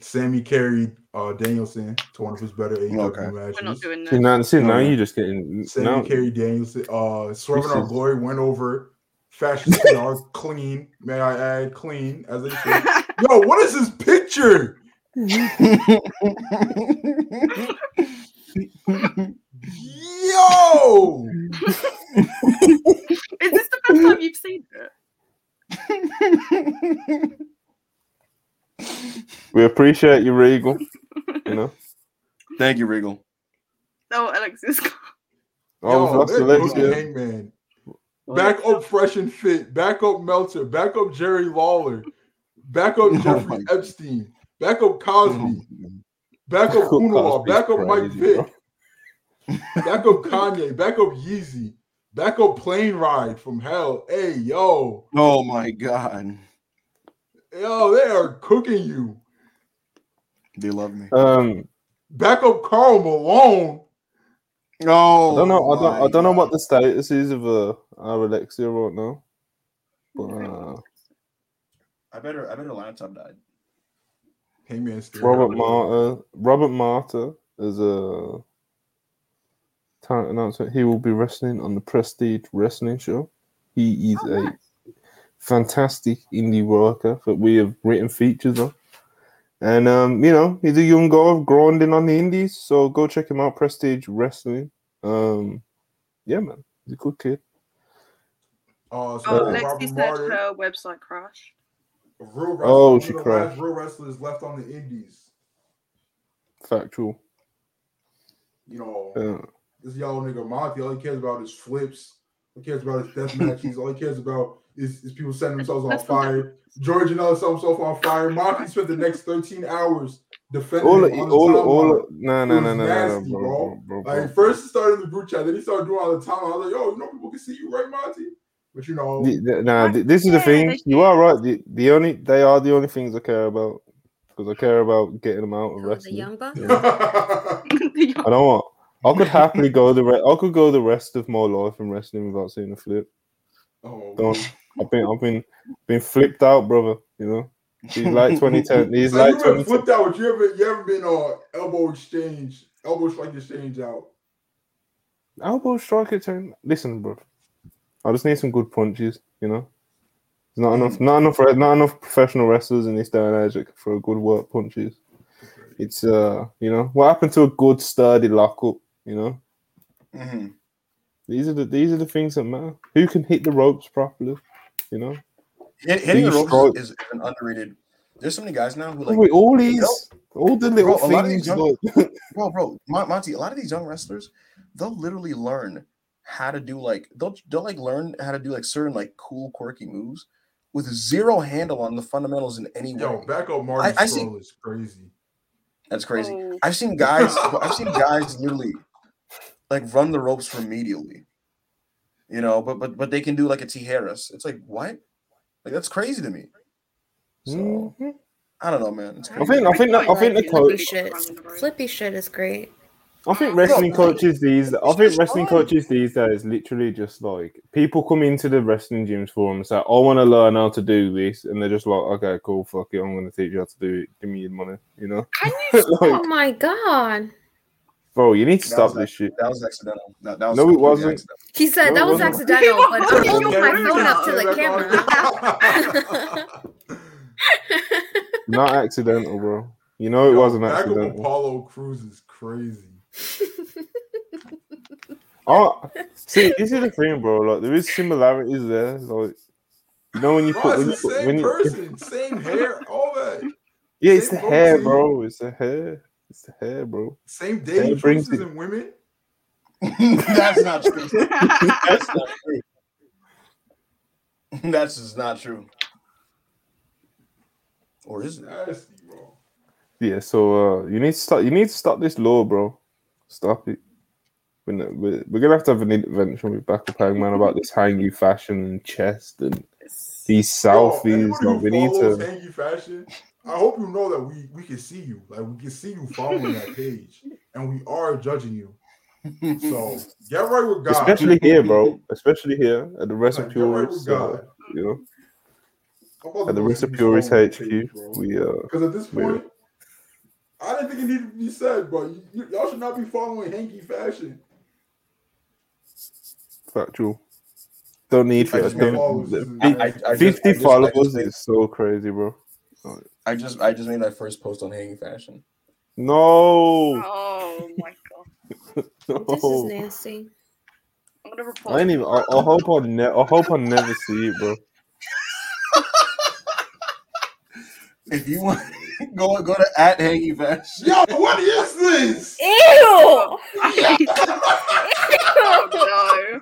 Sammy carried uh, Danielson to one of his better AEW Okay. matches. We're not doing see now, see, now Okay. you're just getting Sammy now. carried Danielson. Uh, Swerve in Our Glory went over. Fashion PR clean, may I add, clean as they should. Yo, what is this picture? Yo, Is this the first time you've seen it? We appreciate you, Regal. You know, Thank you, Regal. Oh, no, Alexis. oh, Yo, that's there goes Alexia. Hangman. Back up Fresh and Fit. Back up Meltzer. Back up Jerry Lawler. Back up Oh Jeffrey my Epstein. Back up Cosby. Back up Cosby's Kunal. Back up Mike crazy, Vick. bro. Back up Kanye. Back up Yeezy. Back up Plane Ride from Hell. Hey, yo. Oh my god. Yo, they are cooking you. They love me. Um, Back up Karl Malone. Oh I don't know. I don't. I don't know what the status is of uh, our Alexia right now. But uh, I better I bet her laptop died. Hangman scared. Robert Marta, Robert Marta is a talent announcement. He will be wrestling on the Prestige Wrestling Show. He is Oh, a nice. fantastic indie worker that we have written features on. And um, you know, he's a young guy grinding on the indies, so go check him out, Prestige Wrestling. Um, yeah, man, he's a good kid. Uh, so Oh, Lexi Robert said her website crashed. a real wrestler, Oh, one she crashed. real wrestlers left on the Indies. Factual. You know, Uh, this yellow nigga Monty, all he cares about is flips. All he cares about is death matches. all he cares about is, is people setting themselves on fire. George and set himself on fire. Monty spent the next 13 hours defending all, him on the all, timeline. all, no, no, It no, was no, no, no, nasty, bro, bro. bro, bro, bro. Like first it started in the group chat, then he started doing all the time. I was like, yo, you know people can see you, right, Monty? But you know, The- the- nah, th- this is the thing. You are right. The, the only they are the only things I care about because I care about getting them out of Oh, the young buck. Yeah. I don't want. I could happily go the re- I could go the rest of my life in wrestling without seeing a flip. oh. I've been I've been been flipped out, brother. You know. These like 2010. These So like 2010. flipped out, you ever you ever been on elbow exchange, elbow strike exchange out? Elbow strike exchange. Listen, bro. I just need some good punches. You know. There's not enough. Not enough. Not enough professional wrestlers in this day and age for a good work punches. It's uh, you know, what happened to a good sturdy lockup? You know, hmm These are the these are the things that matter. Who can hit the ropes properly? You know, Hit, hitting the ropes is, is an underrated. There's so many guys now who like, Wait, all these, all the little Bro, a lot of these things. young- bro, bro, Mon- Monty. A lot of these young wrestlers, they'll literally learn how to do like they'll they'll like learn how to do like certain like cool quirky moves with zero handle on the fundamentals in any way. Yo, back up Marty I- I see- is crazy. That's crazy. Oh, I've seen guys. I've seen guys literally like run the ropes for remedially. You know, but but but they can do like a T Harris. It's like what? Like that's crazy to me. So Mhm. I don't know, man. It's I think I think that, I think the Flippy coach. shit. Flippy shit is great. I think wrestling coaches these. I think wrestling coaches these days literally just like people come into the wrestling gyms for them and say, "I want to learn how to do this," and they're just like, "Okay, cool, fuck it, I'm going to teach you how to do it. Give me your money," you know. Can you Oh my god. Bro, you need to That stop was this shit. That was accidental. That, that was No, it wasn't. accidental. He said No, that was wasn't. accidental, but I'm holding my phone up to the camera. Not accidental, bro. You know it Yo, wasn't back up accidental. Apollo Crews is crazy. Oh, see, this is the thing, bro. Like there is similarities there. Like you know when you Bro, put when you the put same when you, person, same hair, all that. yeah, it's the hair, bro. It's the hair. It's the hair, bro. Same Hair dating brings choices it- in women. That's not true. That's not true. That's just not true. Or is it? Nasty, bro. Yeah, so uh, you need to stop. You need to stop this law, bro. Stop it. We're, not, we're, we're gonna have to have an intervention with Backup Hangman about this hangy fashion and chest and these Yo, selfies. anybody Like, we need to. Hanky Fashion, I hope you know that we we can see you. Like we can see you following that page, and we are judging you. So get right with God. Especially here, bro. Especially here at the Rest Like, of get right God. uh, you know, I'm about to at the go Rest see of who's Purist following that HQ. page. We uh, Because at this We're- point, I didn't think it needed to be said, but y- y'all should not be following hanky fashion. factual. Don't need I for just don't- made followers. the- This is- I- I- I just- I Fifty I followers just is so crazy, bro. I just I just made my first post on hanging fashion. No, Oh my god. This is nasty. I'm gonna report. I ain't even. I, I hope I, ne- I hope I never see it, bro. If you want go go to at hanging fashion. Yo, what is this? Ew! oh no.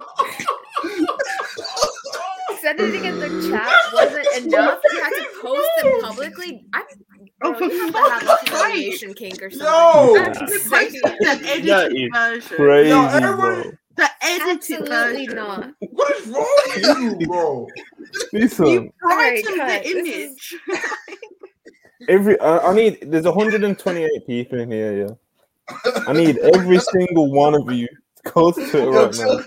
Sending in the chat wasn't enough. You had to post them publicly. I, Oh, bro, for you have to fuck's have a sake. humiliation kink or something. Yo! That's The edited That is version. Crazy, Yo, bro. The edited Absolutely version. not. What is wrong with you, bro? Listen, You Alright, brightened cut. the This image. every I, I need. There's 128 people in here. Yeah, I need every single one of you to go to Twitter right now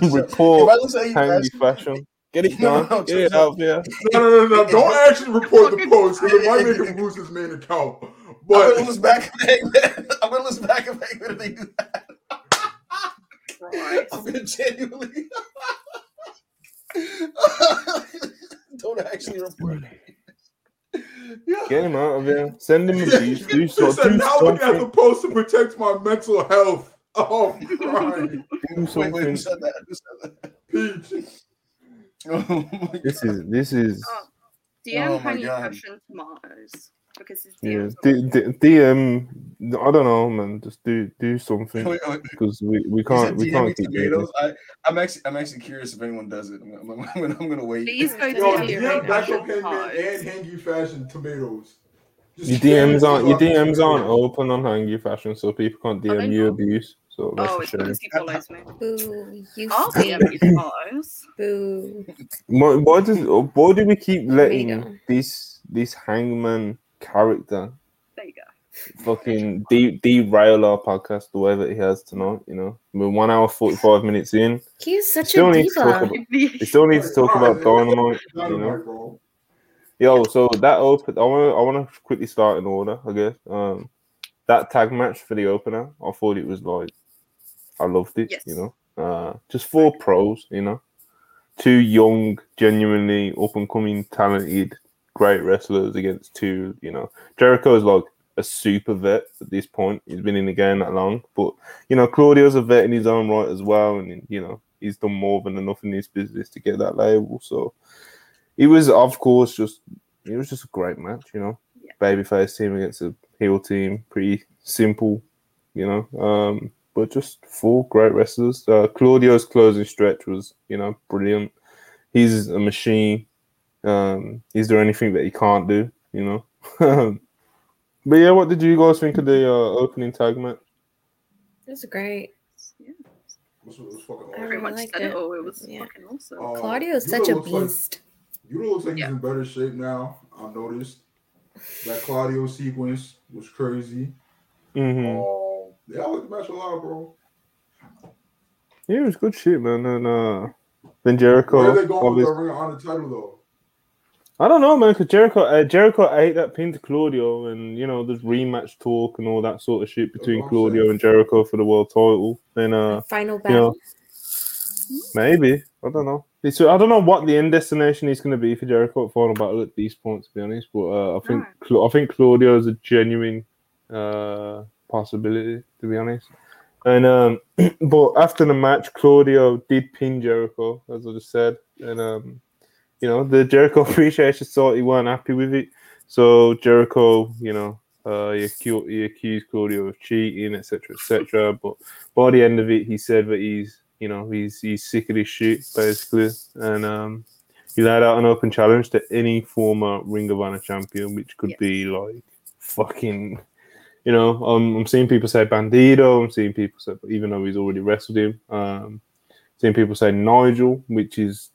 and report hangy fashion. Get it done. no, Get it chill, out there. No, no, no, no. Don't actually report the post because it might make him lose his main account. I'm gonna lose back of Hangman. I'm gonna lose back of Hangman if they do that. I'm gonna genuinely. Don't actually report it. Yeah. Get him out of here. Send him a beat. Do he so. said, Do now look at the something. post to protect my mental health. Oh, I'm crying. Do Wait, wait, who said that? Who said Peach. Oh that? This is. This is. Oh, DM Oh my honey God. passion tomatoes because his Yeah. DMs D- D- DM. I don't know, man. Just do do something Wait, wait, because we, we can't we can't keep tomatoes. I, I'm actually, I'm actually curious if anyone does it. I'm, I'm, I'm, I'm gonna wait. Please go to Yo, DM right back now. and Hangy Fashion tomatoes. Just Your DMs aren't your DMs aren't tomatoes. open on hangy fashion, so people can't DM you not? abuse. So oh, that's Oh, it's shame. because he follows me. Boo. You I'll stink. DM you tomatoes. Boo. Why, why does why do we keep letting go. this this hangman character There you go. fucking de- derail our podcast the way that he has tonight? You know, we're one hour forty five minutes in. He's such Still a need to talk diva. about. We still need to talk about dynamite. You know, yo. So that open, I want to I want to quickly start in order. I guess um that tag match for the opener. I thought it was like I loved it. Yes. You know, uh, just four pros. You know, two young, genuinely up and coming, talented, great wrestlers against two. You know, Jericho is like a super vet at this point. He's been in the game that long, but you know, Claudio's a vet in his own right as well, and you know, he's done more than enough in his business to get that label. So it was, of course, just it was just a great match. You know, Yeah. babyface team against a heel team, pretty simple. You know, um, but just four great wrestlers. Uh, Claudio's closing stretch was, you know, brilliant. He's a machine. Um, is there anything that he can't do? You know. but yeah, what did you guys think of the uh, opening tag match? It was great. Yeah, It was, it was fucking awesome. pretty really liked said it it. all. It was Yeah. fucking awesome. Uh, Claudio is such a looks like- beast. Yuta looks like Yeah. he's in better shape now. I noticed that Claudio sequence was crazy. hmm Um, yeah, I like the match a lot, bro. Yeah, it was good shit, man. And uh, then Jericho. Where are they going with the Ring of Honor title though? I don't know, man. Because Jericho, uh, Jericho ate that pin to Claudio, and you know, there's rematch talk and all that sort of shit between what I'm Claudio saying. and Jericho for the world title. Then, uh, Final you know, maybe I don't know. It's, I don't know what the end destination is going to be for Jericho at Final Battle at these points, to be honest. But uh, I think Cla- I think Claudio is a genuine uh, possibility, to be honest. And um, but after the match, Claudio did pin Jericho, as I just said, and um, you know the Jericho appreciation thought he weren't happy with it, so Jericho, you know, uh, he, accused, he accused Claudio of cheating, etc., etc. But by the end of it, he said that he's, you know, he's he's sick of this shit, basically, and um, he laid out an open challenge to any former Ring of Honor champion, which could be like fucking you know, um, I'm seeing people say Bandito. I'm seeing people say, even though he's already wrestled him, um, seeing people say Nigel, which is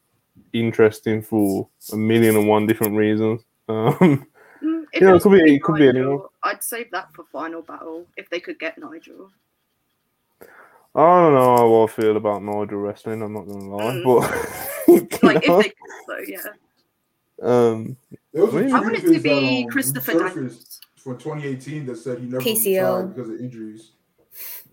interesting for a million and one different reasons. Um, Mm, if Yeah, it could be- gonna it could be anyone. I'd save that for final battle if they could get Nigel. I don't know how I feel about Nigel wrestling. I'm not gonna lie, Mm. but Like know, if they could, though, yeah. um, There was a Really? I want it to be that, um, Christopher surfaced Daniels. from 2018 that said he never PCO. retired because of injuries.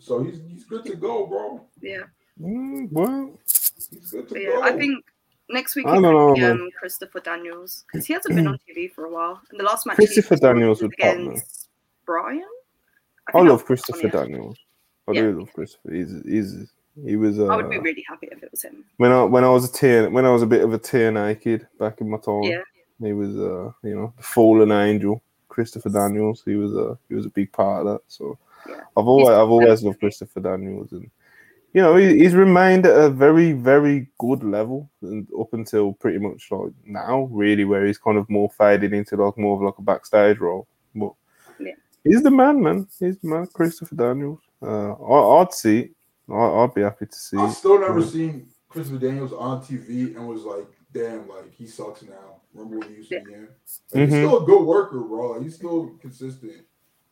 So he's he's good to go, bro. Yeah, mm, well, He's good to but go. yeah. I think next week I don't know, be um, Christopher Daniels because he hasn't been on TV for a while. And the last match, Christopher Daniels would against Brian. I that love Christopher. Daniels. I Yeah. do love Christopher. He's he's he was. Uh, I would be really happy if it was him. when I when I was a teen when I was a bit of a TNA kid back in my time. Yeah. He was uh you know the fallen angel Christopher Daniels. He was a he was a big part of that. So Yeah. I've always I've always loved Christopher Daniels and you know he, he's remained at a very very good level and up until pretty much like now really where he's kind of more faded into like more of like a backstage role. But Yeah. he's the man, man. He's the man, Christopher Daniels. Uh, I, I'd see. I, I'd be happy to see. I've still never Yeah. seen Christopher Daniels on TV and was like, damn, like he sucks now. Remember when he used to be in? Like, He's Mhm. still a good worker, bro. Like, he's still consistent.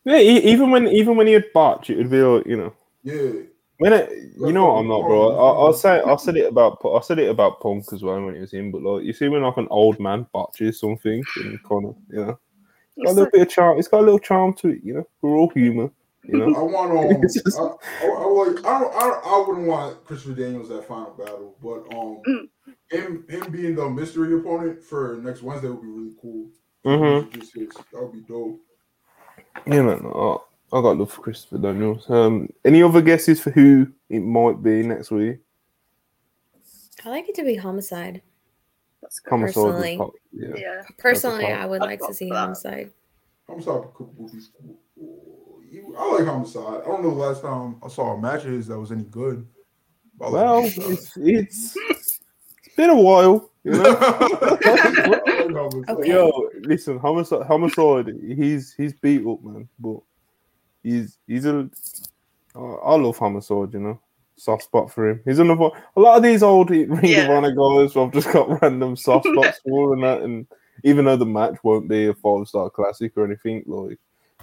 Yeah, e- even when even when he had botch, it would be like, you know Yeah. When it, you know what I'm not, bro. I, I'll say I said it about I said it about Punk as well when he was in, but like you see when like an old man botches something and kind of you know got a little bit of charm. It's got a little charm to it, you know. We're all human, you know. I want um, just- I, I, I like I don't, I I wouldn't want Christopher Daniels that final battle, but um, Mm. him him being the mystery opponent for next Wednesday would be really cool. Mm-hmm. That would be dope. You know, I, I got love for Christopher Daniels. Um, any other guesses for who it might be next week? I like it to be homicide. That's good. Homicide Personally. pop- yeah. Yeah. Personally. I would I'd like to see that. homicide. Homicide would be cool. I like Homicide. I don't know the last time I saw a match of his that was any good. I like Well, Homicide. it's it's it's been a while, you know. I like Homicide. Okay. Yo, listen, homicide, homicide. He's he's beat up, man. But he's he's a. I I love homicide. You know, soft spot for him. He's another. A lot of these old Ring of Honor guys, who I've just got random soft spots for, and that. And even though the match won't be a five star classic or anything, like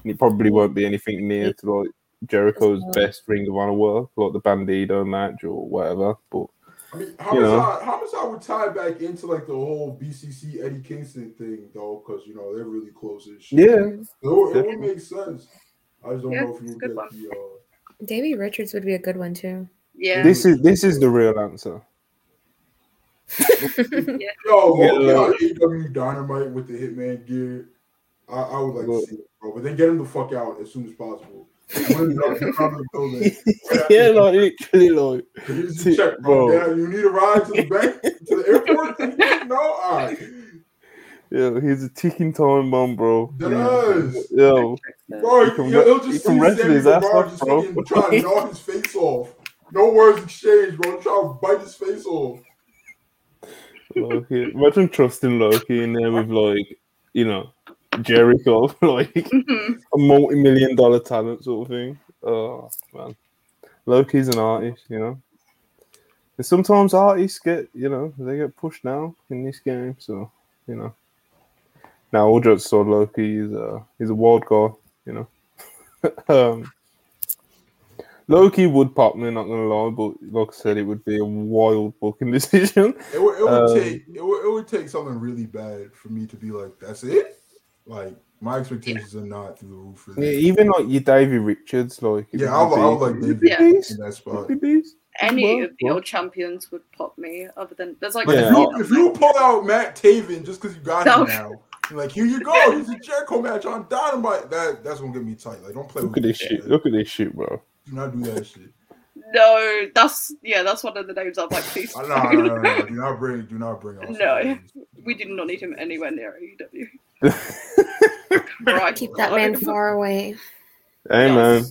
it probably mm. won't be anything near to like Jericho's best Ring of Honor work, like the Bandito match or whatever. But I mean, You homicide, know. homicide would tie back into like the whole BCC Eddie Kingston thing, though, because you know they're really close and shit. yeah, it, would- it would make sense. I just don't Yeah, know if you it's a would good get one. the. Uh, Davey Richards would be a good one too. Yeah. this is this is the real answer. Yo, Yeah, walking uh, out AEW Dynamite with the Hitman gear, I, I would like Well, to see. it. bro. But then get him the fuck out as soon as possible. When he's out of the building, yeah, like literally, like Here's T- your check, bro. bro. Damn, you need a ride to the bank, to the airport? no, all right. Yeah, he's a ticking time bomb, bro. Does. Yo, Bro, He can he'll, re- he'll just can see Sammy his ass off, just bro. fucking try to gnaw his face off. No words exchanged, bro. Try to bite his face off. Low Ki. Imagine trusting Low Ki in there with like, you know, Jericho, like Mhm. a multi-million dollar talent sort of thing. Oh man, Low Ki's an artist, you know. And sometimes artists get, you know, they get pushed now in this game. So, you know. Now all jokes aside, Low Ki is a he's a wild guy, you know. um, Low Ki would pop me, not gonna lie, but like I said, it would be a wild booking decision. It would, it would Um, take it would, it would take something really bad for me to be like, that's it. Like my expectations are not through the roof for Yeah, even like your Davey Richards, like Yeah, I would, I would like it'd be Yeah. beast, in that it'd spot. be beast. Any Well, of your well. champions would pop me, other than there's like Yeah. if, you, if you pull out Matt Taven just because you got No. him now, and like here you go, here's a Jericho match on Dynamite. That that's gonna get me tight. Like don't play Look with at this shit. man. Look at this shit, bro. Do not do that shit. no, that's yeah, that's one of the names I'm like, please. No, no, no, no, do not bring, do not bring. Austin No. Aries. we do not need him anywhere near AEW. Right, Keep that man far away. Hey man,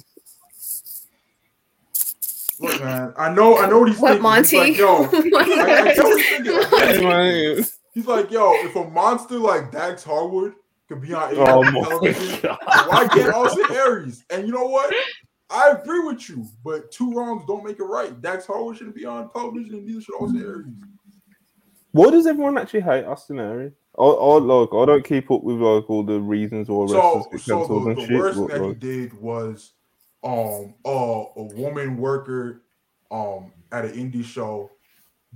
Look, man, I know, I know what he's What, thinking. Monty? He's like, yo, I, I get what he's. Like, hey man. he's like, yo, if a monster like Dax Harwood could be on Oh television, why get Austin Aries? And you know what? I agree with you, but two wrongs don't make it right. Dax Harwood shouldn't be on television, and neither should Austin Aries. What does everyone actually hate Austin Aries? I, I like I don't keep up with like all the reasons wrestlers So, so the, the shit. worst but, that he did was, um, uh, a woman worker, um, at an indie show,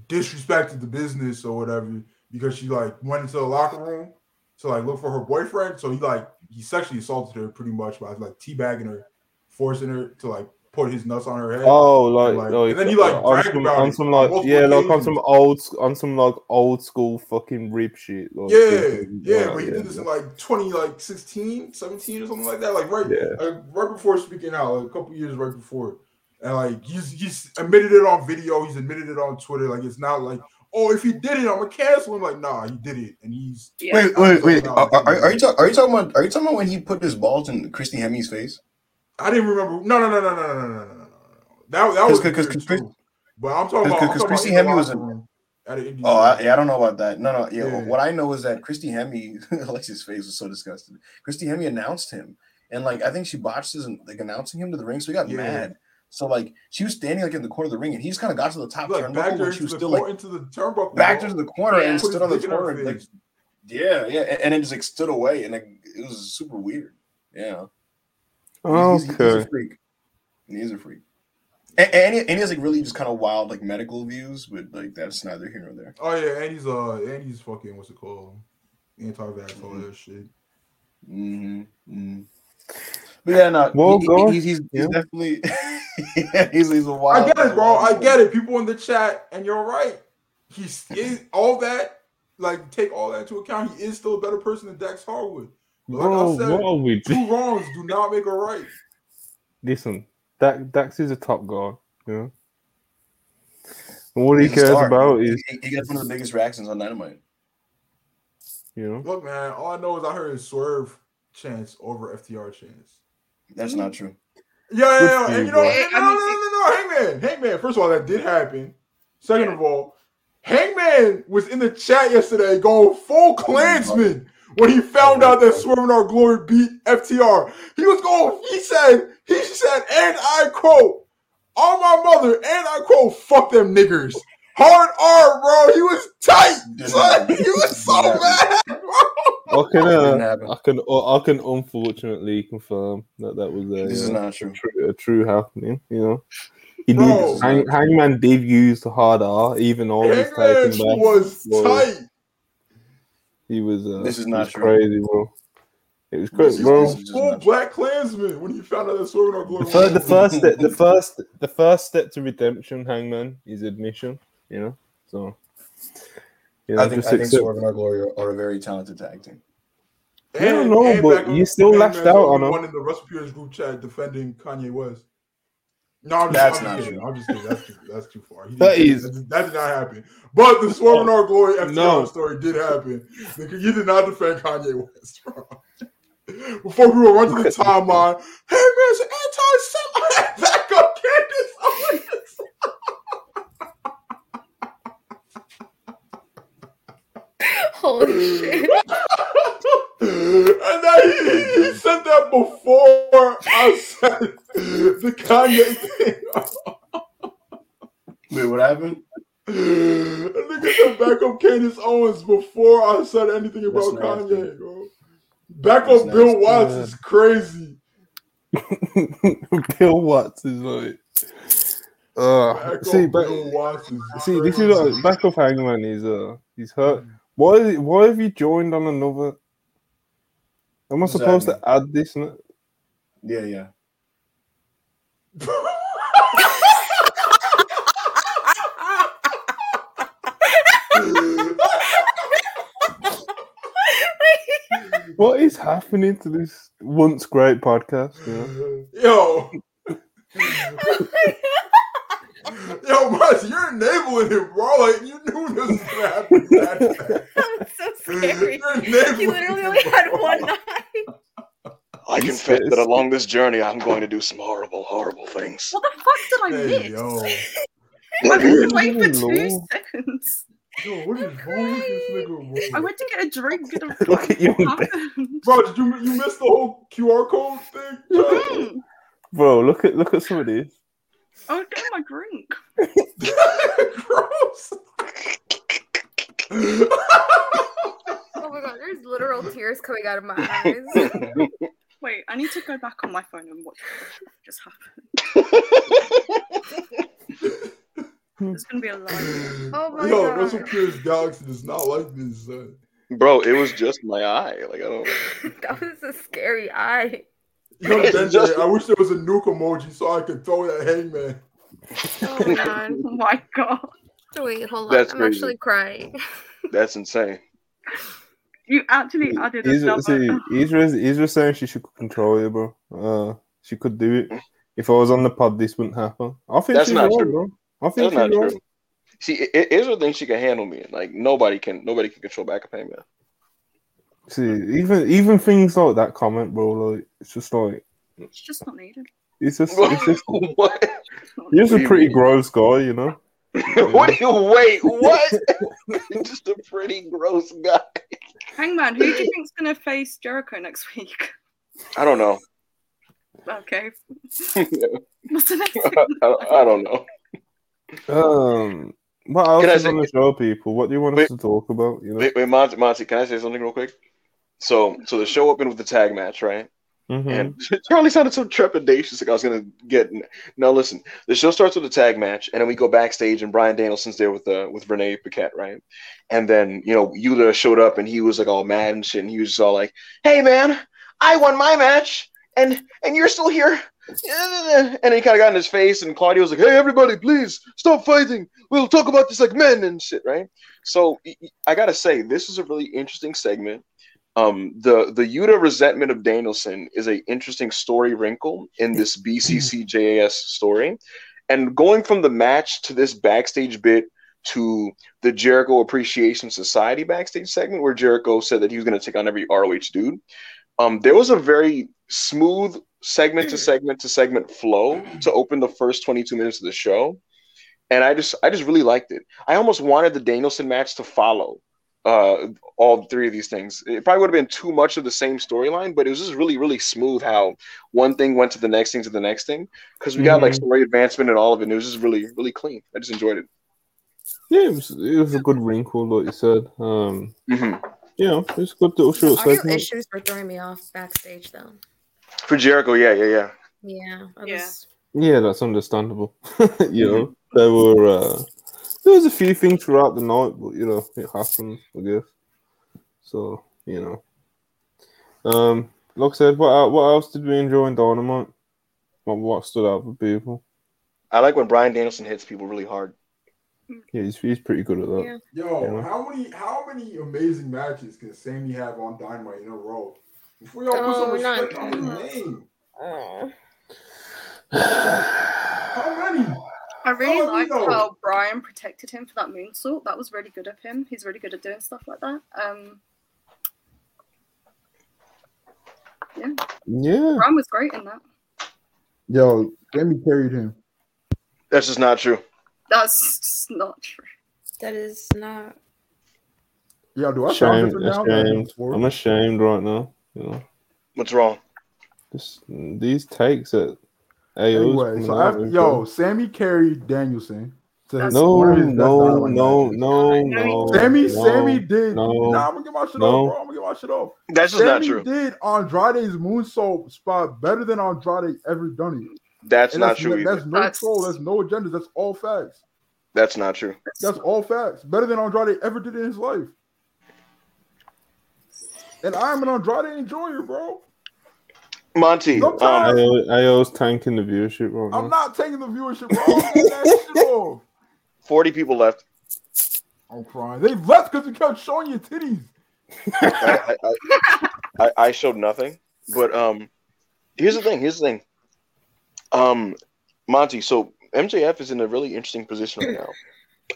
disrespected the business or whatever because she like went into the locker room to like look for her boyfriend. So he like he sexually assaulted her pretty much by like teabagging her, forcing her to like put his nuts on her head. Oh, like, like- like, and then he, like, on some, on some like yeah, like on some old on some like old school fucking rip shit. Like, yeah, fucking- yeah, like, but he yeah, did this in like 20, like 16, 17 or something like that. Like right, Yeah. like, right before speaking out, like a couple years right before. And like he's he's admitted it on video, he's admitted it on Twitter. Like it's not like, oh, if he did it, I'm gonna cancel him. Like, nah, he did it, and he's yeah. wait, wait, wait. Are, are, are, you talk, are you talking about are you talking about when he put his balls in Christy Hemme's face? I didn't remember. No, no, no, no, no, no, no, no. That that was because because but I'm talking about because Christy Hemme was in. Oh, I, yeah, I don't know about that. No, no, yeah. yeah. What I know is that Christy Hemme, Alexi's face was so disgusted. Christy Hemme announced him, and like I think she botched his like announcing him to the ring, so he got yeah. mad so like she was standing like in the corner of the ring, and he just kind of got to the top like turnbuckle and when she was still cor- like into the turnbuckle. backed into the corner Yeah. and stood on the dick in her corner. Like, yeah, yeah, and, and then just like stood away, and like, it was super weird. Yeah. Oh, He's, he's, he's a freak. He's a freak. And, and, he, and he has like really just kind of wild like medical views, but like that's neither here nor there. Oh yeah, and he's uh and he's fucking what's it called? Anti-vax, all that shit. Mm-hmm. But yeah, no, Well, he- go he's, he's, he's Yeah. definitely he's, he's a wild. I get it, bro. I get it. People in the chat, and you're right. He's is all that. Like, take all that into account. He is still a better person than Dax Harwood. But like Bro, I said, what are we doing? two wrongs do not make a right. Listen, Dax, Dax is a top guy, you know. And what he He's a cares star. about is, he, he gets one of the biggest reactions on Dynamite. you know, Look, man. All I know is I heard his swerve chance over FTR chance. That's not true. Yeah, yeah, yeah. And you know, and no, no, no, no, no, Hangman, Hangman. First of all, that did happen. Second of all, Hangman was in the chat yesterday going full Klansman when he found out that Swerve in Our Glory beat FTR. He was going. He said. He said, and I quote, "On my mother," and I quote, "Fuck them niggers." Hard R, bro. He was tight. Son. He was so mad, bro. I can, uh. I can, I can unfortunately confirm that that was a, This is uh, not a, true. true, a true happening. You know, he Bro. did. Hang, Hangman did use the hard R, even though he was taken back. was Well, tight. He was. Uh, This is not was true. crazy, bro. It was crazy, bro. this Full. Black Klansman when he found out that Swerve in Our Glory. The first, the first step, the first, the first step to redemption, Hangman, is admission. You know, so you know, I think just I think accept- Swerve in Our Glory are, are a very talented tag team. Yeah, I know, but you still Hangman's lashed out on her. One in the WrestlePurists group chat defending Kanye West. No, I'm just, That's I'm not kidding. true. I'm just kidding. That's too, that's too far. He That didn't- that, that did not happen. But the oh, Swerve in Our Glory FTR No. story did happen. Nigga, You did not defend Kanye West, bro. Before we were running to the timeline, hey man, it's anti-Semite. Back up, Candace Owens. Holy shit. and then he, he said that before I said the Kanye thing. Wait, what happened? A nigga said back up Candace Owens before I said anything about That's nasty. Kanye, bro. Back That's up Bill nasty. Watts Yeah. is crazy. Bill Watts is like. Uh, Back see, back, Bill Watts see, this is like, back of Hangman. He's uh, he's hurt. Why? Why have you joined on another? Am I What's supposed to happening? add this? n- Yeah, yeah. What is happening to this once great podcast? You know? Yo, yo, Marcy, you're enabling him, bro. Like you knew this was gonna happen. that That's so fast. scary. You're enabling He literally him, only had one eye. I confess that along this journey, I'm going to do some horrible, horrible things. What the fuck did I Hey, miss? yo, I was away for two lord. seconds. yo, what is wrong with this nigga, I went to get a drink. And Look at you. Bro, did you you missed the whole QR code thing? Bro, look at look at some of this. Oh, I was getting my drink. Gross. Oh my god, there's literal tears coming out of my eyes. Wait, I need to go back on my phone and watch what just happened. it's gonna be a live. Oh my Yo, God. Wrestle Purist Galaxy does not like this. Son. Bro, it was just my eye. Like I don't. that was a scary eye. Yo, It's Denji, just- I wish there was a nuke emoji so I could throw that hangman. Oh my god. Oh my god. Wait, hold on. That's I'm crazy. actually crying. That's insane. You actually added He's, another. see, he's, just, he's just saying she should control you, bro. Uh, she could do it. If I was on the pod, this wouldn't happen. I think That's she's not right, true. bro. I think That's not she's right. true. See, I- I- Israel thinks she can handle me. Like nobody can. Nobody can control backup hangman. See, even even things like that comment, bro. Like it's just like It's just not needed. it's just it's just what? It's not you're just What do a pretty gross guy, you know. what do you wait? What? Just a pretty gross guy. Hangman, who do you think's gonna face Jericho next week? I don't know. Okay. I, What's the next thing? I don't know. Um, what else Can I is say- on the show, people? What do you want us to talk about? You know. Wait, wait, Monty, Monty, can I say something real quick? So, so the show opened with the tag match, right? Mhm. And Charlie sounded so trepidatious, like I was gonna get. No, listen. The show starts with a tag match, and then we go backstage, and Bryan Danielson's there with uh, with Renee Paquette, right? And then you know Yuta showed up, and he was like all mad and shit, and he was just all like, "Hey, man, I won my match, and and you're still here." And he kind of got in his face, and Claudio was like, "Hey, everybody, please stop fighting. We'll talk about this like men and shit, right?" So I gotta say, this is a really interesting segment um, the the Yuta resentment of Danielson is a interesting story wrinkle in this BCC JAS story, and going from the match to this backstage bit to the Jericho Appreciation Society backstage segment where Jericho said that he was going to take on every ROH dude. Um, there was a very smooth segment to segment to segment flow to open the first 22 minutes of the show. And I just I just really liked it. I almost wanted the Danielson match to follow uh, all three of these things. It probably would have been too much of the same storyline, but it was just really, really smooth how one thing went to the next thing to the next thing because we got like Mhm. story advancement and all of it. And it was just really, really clean. I just enjoyed it. Yeah, it was, it was a good wrinkle, like you said. Um, hmm you know, it's a good little short Audio segment. issues were throwing me off backstage, though. For Jericho, yeah, yeah, yeah. Yeah, I Yeah. was. Yeah, that's understandable. you know, there were uh, there was a few things throughout the night, but you know, it happens, I guess. So you know, um, like I said, what what else did we enjoy in Dynamite? What what stood out for people? I like when Bryan Danielson hits people really hard. Yeah, he's, he's pretty good at that. Yeah. Yo, Yeah. how many how many amazing matches can Sammy have on Dynamite in a row? Before y'all put Oh, some we're not- respect on his name. Oh. How many? I really Oh, liked no. how Bryan protected him for that moonsault. That was really good of him. He's really good at doing stuff like that. Um, yeah, Yeah. Bryan was great in that. Yo, Sammy carried him. That's just not true. That's just not true. That is not. Yeah, do I sound Ashamed, different now? ashamed. I'm ashamed right now. You know, What's wrong? this, these takes at AO's. Anyway, so out after, yo. Sammy carried Danielson. To no, one of his best no, no, no, no. Sammy, no, Sammy did. no, nah, I'm gonna get my shit no. off, bro. I'm gonna get my shit off. That's just not Sammy true. did Andrade's moonsault spot better than Andrade ever done it. That's And not true That's either. no That's- troll. That's no agenda. That's all facts. That's not true. That's all facts. Better than Andrade ever did in his life. And I'm an Andrade enjoyer, bro. Monty, um, Sometimes- AO, AO's tanking the viewership right I'm not taking the viewership, bro. I'm getting that shit off. 40 people left. I'm crying. They left because you kept showing your titties. I, I, I, I, I showed nothing. But um, here's the thing. Here's the thing. Um, Monty. So MJF is in a really interesting position right now.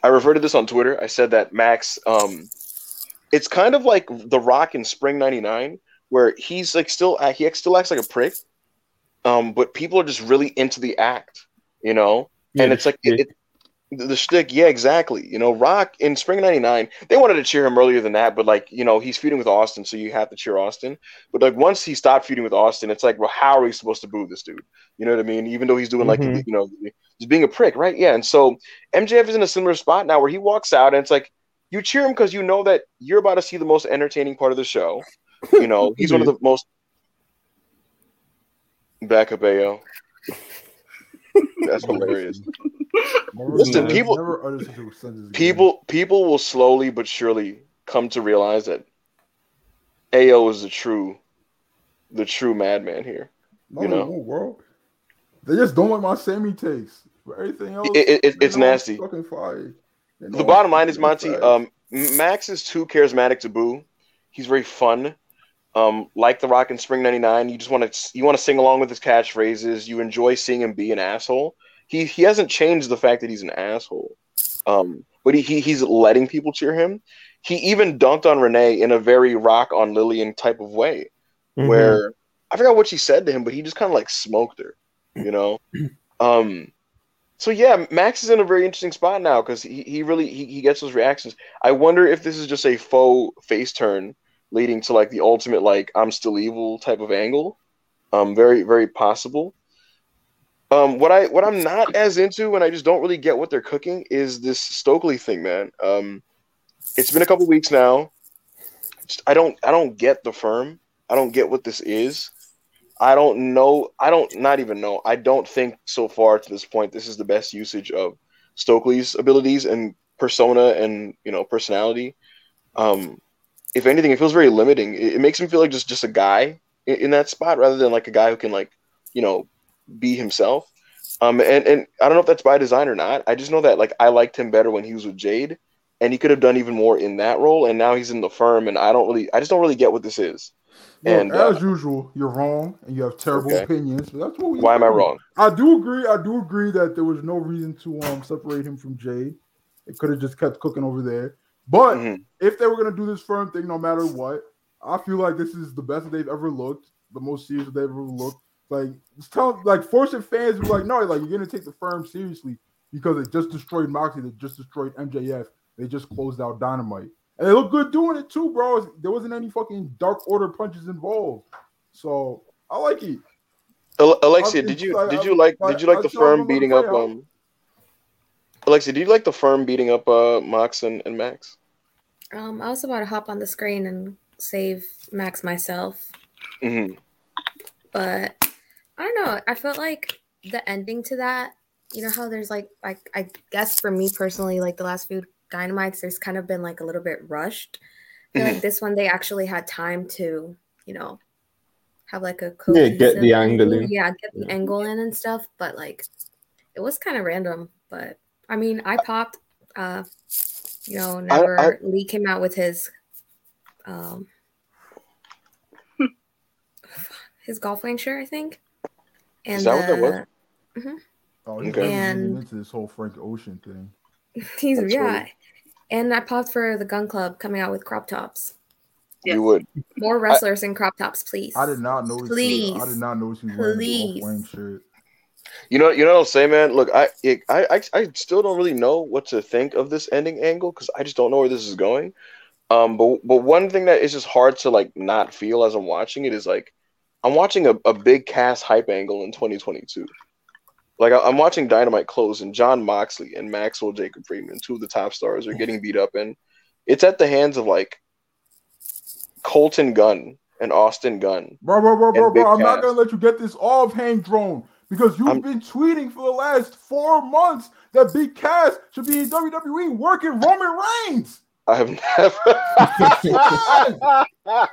I referred to this on Twitter. I said that Max. Um, it's kind of like The Rock in Spring '99, where he's like still he still acts like a prick. Um, but people are just really into the act, you know. and it's like it, it, the shtick, yeah, exactly. You know, Rock in spring '99, they wanted to cheer him earlier than that, but like, you know, he's feuding with Austin, so you have to cheer Austin. But like, once he stopped feuding with Austin, it's like, well, how are we supposed to boo this dude? You know what I mean? Even though he's doing like, Mhm. you know, he's being a prick, right? Yeah. And so MJF is in a similar spot now where he walks out, and it's like, you cheer him because you know that you're about to see the most entertaining part of the show. You know, he's one of the most back backup AO. That's hilarious. Listen, people- never utter such a sentence again. people people will slowly but surely come to realize that AO is the true the true madman here. no, you they know. won't. They just don't like my Sammy takes. But everything else, It- it- it- it's nasty. Fucking fire. The bottom line is Monty, um Max is too charismatic to boo. He's very fun. Um, like the Rock in Spring '99, you just want to you want to sing along with his catchphrases. You enjoy seeing him be an asshole. He he hasn't changed the fact that he's an asshole. Um, but he, he he's letting people cheer him. He even dunked on Renee in a very Rock on Lillian type of way. Mhm. where I forgot what she said to him, but he just kind of like smoked her, you know. um, so yeah, Max is in a very interesting spot now because he, he really he, he gets those reactions. I wonder if this is just a faux face turn leading to like the ultimate like I'm still evil type of angle. Um, very very possible. Um, what I what I'm not as into and I just don't really get what they're cooking is this Stokely thing, man. Um, it's been a couple weeks now. I don't I don't get the firm. I don't get what this is. I don't know. I don't not even know. I don't think so far to this point this is the best usage of Stokely's abilities and persona and you know personality. Um, if anything, it feels very limiting. It, it makes him feel like just just a guy in, in that spot rather than like a guy who can like you know be himself. Um, and and I don't know if that's by design or not. I just know that like I liked him better when he was with Jade, and he could have done even more in that role. And now he's in the firm, and I don't really, I just don't really get what this is. Look, and, uh, as usual, you're wrong and you have terrible Okay. opinions. That's what we. Why am I wrong? I do agree. I do agree that there was no reason to um separate him from Jade. It could have just kept cooking over there. But Mhm. if they were gonna do this firm thing, no matter what, I feel like this is the best they've ever looked, the most serious they've ever looked. Like, tell, like forcing fans to be like, no, like you're gonna take the firm seriously because it just destroyed Moxie, they just destroyed MJF, they just closed out Dynamite, and they look good doing it too, bro. There wasn't any fucking Dark Order punches involved, so I like it. Alexia, did you like, did you like like, did you like the firm beating up out. Alexia, did you like the firm beating up uh Mox and, and Max? Um, I was about to hop on the screen and save Max myself, hmm but I don't know. I felt like the ending to that. You know how there's like, I, I guess for me personally, like the last few dynamites, there's kind of been like a little bit rushed. I feel like this one they actually had time to, you know, have like a Yeah, get the angle in. Yeah, get the Yeah. angle in and stuff. But like, it was kind of random. But I mean, I popped. Uh, you know, I- never Lee came out with his um his golf rank shirt, I think. And Is that what that was? the- Oh, he's Okay. And- into this whole Frank Ocean thing. he's That's yeah. funny. And I popped for the Gunn Club coming out with crop tops. Yes. You would. More wrestlers in crop tops, please. I did not notice. Please. I did not notice he was wearing the Please. off-flame shirt. You know, you know what I'll say, man. Look, I, it, I, I, I still don't really know what to think of this ending angle because I just don't know where this is going. Um, but but one thing that is just hard to like not feel as I'm watching it is like I'm watching a, a Big Cass hype angle in 2022. Like I, I'm watching Dynamite close and Jon Moxley and Maxwell Jacob Friedman, two of the top stars, are getting beat up, and it's at the hands of like Colton Gunn and Austin Gunn. Bro, bro, bro, bro, bro. I'm not gonna let you get this off, Hank Drone, because you've I'm- been tweeting for the last four months that Big Cass should be in WWE working Roman Reigns. I have never.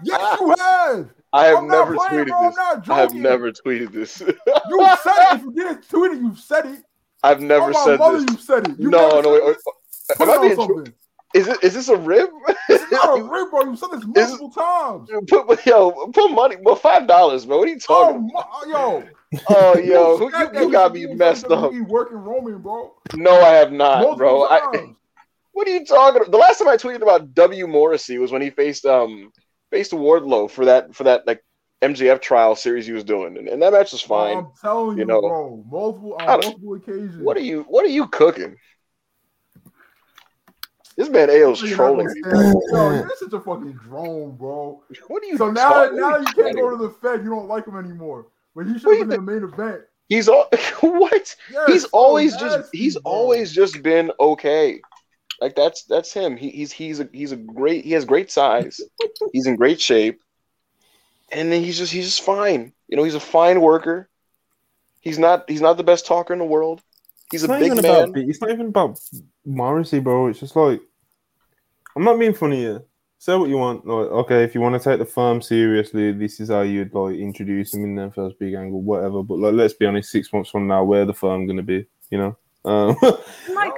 Yes, you have. I have I'm never tweeted bro. This. I have never tweeted this. You said it. If you didn't tweet it, you said it. I've never oh, said mother, this. you said it. You no, no, wait, this? am I on being? something. Is it? Is this a rib? It's not a rip, bro. You said this multiple times. put, yo, put money. Well, five dollars, man. What are you Oh, talking? my, yo. Oh, yo, you, you got me messed up. You Working Roman, bro. No, I have not, Multiple bro. I, what are you talking? about? The last time I tweeted about W Morrissey was when he faced um faced Wardlow for that for that like MJF trial series he was doing, and, and that match was fine. I'm telling you you, know. bro. Multiple on multiple occasions. What are you? What are you cooking? This man Ao's trolling. Yo, you're such a fucking drone, bro. What are you? So now, talking- now you can't go to the Fed. You don't like him anymore. But he should What have been in the main event. He's all what? Yes, he's so always just he's bro. always just been okay. Like that's that's him. He, he's he's a he's a great he has great size. he's in great shape, and then he's just he's just fine. You know, he's a fine worker. He's not he's not the best talker in the world. He's It's a big even man. about. It's not even about Morrissey, bro. It's just like I'm not being funny here. Say what you want. Like, okay, if you want to take the firm seriously, this is how you'd like introduce them in their first big angle, whatever. But like, let's be honest, six months from now, where the firm gonna be? You know. Um, Like,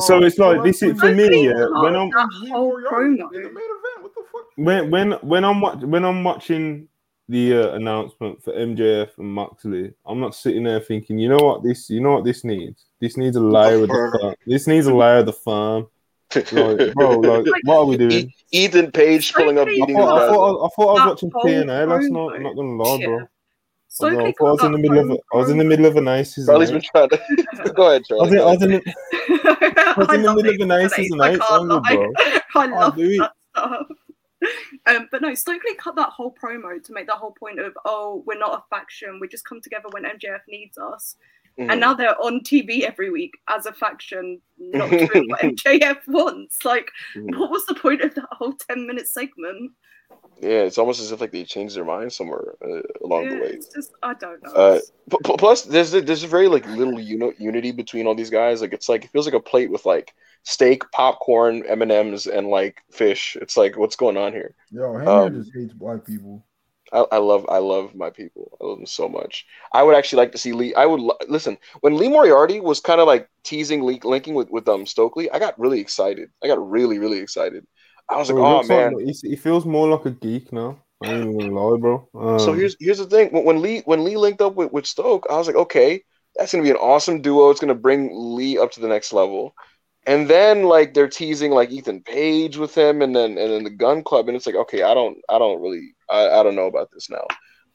so it's like this is for me. Yeah, when I'm that whole promo. in the main event. What the fuck? when when when I'm wa- when I'm watching the uh, announcement for MJF and Moxley, I'm not sitting there thinking, you know what this, you know what this needs. This needs a layer of the firm. This needs a layer of the firm. Like, bro, like, what are we doing? E- Ethan Page pulling up I I thought, I thought. I, I thought I was That watching whole TNA. That's not, promo. I'm not gonna lie, bro. Yeah. I, So was- I okay, thought I was in the middle of, a, I was in the middle of a nice season. Charlie's been trying to go ahead, I was Charlie. in, I was in, the- I was in the middle of it. a nice It's season like, eight I song, love- bro. I love do it. that stuff. Um, but no, Stokely cut that whole promo to make the whole point of, oh, we're not a faction. We just come together when MJF needs us. Mhm. And now they're on TV every week as a faction, not doing what MJF wants. Like, Mhm. what was the point of that whole 10 minute segment? Yeah, it's almost as if like they changed their mind somewhere uh, along the way. it's just, I don't know. Uh, P- p- plus, there's there's a very like little uni- unity between all these guys. Like it's like it feels like a plate with like steak, popcorn, M and M's, and like fish. It's like what's going on here? Yo, Henry Um, just hates black people. I, I love I love my people. I love them so much. I would actually like to see Lee. I would listen when Lee Moriarty was kind of like teasing, Lee, linking with with um Stokely. I got really excited. I got really really excited. I was like, he oh looks like- man. he feels more like a geek now. I ain't even lie, bro. Um, So here's here's the thing. When, when Lee when Lee linked up with, with Stoke, I was like, okay, that's gonna be an awesome duo. It's gonna bring Lee up to the next level. And then like they're teasing like Ethan Page with him, and then and then the Gunn Club, and it's like, okay, I don't I don't really I, I don't know about this now.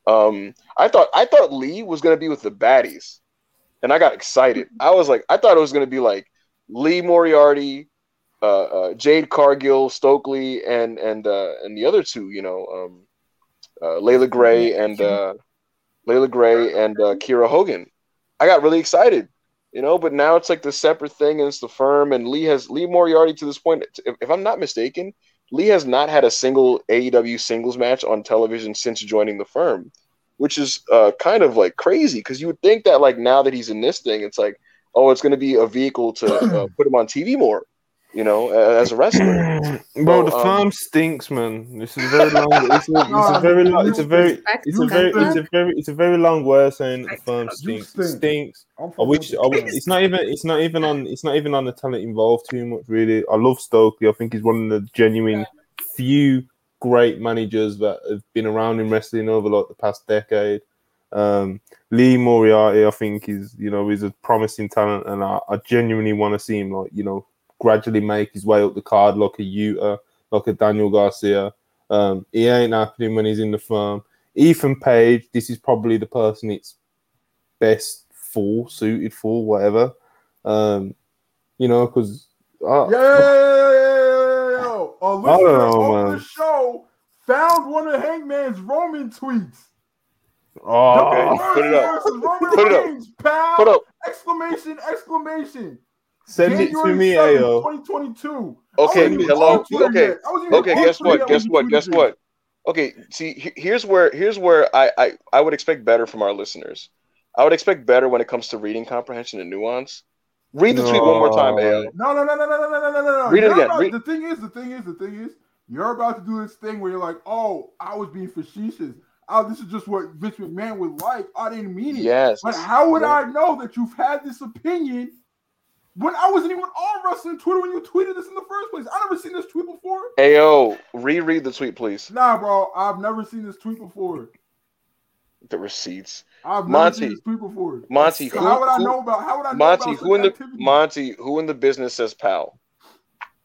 Um, I thought I thought Lee was gonna be with the baddies, and I got excited. I was like, I thought it was gonna be like Lee Moriarty, uh, uh, Jade Cargill, Stokely, and and uh, and the other two, you know, um, uh, Leila Grey and uh, Leila Grey and uh, Kiera Hogan. I got really excited, you know. But now it's like the separate thing, and it's the firm. And Lee has Lee Moriarty to this point. If, if I'm not mistaken, Lee has not had a single AEW singles match on television since joining the firm, which is uh, kind of like crazy because you would think that like now that he's in this thing, it's like, oh, it's going to be a vehicle to uh, put him on TV more, you know, as a wrestler. Bro, So, the um, farm stinks, man. This is a very long. It's a, it's a very long. It's a very. It's a very. It's a very. It's a very long word of saying that the farm stinks. It stink. stinks. I'm I fucking wish. I wish it's not even. It's not even on. It's not even on the talent involved too much. Really, I love Stokely. I think he's one of the genuine few great managers that have been around in wrestling over like the past decade. Um, Lee Moriarty, I think, is you know is a promising talent, and I, I genuinely want to see him like you know gradually make his way up the card like a Yuta, like a Daniel Garcia. Um, he ain't happening when he's in the firm. Ethan Page, this is probably the person it's best for, suited for, whatever. Um, you know, because Yeah, yeah, yeah, yeah, yeah, yeah, yeah, yeah. A listener know, of man. the show found one of Hangman's Roman tweets. oh, Okay. put it up. Roman Put it up. Reigns, pal. Put up. Exclamation! Exclamation! Send it to January me, 7th, Ayo. 2022. Okay, I wasn't even hello. Okay, yet. I wasn't even Okay, guess what? Guess what? Guess what? Okay, see, here's where here's where I, I I would expect better from our listeners. I would expect better when it comes to reading comprehension and nuance. Read the tweet one more time, No. Ao. No, no, no, no, no, no, no, no, no, no. Read it You're again. about- Read- The thing is, the thing is, the thing is, you're about to do this thing where you're like, oh, I was being facetious. Oh, this is just what Vince McMahon would like. I didn't mean it. Yes. But how would I know that you've had this opinion when I wasn't even on wrestling Twitter when you tweeted this in the first place? I never seen this tweet before. Ao, reread the tweet, please. Nah, bro, I've never seen this tweet before. The receipts. I've never Monty. seen this tweet before. Monty, So who, how would I who- know about? How would I know Monty, who in the activity? Monty, who in the business says pal?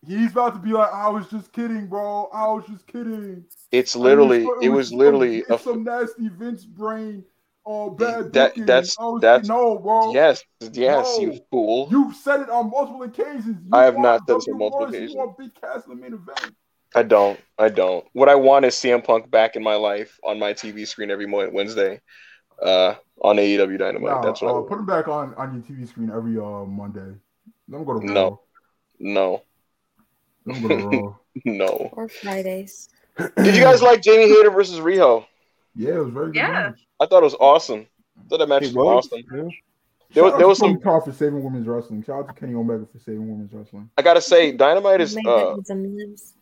He's about to be like, I was just kidding, bro. I was just kidding. It's I literally, was- it was literally a some nasty Vince brain or bad That- booking. that's- I was that's- no, bro. yes, yes, No. you fool. You've said it on multiple occasions. You I have not said this on multiple Morrison, occasions. You want Big Cass in the main event. I don't. I don't. What I want is CM Punk back in my life on my TV screen every Wednesday, uh, on AEW Dynamite. Nah, That's what I uh, want. put him back on on your TV screen every uh Monday. Let him go to Raw. No. No, Let him go to Raw. no. Or Fridays. Did you guys like Jamie Hayter versus Riho? Yeah, it was very good. Yeah. match. I thought it was awesome. I thought that match It was was, awesome. yeah. There was- there was some- Khan for saving women's wrestling. Shout out to Kenny Omega for saving women's wrestling. I gotta say, Dynamite is uh, it some lives.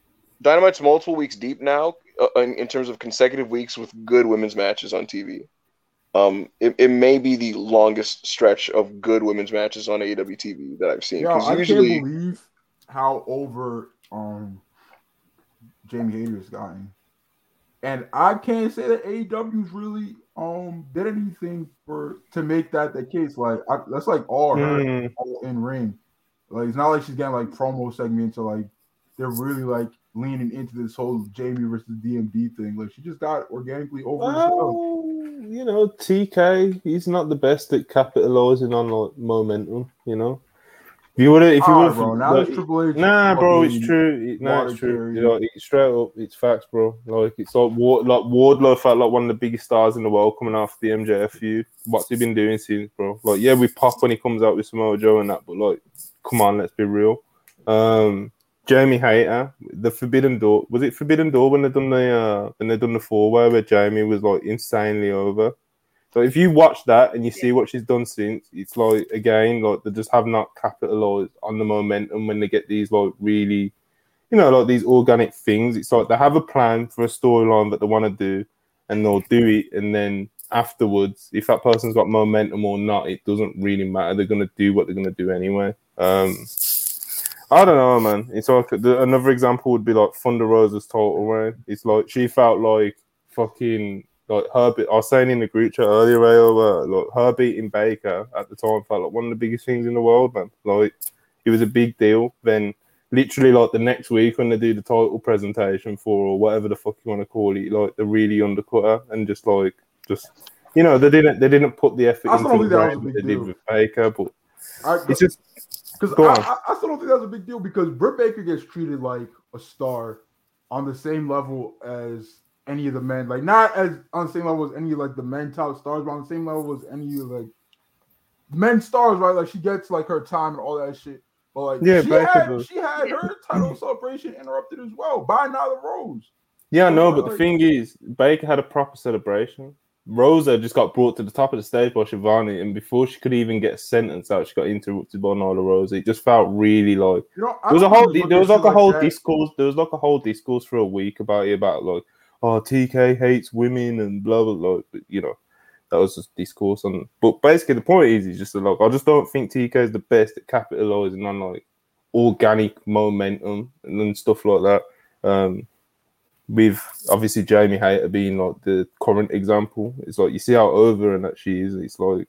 Dynamite's multiple weeks deep now uh, in, in terms of consecutive weeks with good women's matches on TV. Um, it, it may be the longest stretch of good women's matches on AEW TV that I've seen. Yeah, I usually, can't believe how over um Jamie Hayter has gotten. And I can't say that AEW's really um did anything for to make that the case. Like I, that's like all her Mm, in ring. Like it's not like she's getting like promo segments or like they're really like leaning into this whole Jamie versus DMD thing. Like she just got organically over well, you know, TK, he's not the best at capitalizing on momentum. You know, if you would have, if you would have, it's Nah, bro, it's true. It, nah, it's true. You know, it's straight up, it's facts, bro. Like it's like Ward, like Wardlow felt like one of the biggest stars in the world coming off the MJF feud. What's he been doing since, bro? Like, yeah, we pop when he comes out with Samoa Joe and that, but like, come on, let's be real. Um, Jamie Hayter, the Forbidden Door. Was it Forbidden Door when they done the uh when they done the four way where Jamie was like insanely over? So if you watch that and you see what she's done since, it's like again, like they just have not capitalized on the momentum when they get these like really, you know, like these organic things. It's like they have a plan for a storyline that they want to do, and they'll do it, and then afterwards, if that person's got momentum or not, it doesn't really matter. They're gonna do what they're gonna do anyway. Um, I don't know, man. It's like the, another example would be like Thunder Rosa's total reign. It's like she felt like fucking like her. I was saying in the group chat earlier, Rayo, uh, like her beating Baker at the time felt like one of the biggest things in the world, man. Like it was a big deal. Then literally like the next week when they do the title presentation for or whatever the fuck you want to call it, like they really undercut her and just like just you know they didn't they didn't put the effort I into the that a big did deal. with Baker, but I, it's just Because I. I, I still don't think that's a big deal because Britt Baker gets treated like a star on the same level as any of the men. Like not as on the same level as any of like the men top stars, but on the same level as any of like men stars, right? Like she gets like her time and all that shit. But like Yeah, she had she had her title celebration interrupted as well by Nyla Rose. Yeah, So, no, but the thing is, Baker had a proper celebration. Rosa just got brought to the top of the stage by Schiavone, and before she could even get a sentence out, she got interrupted by Nyla Rose. It just felt really like You know, there was a whole there was like a whole that. discourse. There was like a whole discourse for a week about it about like oh TK hates women and blah blah blah. But, you know, that was just discourse on. But basically, the point is, is just that, like I just don't think TK is the best at capitalizing on like organic momentum and stuff like that. Um, with obviously Jamie Hayter being like the current example. It's like you see how over and that she is. It's like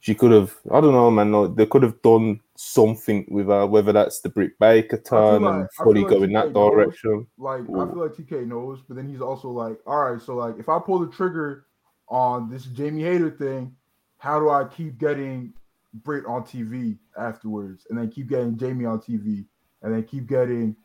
she could have. I don't know, man. Like they could have done something with her, whether that's the Britt Baker turn like- and fully like go in that knows. direction. Like I feel like TK knows, but then he's also like, all right, so like if I pull the trigger on this Jamie Hayter thing, how do I keep getting Britt on TV afterwards, and then keep getting Jamie on TV, and then keep getting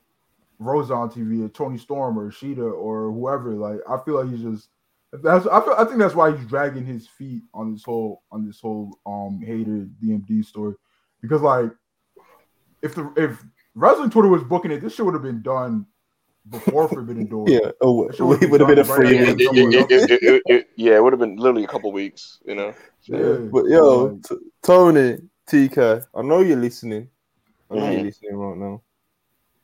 Rosa on TV, or Toni Storm, or Shida, or whoever. Like I feel like he's just that's I feel I think that's why he's dragging his feet on this whole on this whole um Hayter DMD story because like if the if wrestling Twitter was booking it, this shit would have been done before Forbidden Door. Yeah, oh, That shit would've it would have been a been done free right yeah, it would have been literally a couple weeks, you know. Yeah, but yo, t- Tony, TK, I know you're listening. I know you're listening right now.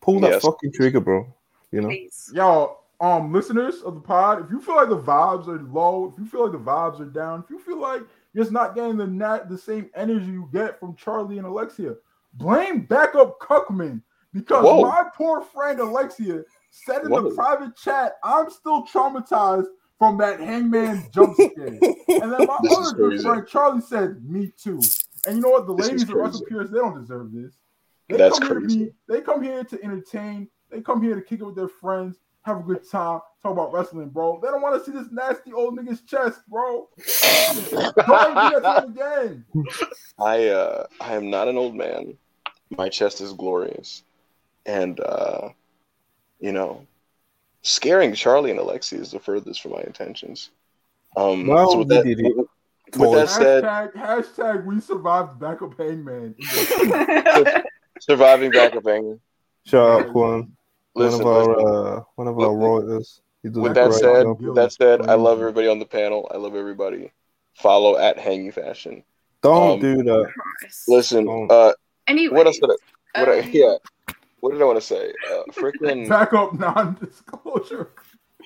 Pull that Yes. fucking trigger, bro. You know, Please. Yo, um, listeners of the pod, if you feel like the vibes are low, if you feel like the vibes are down, if you feel like you're just not getting the the same energy you get from Charlie and Alexia, blame backup Cuckman because Whoa. my poor friend Alexia said in the private chat, I'm still traumatized from that hangman jump scare. And then my This other good friend Charlie said, "Me too." And you know what? The This ladies of Russell. Pierce, they don't deserve this. They That's come here to crazy. be. They come here to entertain. They come here to kick it with their friends, have a good time, talk about wrestling, bro. They don't want to see this nasty old nigga's chest, bro. don't do that again. I uh I am not an old man. My chest is glorious. And uh you know, scaring Charlie and Alexi is the furthest from my intentions. Um Well, so with that, with- with that said, Hashtag, hashtag we survived Back backup hangman. surviving back backup anger. shout out Quan, Listen, one of listen. our uh, one of our With- writers. He does with that great said, with that said, I love everybody on the panel. I love everybody. Follow at Hanging Fashion. don't um, do that. Listen, Don't. uh, Anyway, what else did I, what I, um, yeah, what did I want to say? Uh, freaking. Backup non-disclosure.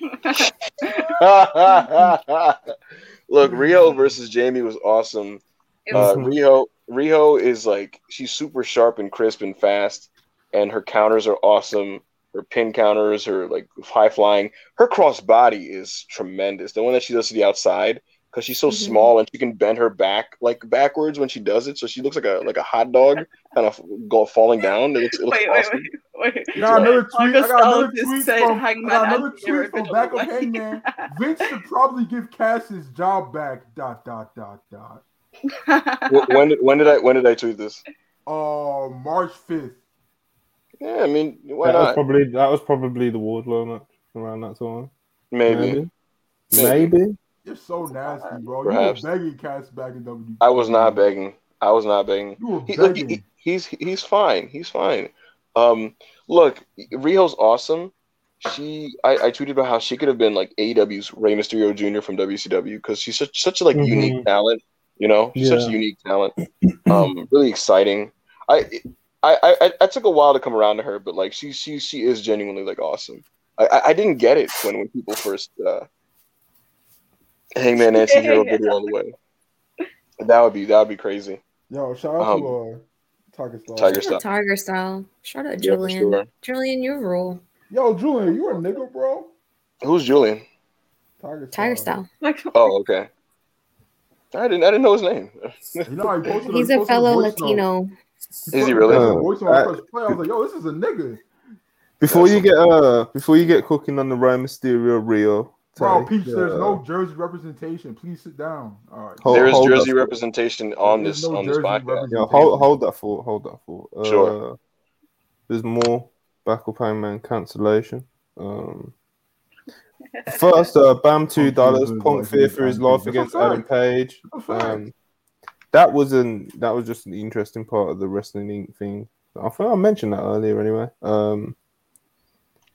Look, Riho versus Jamie was awesome. it Uh, Riho, Riho is like she's super sharp and crisp and fast, and her counters are awesome. Her pin counters, her like high flying, her cross body is tremendous. The one that she does to the outside, because she's so Mhm. small and she can bend her back like backwards when she does it, so she looks like a like a hot dog, kind of go falling down. It looks, it looks wait, wait, awesome. wait, wait. I got another tweet. I got another August tweet said from, I Hangman got another tweet from been backup away. hangman. Vince should probably give Cass his job back. Dot dot dot dot. Wh- when did when did I when did I tweet this? Uh, March fifth. Yeah, I mean, why That was probably that was probably the Wardlow match around that time. Maybe. Maybe. Maybe. You're so nasty, bro. Perhaps. You were begging Cass back in WWE. I was not begging. I was not begging. You were He, look, he, he's he's fine. He's fine. Um, look, Riho's awesome. She, I, I tweeted about how she could have been like AEW's Rey Mysterio Jr. from WCW because she's such such a like Mhm. unique talent. You know, she's such a unique talent. Um, really exciting. I, I, I, I took a while to come around to her, but like she, she, she is genuinely like awesome. I, I, I didn't get it when when people first uh, Hangman Nancy Hero Yeah. video all the way. That would be that would be crazy. Yo, shout out Um, to uh, Tiger Star. Tiger Shout out Star. Tiger style. Shout out Yeah, Julian. sure. Julian, you rule. Yo, Julian, you a nigga, bro? Who's Julian? Tiger Star. Tiger style. like, Oh, okay. I didn't I didn't know his name. You know, he posted He's he a fellow Latino. note. Latino. Is he really? a voice on Uh, first play. I was like, yo, this is a nigga. Before you get uh before you get cooking on the Rey Mysterio Riho, Bro, take, Peach, there's uh, no Jersey representation. Please sit down. All right. Hold- there is Jersey that representation on There's this no on this Jersey podcast. Yeah, hold hold that thought. Hold that thought. Uh, Sure. There's more backup hangman cancellation. Um, first, uh, Bam two dollars. Punk Punk fear for his life against fact. Adam Page. That's a fact. Um, that was an that was just an interesting part of the wrestling Inc. thing. I think I mentioned that earlier anyway. Um,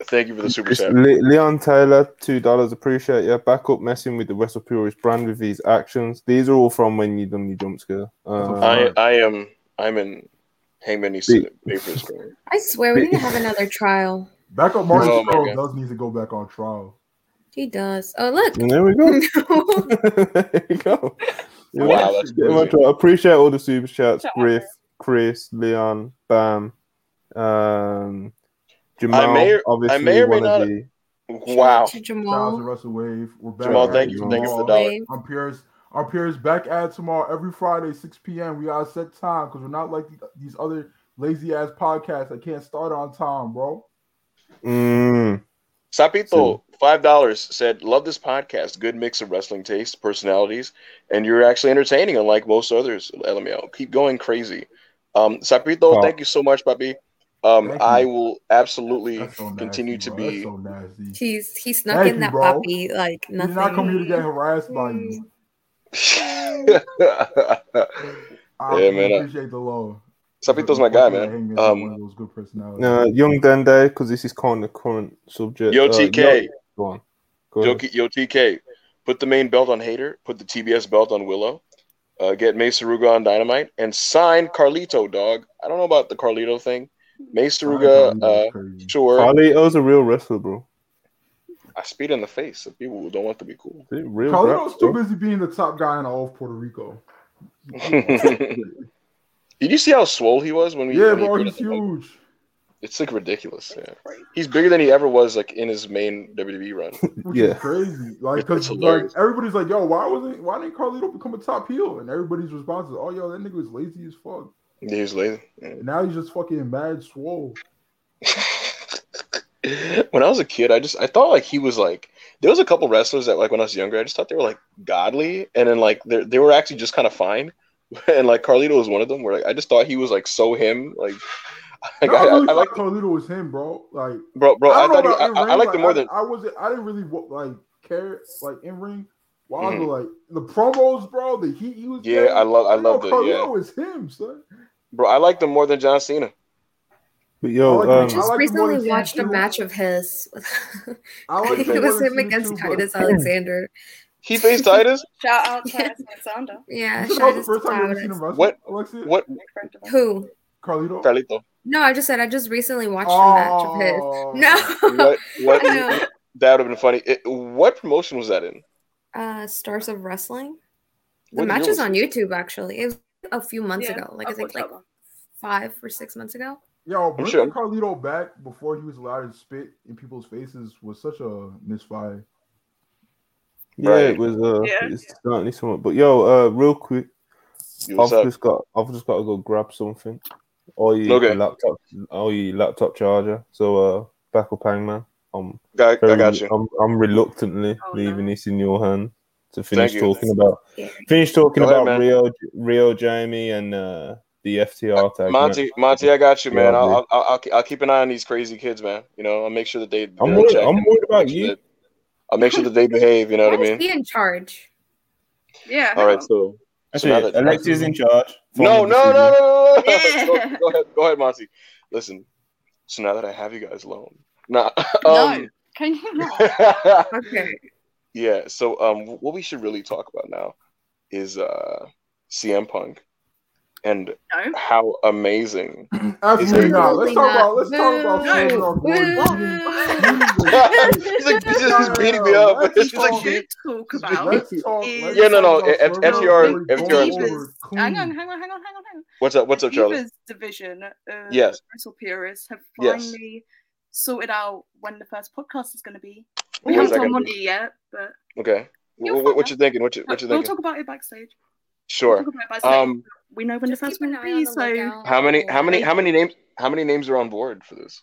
Thank you for the super it's chat. Le- Leon Taylor, two dollars. Appreciate you. Back up messing with the Wrestle Purist brand with these actions. These are all from when you done your jump scare. Um, I I am I'm in Hangman needs to pay for his career. I swear we need to have another trial. Backup Marcus Oh my does need to go back on trial. He does. Oh look. there we go. there you go. Yeah, Wow, that's get him on Appreciate all the super chats. Shout. Griff, Chris, Leon, Bam, um, Jamal. I may or- obviously I may or may one of not- the Wow. To Shout out to Jamal. Russell Wave. We're back. Jamal, thank you, Jamal. thank you for the tomorrow. dollar. Wave. I'm Pierce. I'm Pierce back at tomorrow every Friday, 6 p.m. We got a set time because we're not like the- these other lazy ass podcasts that can't start on time, bro. Mm. Sapito, five dollars said, "Love this podcast. Good mix of wrestling tastes, personalities, and you're actually entertaining, unlike most others." LMAO, keep going crazy. Um, Sapito, Oh. thank you so much, Papi. Um, I will absolutely That's so nasty, continue to be. That's so nasty. He's he snuck Thank in you, that bro. puppy like We nothing. did not coming here to get harassed by you. I Yeah, man, I- appreciate the love. Sapito's my guy, man. Hangman's Um, one of those good personalities. Uh, young Dende, because this is kind of current subject. Yo, Uh, TK. Go on. Go Yo, yo, TK, put the main belt on Hayter, put the TBS belt on Willow, uh, get Mei Suruga on Dynamite, and sign Carlito, dog. I don't know about the Carlito thing. Mei Suruga, uh, Crazy. sure. Carlito's a real wrestler, bro. I speed in the face of people who don't want to be cool. He's Real Carlito's rap, too busy being the top guy in all of Puerto Rico. Did you see how swole he was when we? yeah, when he bro, put he's it- like, huge. It's like ridiculous. Yeah. He's bigger than he ever was like in his main WWE run. Yeah. crazy. Like, because like everybody's like, "Yo, why wasn't why didn't Carlito become a top heel?" And everybody's response is, "Oh, yo, that nigga was lazy as fuck." He was lazy. And now he's just fucking mad swole. when I was a kid, I just I thought like he was like there was a couple wrestlers that like when I was younger, I just thought they were like godly, and then like they they were actually just kind of fine, and like Carlito was one of them. Where like I just thought he was like so him, like like No, I, I, I, really I like Carlito was him, bro. Like, bro bro I, don't thought he, about I, I ring, liked him more than I, wasn't. I didn't really like care like in ring. Wow, Mhm. but like the promos, bro. The heat he was. Yeah, getting, I love- I yo, loved it, Carlito yeah. was him, son. bro I liked him more than John Cena. But yo, I like I um, I just like recently watched a match of his. I like it was him against Titus Alexander. He faced Titus. Shout out to Alexander. Yeah, This is the first time you've seen him wrestle. What- Alexia? What Big friend of mine. Who? Carlito? Carlito? No, I just said I just recently watched a match of his. Oh. No. What what I that would have been funny. It, what promotion was that in? Uh, Stars of Wrestling. The What match is was on? YouTube actually. It was a few months Yeah, ago. Like I think like that five or six months ago. Yo, bringing sure. Carlito back before he was allowed to spit in people's faces was such a misfire. Yeah, Right. it was uh, Yeah. it's certainly somewhat. But yo, uh, real quick, I've just got, I've just got to go grab something. Or your Okay. laptop, or your laptop charger. So, uh, back up, Hangman. I'm, Got, I very- got you. I'm, I'm reluctantly Oh, leaving no. this in your hand to finish you. talking about, Yeah. finish talking ahead, about man. Riho, Riho, Jamie, and uh, the FTR tag. match. Monty, Monty, I got you, man. I'll. I'll, I'll, I'll, I'll keep an eye on these crazy kids, man. You know, I'll make sure that they. I'm they're worried, I'm and worried about you. that- I'll make sure that they behave. You know what I mean? Be in charge? Yeah. All right, so. That's so now it. that- Alexia's in charge. No, no, no, no, no, no. Yeah. go, go ahead, go ahead, Monty. Listen. So now that I have you guys alone, nah. No. Um, Can you not? Okay. yeah. So, um, what we should really talk about now is uh, CM Punk and No. how amazing Absolutely not. Let's talk about. Let's talk about. No. Flames off board. Boo. He's like, he's just- beating me up. Let's He's talk- like, should talk about. Let's talk. Yeah, no, no, talk about F- Flames FTR FTR going is- over Divas. Hang on, hang on, hang on, hang on, hang on. what's up? What's up, Charlie? Division, uh, Yes. Wrestle Purists have finally sorted out when the first podcast is going to be. We haven't that told yet, but Okay. What, find what out. you thinking? What you what you we'll talk about it backstage. We'll Sure. talk about it backstage. Um, we know when the first keep an one eye will be, so how many? How many? How many names? How many names are on board for this?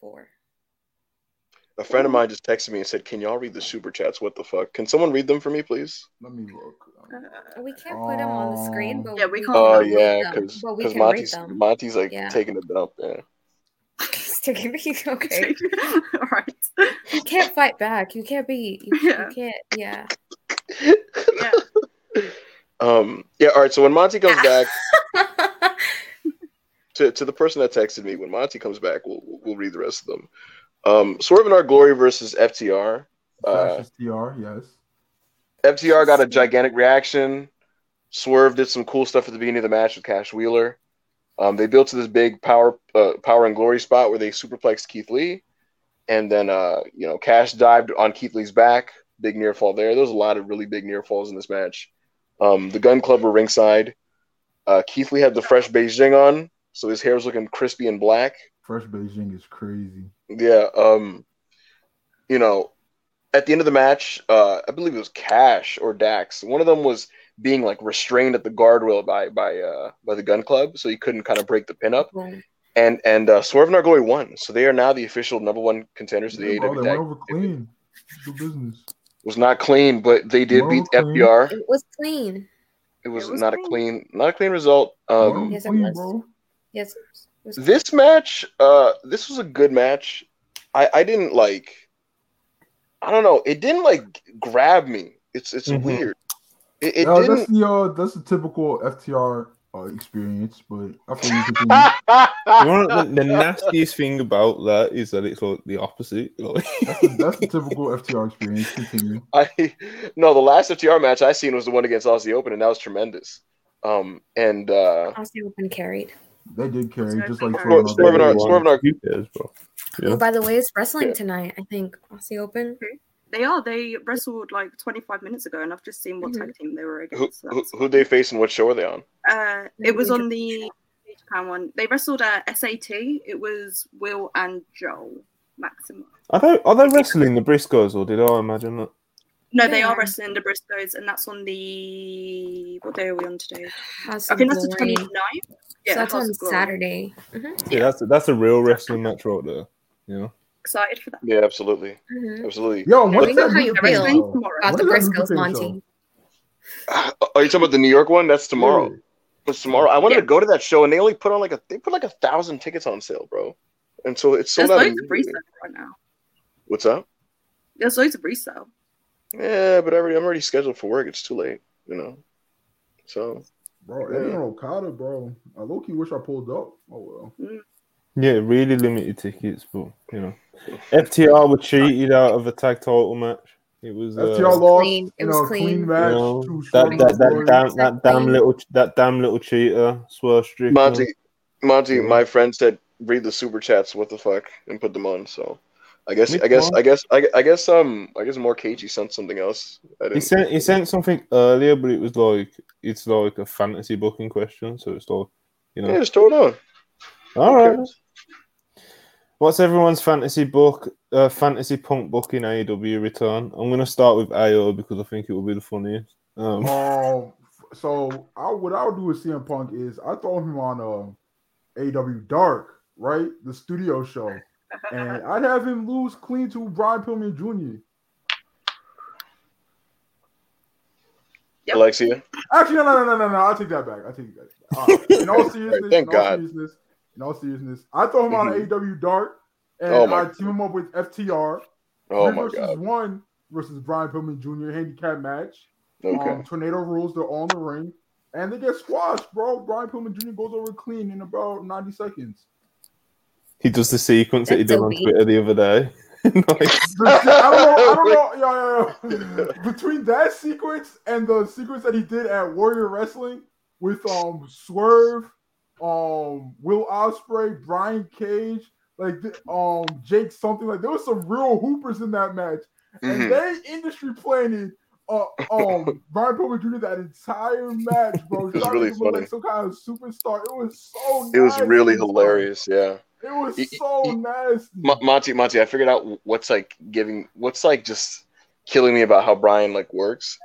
Four. A friend of mine just texted me and said, "Can y'all read the super chats? What the fuck? Can someone read them for me, please?" Let me look. uh, We can't put them on the screen, but Yeah, we we can't. Oh can read yeah, them. because but we because can Monty's. Monty's like Yeah. taking a dump. Yeah. Taking me- okay. All right. You can't fight back. You can't be. You, Yeah. you can't. Yeah. Yeah. Um. Yeah. All right. So when Monty comes back, to, to the person that texted me, when Monty comes back, we'll we'll read the rest of them. Um. Swerve in our glory versus FTR. Uh, Fascist yes. FTR got a gigantic reaction. Swerve did some cool stuff at the beginning of the match with Cash Wheeler. Um, they built to this big power, uh, power and glory spot where they superplexed Keith Lee, and then uh, you know Cash dived on Keith Lee's back. Big near fall there. There was a lot of really big near falls in this match. Um, the Gunn Club were ringside. Uh, Keith Lee had the fresh Beijing on, so his hair was looking crispy and black. Fresh Beijing is crazy. Yeah. Um, you know, at the end of the match, uh, I believe it was Cash or Dax. One of them was being like restrained at the guardrail by by uh, by the Gunn Club, so he couldn't kind of break the pin up. Right. And and uh, Swerve and Argoy won, so they are now the official number one contenders of the Yeah, bro, AEW they went over clean. Good business. It was not clean, but they did Well beat clean. FBR. It was clean. It was, It was not clean. a clean, not a clean result. Um, Yes, it was. Yes. it was- this match, uh, this was a good match. I I didn't like. I don't know. It didn't like grab me. It's it's Mhm. weird. It, it Yeah, didn't. that's the uh, that's the typical FTR uh, experience, but I feel you continue. You know, the, the nastiest thing about that is that it's like the opposite. Like, That's the, that's the typical FTR experience. Continue. I no, the last FTR match I seen was the one against Aussie Open, and that was tremendous. Um, and uh, Aussie Open carried. They did carry Swerve just like Swerve Swerve Swerve and Argoy. Swerve and Ar- Who cares, bro? Oh, Yeah. by the way, it's wrestling Yeah. tonight. I think Aussie Open. They are. They wrestled like 25 minutes ago, and I've just seen what Mhm. tag team they were who against. so who that's- who they face and what show are they on? Uh, it was on the Japan one. They wrestled at SAT. It was Will and Joel Maximum. Are they are they wrestling the Briscoes or did I imagine that? No, They they are are. wrestling the Briscoes, and that's on the what day are we on today? House I think that's the Glory. 29th. so that's on of Glory. Saturday. Mhm. Yeah, that's that's a real wrestling match right there. You know, Excited for that. Yeah, absolutely, Mhm. absolutely. Yo, Let what's me know that how you Lucha feel. Tomorrow. About the When is that Briscoes, Monty. Are you talking about the New York one? That's tomorrow. Yeah. It's tomorrow. I wanted Yeah. to go to that show, and they only put on like a they put like a thousand tickets on sale, bro. And so it's sold There's out. loads of immediately. resale right now. What's up? There's loads of resale. Yeah, but I already, I'm already scheduled for work. It's too late, you know. So Bro, Eddie and Okada, bro. I low key wish I pulled up. Oh well. Yeah, really limited tickets, but you know, FTR were cheated out of a tag title match. It was uh, FTR lost clean. It in was a clean. clean you match. know, to that that, that damn that damn little that damn little cheater Swerve Strickland. Monty, Monty, Yeah. my friend said read the super chats. What the fuck, and put them on. So I guess, I guess. I guess, I, I guess, um, I guess more Cagey sent something else. He sent he sent something earlier, but it was like it's like a fantasy booking question, so it's like you know. Yeah, just throw it on. All Who right. Cares? What's everyone's fantasy book? Uh, fantasy punk book in AEW return. I'm gonna start with AO because I think it will be the funniest. Um, Um, so I what I would do with CM Punk is I throw him on um AW Dark, right? The studio show. And I'd have him lose clean to Brian Pillman Jr. Yep. Alexia. Actually, no, no, no, no, no, no. I'll take that back. I take that. Back. All right. In all seriousness, Thank in all God. seriousness, in all seriousness, I throw him on AW Dark, and Oh I team him up with FTR. Oh Three my versus god. one versus Brian Pillman Jr. handicap match. Okay. Um, tornado rules. They're all in the ring, and they get squashed, bro. Brian Pillman Jr. goes over clean in about ninety seconds. he does the sequence that he did on Twitter the other day. Nice. I don't know. I don't know. Yeah, yeah, yeah. Between that sequence and the sequence that he did at Warrior Wrestling with um Swerve, um Will Ospreay, Brian Cage, like um Jake something like there was some real hoopers in that match, and Mhm. they industry planning. Uh, um, Brian Pillman Jr. that entire match, bro. It was really funny. Like some kind of superstar. It was so. It was really bro. hilarious. Yeah. It was Y- so y- nasty. Mo- Monty, Monty, I figured out what's like giving, what's like just killing me about how Brian like works.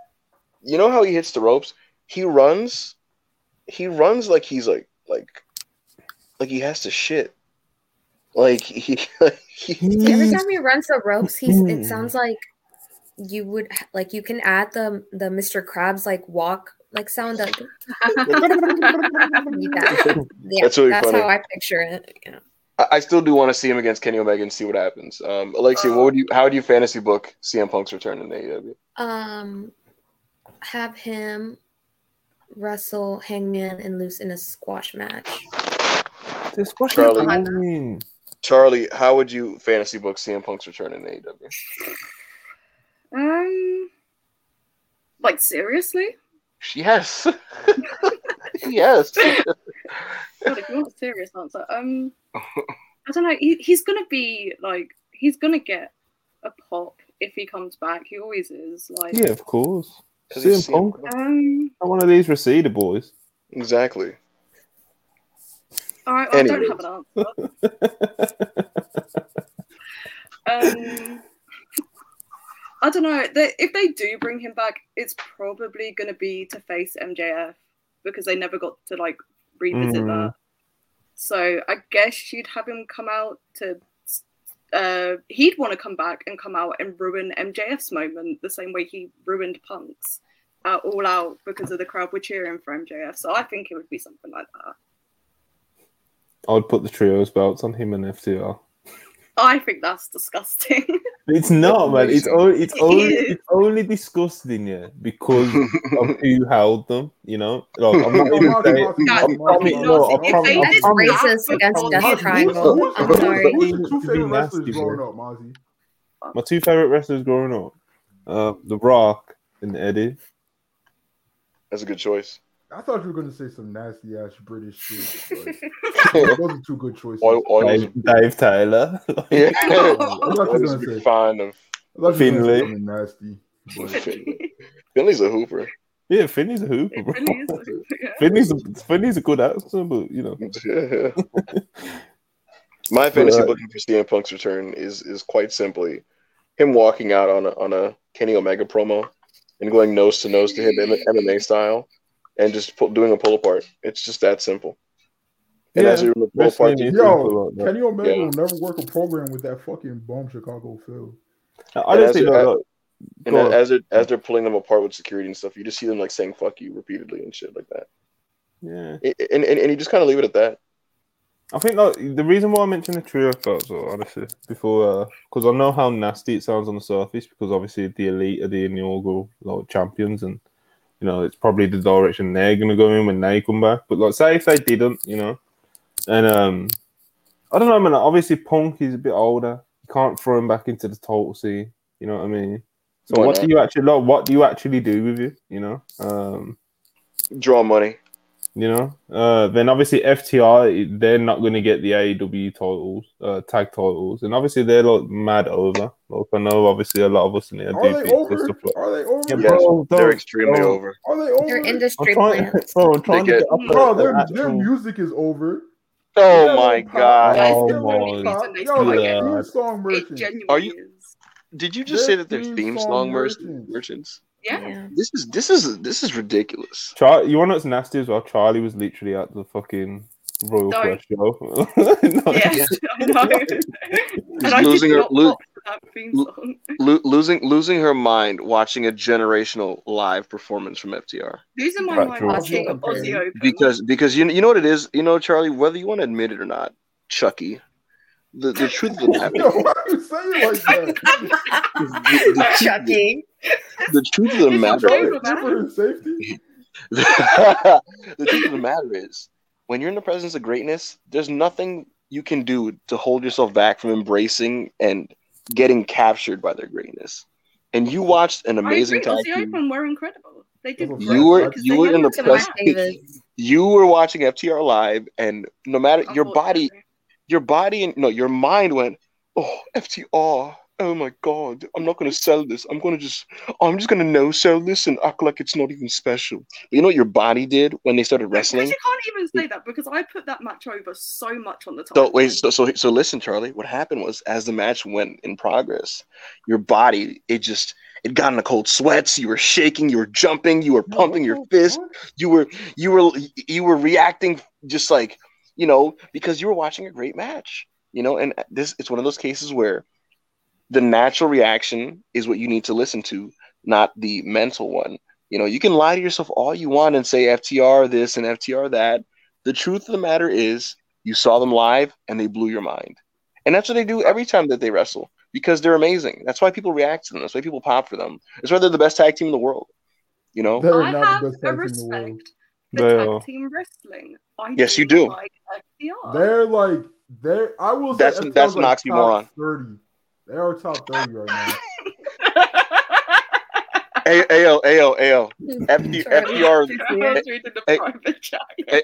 You know how he hits the ropes? He runs, he runs like he's like like like he has to shit. Like he, he Every time he runs the ropes, he's it sounds like you would like you can add the the Mr. Krabs like walk like sound that that- yeah, That's really that's funny. how I picture it. Yeah. I, I still do want to see him against Kenny Omega and see what happens. Um, Alexia, what would you? How would you fantasy book CM Punk's return in AEW? Um, have him wrestle Hangman and Loose in a squash match. This was Charlie. boring. Charlie, how would you fantasy book CM Punk's return in AEW? Um, like seriously? Yes, yes. God, if you want a serious answer, um, I don't know. He, he's gonna be like, he's gonna get a pop if he comes back. He always is. Like, Yeah, of course. 'Cause he's CM Punk, um, not one of these receiver boys. Exactly. all right, I Anyways. don't have an answer. Um, I don't know. They, if they do bring him back, it's probably going to be to face MJF because they never got to like revisit Mm. that. So I guess you'd have him come out to. Uh, he'd want to come back and come out and ruin MJF's moment the same way he ruined Punk's uh, all out because of the crowd were cheering for MJF. So I think it would be something like that. I'd put the trios belts on him and FTR. I think that's disgusting. It's not, man. It's only it's only is. it's only disgusting, yeah, because of who held them. You know, like I'm not No, even Marky, saying. Marky, Guys, I Marky, promise, Marky, no, If they I That is racist against Marky, Death Triangle. I'm sorry. Who's two favorite wrestlers growing up, Mozzie? My two favorite wrestlers growing up, uh, The Rock and Eddie. That's a good choice. I thought you were gonna say some nasty ass British shit. but Those are two good choices. Oil, oil Dave, Dave Taylor. yeah. I'm not were I gonna big say. fan of I thought you were gonna say nasty. Finley. Finley's a hooper. yeah, Finney's a hooper, It bro. really is. Yeah. Finney's a, Finney's a good actor, but you know. Yeah. My fantasy uh, booking for CM Punk's return is is quite simply him walking out on a, on a Kenny Omega promo and going nose to nose to him M- MMA style and just pull, doing a pull apart. It's just that simple. And Yeah, as you're doing the pull apart, you- Yo, People like that. Kenny Omega Yeah. will never work a program with that fucking bomb Chicago Phil. I don't as think that. and go as they're as they're pulling them apart with security and stuff, you just see them like saying "fuck you" repeatedly and shit like that. yeah. I- And and, and you just kind of leave it at that. I think like the reason why I mentioned the trio belts, though, honestly, before uh, because I know how nasty it sounds on the surface, because obviously the elite are the inaugural like champions, and you know it's probably the direction they're gonna go in when they come back. But like, say if they didn't, you know, and um, I don't know, I man. Obviously, Punk is a bit older. You can't throw him back into the total scene. You know what I mean? So Why what not? do you actually like? What do you actually do with it? You know, um, Draw money. You know. Uh, then obviously FTR, they're not going to get the AEW titles, uh, tag titles, and obviously they're like mad over. Like I know, obviously a lot of us in there Are they over? Stuff like, are they over? Yeah, Yes, bro, they're don't- extremely bro. over. Are they over? They're industry trying, plants. bro, I'm trying They to get- get up Bro, the their, actual- their music is over. Oh They my god! Guys, Oh my reason they Yo, still like get God. theme song it merchants. Are you- Did you just Their say that they're theme theme song song merchants. merchants? Yeah. Yeah. This is this is this is ridiculous. Char- you want to know what's nasty as well? Charlie was literally at the fucking Royal No. Quest show. No, Yes, I know. and losing did her- lo- pop for that theme lo- losing losing her mind watching a generational live performance from FTR Losing my Right, mind watching Aussie Open. because because you you know what it is you know Charlie whether you want to admit it or not Chucky the the truth of the matter Yo, why you say it like that? Chucky. The truth of the It's matter okay. Charlie, for his safety. the truth of the matter is when you're in the presence of greatness there's nothing you can do to hold yourself back from embracing and getting captured by their greatness and you watched an amazing I agree. tag team. Open were incredible. They did. You were- you were in the to To presence- you were watching FTR live, and no matter your body, Unfortunately. your body, and no, your mind went, "Oh, FTR! Oh my God! I'm not going to sell this. I'm going to just, I'm just going to no sell this and act like it's not even special." You know what your body did when they started wrestling? actually can't even say that because I put that match over so much on the time. So wait, so, so so listen, Charlie. What happened was, as the match went in progress, your body it just it got in a cold sweats. You were shaking, you were jumping, you were pumping your fist. you were you were you were reacting just like you know because you were watching a great match you know and this it's one of those cases where the natural reaction is what you need to listen to not the mental one you know you can lie to yourself all you want and say ftr this and ftr that the truth of the matter is you saw them live and they blew your mind and that's what they do every time that they wrestle because they're amazing that's why people react to them that's why people pop for them that's why they're the best tag team in the world you know They're I not have the best a tag team in the world. respect for They tag are. team wrestling. I Yes, you do. Like FTR. They're like they're. I will say That's- FTR 's that's an like oxymoron. top Thirty. They are top thirty right now. A- AO, AO, AO. FD, Charlie. FTR, Someone's reading the Hey. private chat. Hey.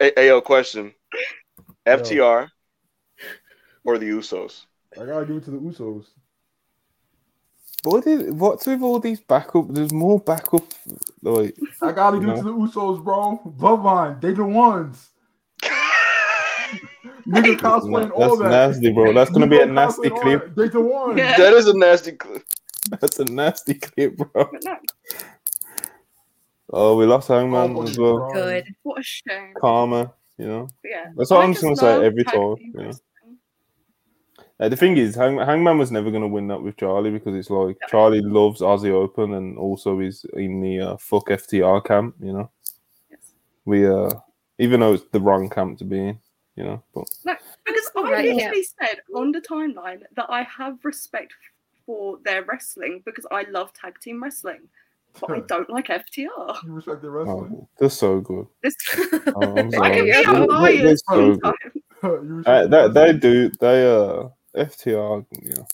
A- AO question. FTR or the Usos? I gotta give it to the Usos. What is what's with all these backup? There's more backup. Like I gotta give No. it to the Usos, bro. Bloodline, they the ones. Nigga cosplaying all that's that. nasty, bro. That's gonna be a nasty clip. that. They the. Yeah. That is a nasty. clip. That's a nasty clip, bro. Oh, we lost Hangman Oh, as well. Good. what a shame. Karma, you know. Yeah, That's what I I'm just just gonna say every time, team you know. Uh, the thing is, Hang- Hangman was never going to win that with Charlie because it's like No. Charlie loves Aussie Open and also is in the uh, fuck FTR camp, you know. Yes. We uh, even though it's the wrong camp to be in, you know. But Because I Right, yeah. literally said on the timeline that I have respect for their wrestling because I love tag team wrestling, but I don't like FTR. You respect the wrestling. oh, they're so good. This Oh, I'm I can be Yeah, a They're- they're so sometimes. Uh, the that they do. They uh, FTR. You know,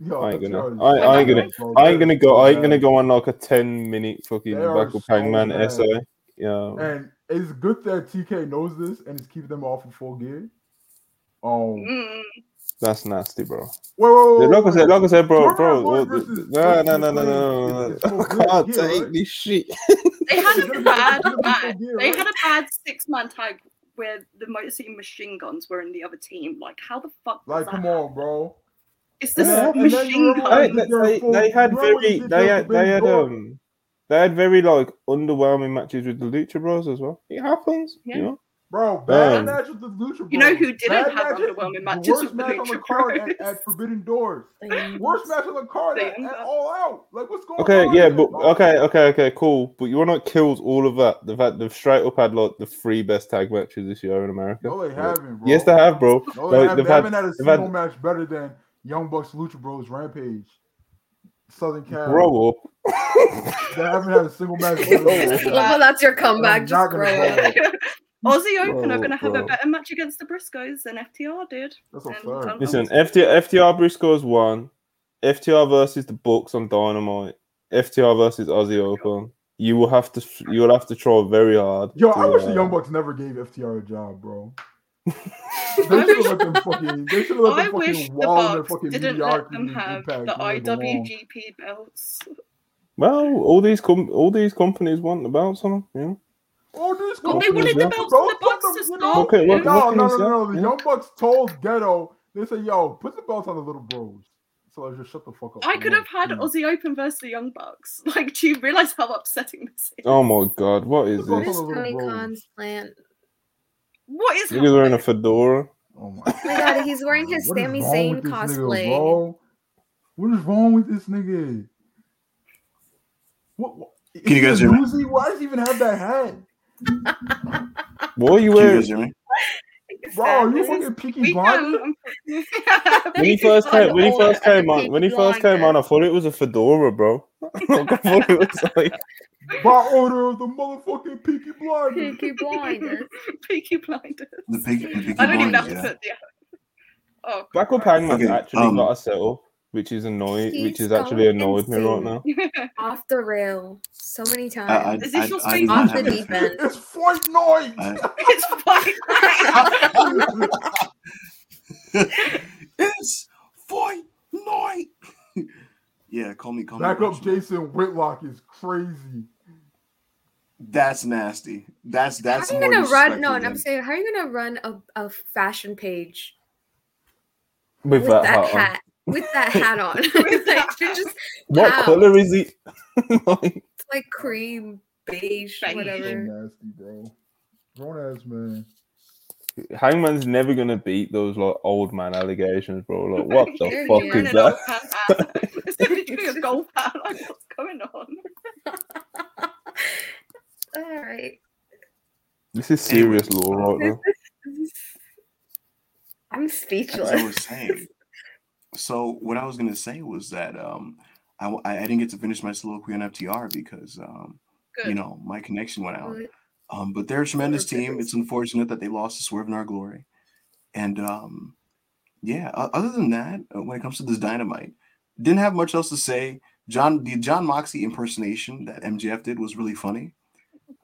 Yo, I ain't gonna- I- I ain't gonna- I ain't gonna go. I ain't gonna go on like a ten minute fucking They are Baku so Hangman essay. Yeah. And it's good that TK knows this and is keeping them off of full gear. Um, Mm, That's nasty, bro. wait, wait, wait, Yeah, like said, like said, bro, Jordan bro. Lloyd what- versus No, no, no, no, no, no, is no. full I can't gear, take right? this shit. they had a bad, it's gonna be bad. They had a bad six man tag where the Motor City Machine Guns were in the other team. Like, how the fuck? Like, come happen? on, bro. It's the Yeah, then, same and then you machine remember when They, they gun. they, had very, they had, they had, um, they had very like underwhelming matches with the Lucha Bros as well. It happens, Yeah. you know. Bro, bad Um, match with the Lucha Bros. You know who didn't Bad have matches- underwhelming the matches worst with the match on the card Bros? at, at Forbidden Doors. Worst match on the card at, Young at All Out. Like, what's going Okay, on? yeah, but bro? okay, okay, okay, cool. But you want to kills all of that. They've had they've straight up had like the three best tag matches this year in America. No, they Like, haven't, bro. Yes, they have, bro. No, Like, they, have, they've they had- haven't had a they've had- single match better than Young Bucks Lucha Bros Rampage. Southern Cal. Grow up. They haven't had a single match better than that. that's your comeback. I'm Just grow up. Aussie Open are going to have bro. a better match against the Briscoes than FTR did. That's a fact. Listen, FTR, FTR Briscoes won. FTR versus the Bucks on Dynamite. FTR versus Aussie Open. You will have to you will have to try very hard. Yo, to, I wish the uh, Young Bucks never gave FTR a job, bro. They should have let them fucking. They should have let I them wish fucking the wall in their fucking didn't let them have impact the where they belong. IWGP belts. Well, all these com- all these companies want the belts on them. You know? Oh, this Well, they Companies, wanted the belts on the put Bucks to you. Okay, what- No, no, no, no. The Young Bucks told Gedo, they said, yo, put the belts on the little bros. So I just shut the fuck up. I could have had please. Aussie Open versus the Young Bucks. Like, do you realize how upsetting this is? Oh my god, what is What What this? is Little Tony. Khan's plan? What is Niggas wearing a fedora. Oh my Oh my god, he's wearing his What is Sami wrong Zayn with this nigga, cosplay. What is wrong with this nigga? What? what Can you guys hear me? Uzi? Why does he even have that hat? What are you Can you wearing? guys hear me? Bro, are you fucking Peaky we Blinders? When he first came, when he oh, first came on, when he first came on, I thought it was a fedora, bro. I thought it was like By order of the motherfucking Peaky Blinders. Peaky Blinders. Peaky Blinders. The Peaky, the Peaky I don't even have Blinders, to yeah. the. Oh, Back Up Christ. Okay, actually um, got a setup, which is annoying, which is actually annoyed me right now. Off the rail so many times. I, Is this your I, I space? Off the deep end. It's Fight Night. I- it's fine. it's fight night. Yeah, call me. Call Back me up, Jason Whitlock is crazy. That's nasty. That's that's. how are you gonna run? No, and I'm saying, how are you gonna run a, a fashion page With, with that, that, hat. on. hat? With that hat on, like, you're just What How? color is it? Like, it's like cream beige, Beige. So whatever. nasty, bro. Grown ass man. Hangman's never gonna beat those like old man allegations, bro. Like, what the You're fuck weird. is An old that? It's literally a golf hat. Like, what's going on? All right, This is serious law right now. I'm As speechless. I was saying. So what I was gonna say was that um, I, I I didn't get to finish my soliloquy on FTR because um, Good. you know my connection went out. Good. Um, but they're a tremendous team. It's unfortunate that they lost to Swerve in Our Glory. And um, yeah, other than that, uh, when it comes to this dynamite, didn't have much else to say. Jon, the Jon Moxley impersonation that MJF did was really funny.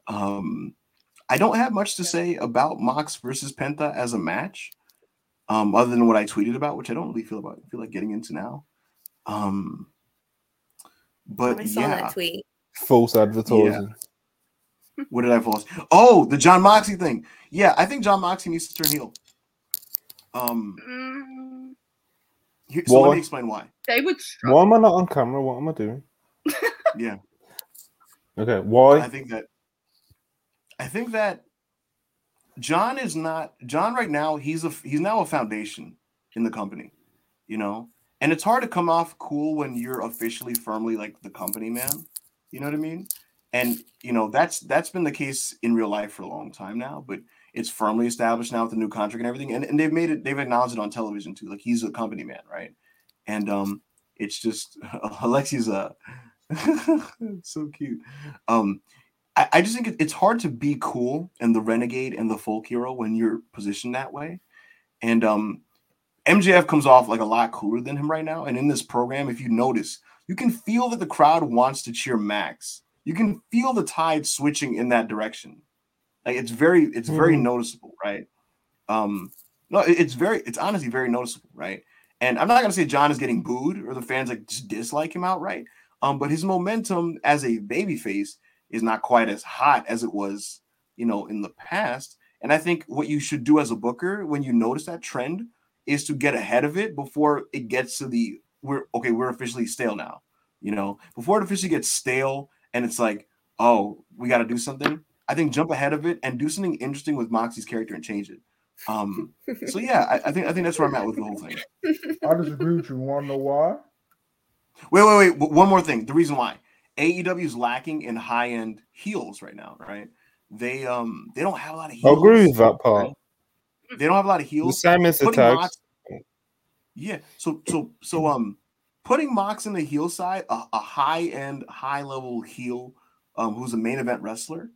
Um, I don't have much to say about Mox versus Penta as a match, um, other than what I tweeted about, which I don't really feel about feel like getting into now. Um, but I saw yeah, that tweet. False advertising. What did I false? Oh, the Jon Moxley thing. Yeah, I think Jon Moxley needs to turn heel. Um, Here- so let Why? me explain why. They would struggle. Why am I not on camera? What am I doing? Yeah, Okay, Why? I think that I think that Jon is not Jon right now. He's a he's now a foundation in the company, you know. And it's hard to come off cool when you're officially firmly like the company man. You know what I mean? And you know that's that's been the case in real life for a long time now, but it's firmly established now with the new contract and everything. And, and they've made it, they've acknowledged it on television too. Like he's a company man, right? And um, it's just Alexi's a so cute. Um, I, I just think it, it's hard to be cool and the renegade and the folk hero when you're positioned that way. And um, MJF comes off like a lot cooler than him right now. And in this program, if you notice, you can feel that the crowd wants to cheer Max. You can feel the tide switching in that direction. Like it's very, it's very Mhm. noticeable, right? Um, no, it's very, it's honestly very noticeable, right? And I'm not gonna say Jon is getting booed or the fans like just dislike him outright. Um, but his momentum as a babyface is not quite as hot as it was, you know, in the past. And I think what you should do as a booker when you notice that trend is to get ahead of it before it gets to the we're okay, we're officially stale now. You know, before it officially gets stale and it's like, oh, we got to do something. I think jump ahead of it and do something interesting with Moxie's character and change it. Um, so yeah, I, I think I think that's where I'm at with the whole thing. I disagree with you. Want to know why? Wait, wait, wait. One more thing. The reason why AEW is lacking in high end heels right now, right? They um they don't have a lot of heels. I agree with that part. They don't have a lot of The heels. same as the Putting tags. Mox- yeah. So so so um putting Mox in the heel side, a, a high end, high level heel, um, who's a main event wrestler,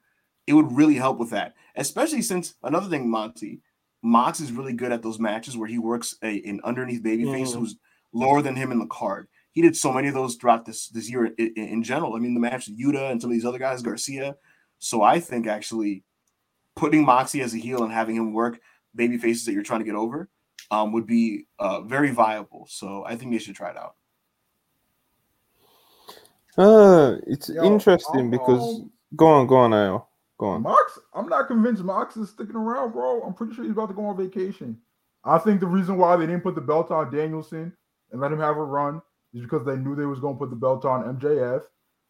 it would really help with that. Especially since another thing, Monty, Mox is really good at those matches where he works a, an underneath babyface Mhm. who's lower than him in the card. He did so many of those throughout this this year in, in, in general. I mean, the match with Yuta and some of these other guys, Garcia. So I think actually putting Moxie as a heel and having him work baby faces that you're trying to get over um, would be uh, very viable. So I think they should try it out. Uh, it's Yo, interesting I'm, because um, go on, go on, Al. Go on. Mox, I'm not convinced Mox is sticking around, bro. I'm pretty sure he's about to go on vacation. I think the reason why they didn't put the belt on Danielson and let him have a run is because they knew they was going to put the belt on MJF.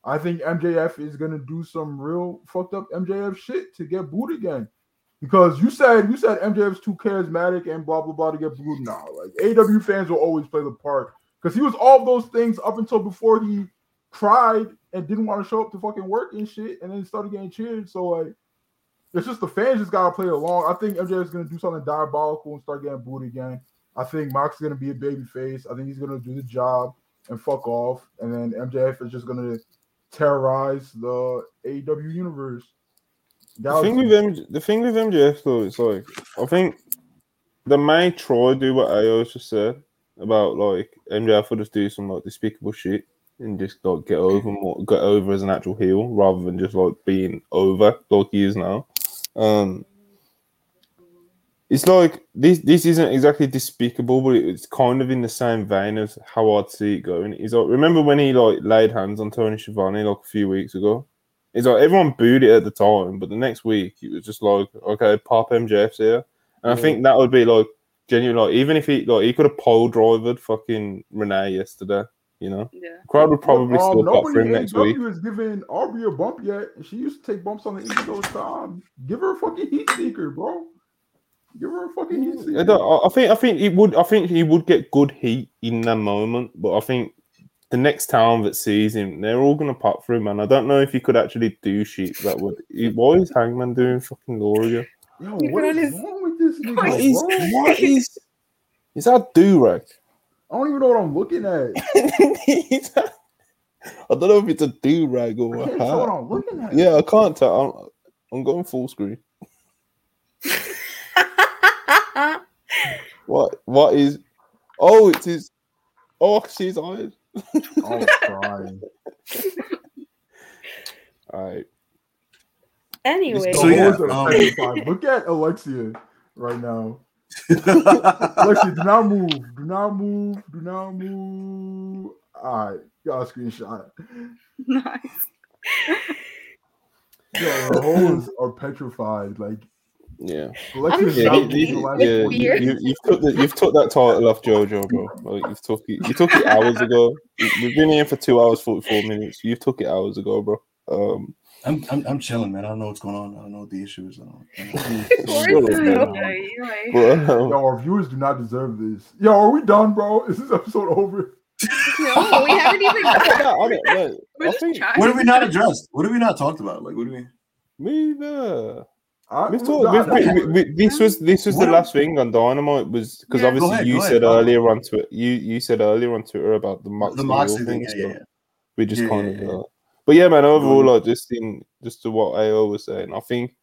I think MJF is going to do some real fucked up MJF shit to get booed again. Because you said you said MJF's too charismatic and blah blah blah to get booed. Nah, like AW fans will always play the part because he was all those things up until before he cried and didn't want to show up to fucking work and shit, and then started getting cheered. So like, it's just the fans just gotta play along. I think MJF is gonna do something diabolical and start getting booed again. I think Mox is gonna be a baby face. I think he's gonna do the job and fuck off, and then MJF is just gonna terrorize the AEW universe. The thing with MJ, the thing with MJF though, it's like I think they may try to do what AO just said about like MJF would just do some like despicable shit and just like get over more, get over as an actual heel rather than just like being over like he is now. Um, it's like this. This isn't exactly despicable, but it's kind of in the same vein as how I'd see it going. Is like remember when he like laid hands on Tony Schiavone like a few weeks ago. It's like everyone booed it at the time, but the next week it was just like, okay, pop MJF's here, and I think that would be like genuine. Like even if he like he could have pole drivered fucking Renee yesterday, you know, Yeah. crowd would probably um, still pop for him in next week. AEW has giving Aubrey a bump yet. and She used to take bumps on the Indies all the time. Give her a fucking heat seeker, bro. Give her a fucking heat seeker. I, don't- I- I think I think he would I think he would get good heat in that moment, but I think the next town that sees him, they're all gonna pop for him, man. I don't know if he could actually do shit that would. he- Why is Hangman doing fucking Gloria? Yo, You what put on is his- wrong with this nigga, What is? What is? is that do rag? I don't even know what I'm looking at. I don't know if it's a do rag I or a can't tell what hat. I'm looking at. Yeah, I can't tell. I'm, I'm going full screen. What what is? Oh, it's his. Oh, she's eyes. Oh, crying. All right. anyway, So, yeah, um. Look at Alexia right now. Alexia, do not move. Do not move. Do not move. All right, got a screenshot. nice. Yo, the hoes are petrified. Like Yeah, Selection is yeah, not he- he- yeah. one. You, you, you've took the, you've took that title off JoJo, bro. Like, you've took it. You took it hours ago. We've been here for two hours forty four minutes. You took it hours ago, bro. Um, I'm, I'm I'm chilling, man. I don't know what's going on. I don't know what the issue is. I don't, I don't- Forrest Shut Gump. up, Ay, ay. but, Yo, our viewers do not deserve this. Yo, are we done, bro? Is this episode over? No, we haven't even. I don't I don't know. We're I just think chatting. what have we not addressed? What have we not talked about? Like, what do we? me neither. I, We've we- this was this was the last thing on Dynamite was because Yeah. obviously ahead, you said ahead. earlier on Twitter you you said earlier on Twitter about the Moxley, The Moxley heel thing. Yeah, yeah, yeah. We just Yeah, kind yeah, of, yeah. uh, but yeah, man. Overall, like just in just to what AO was saying, I think,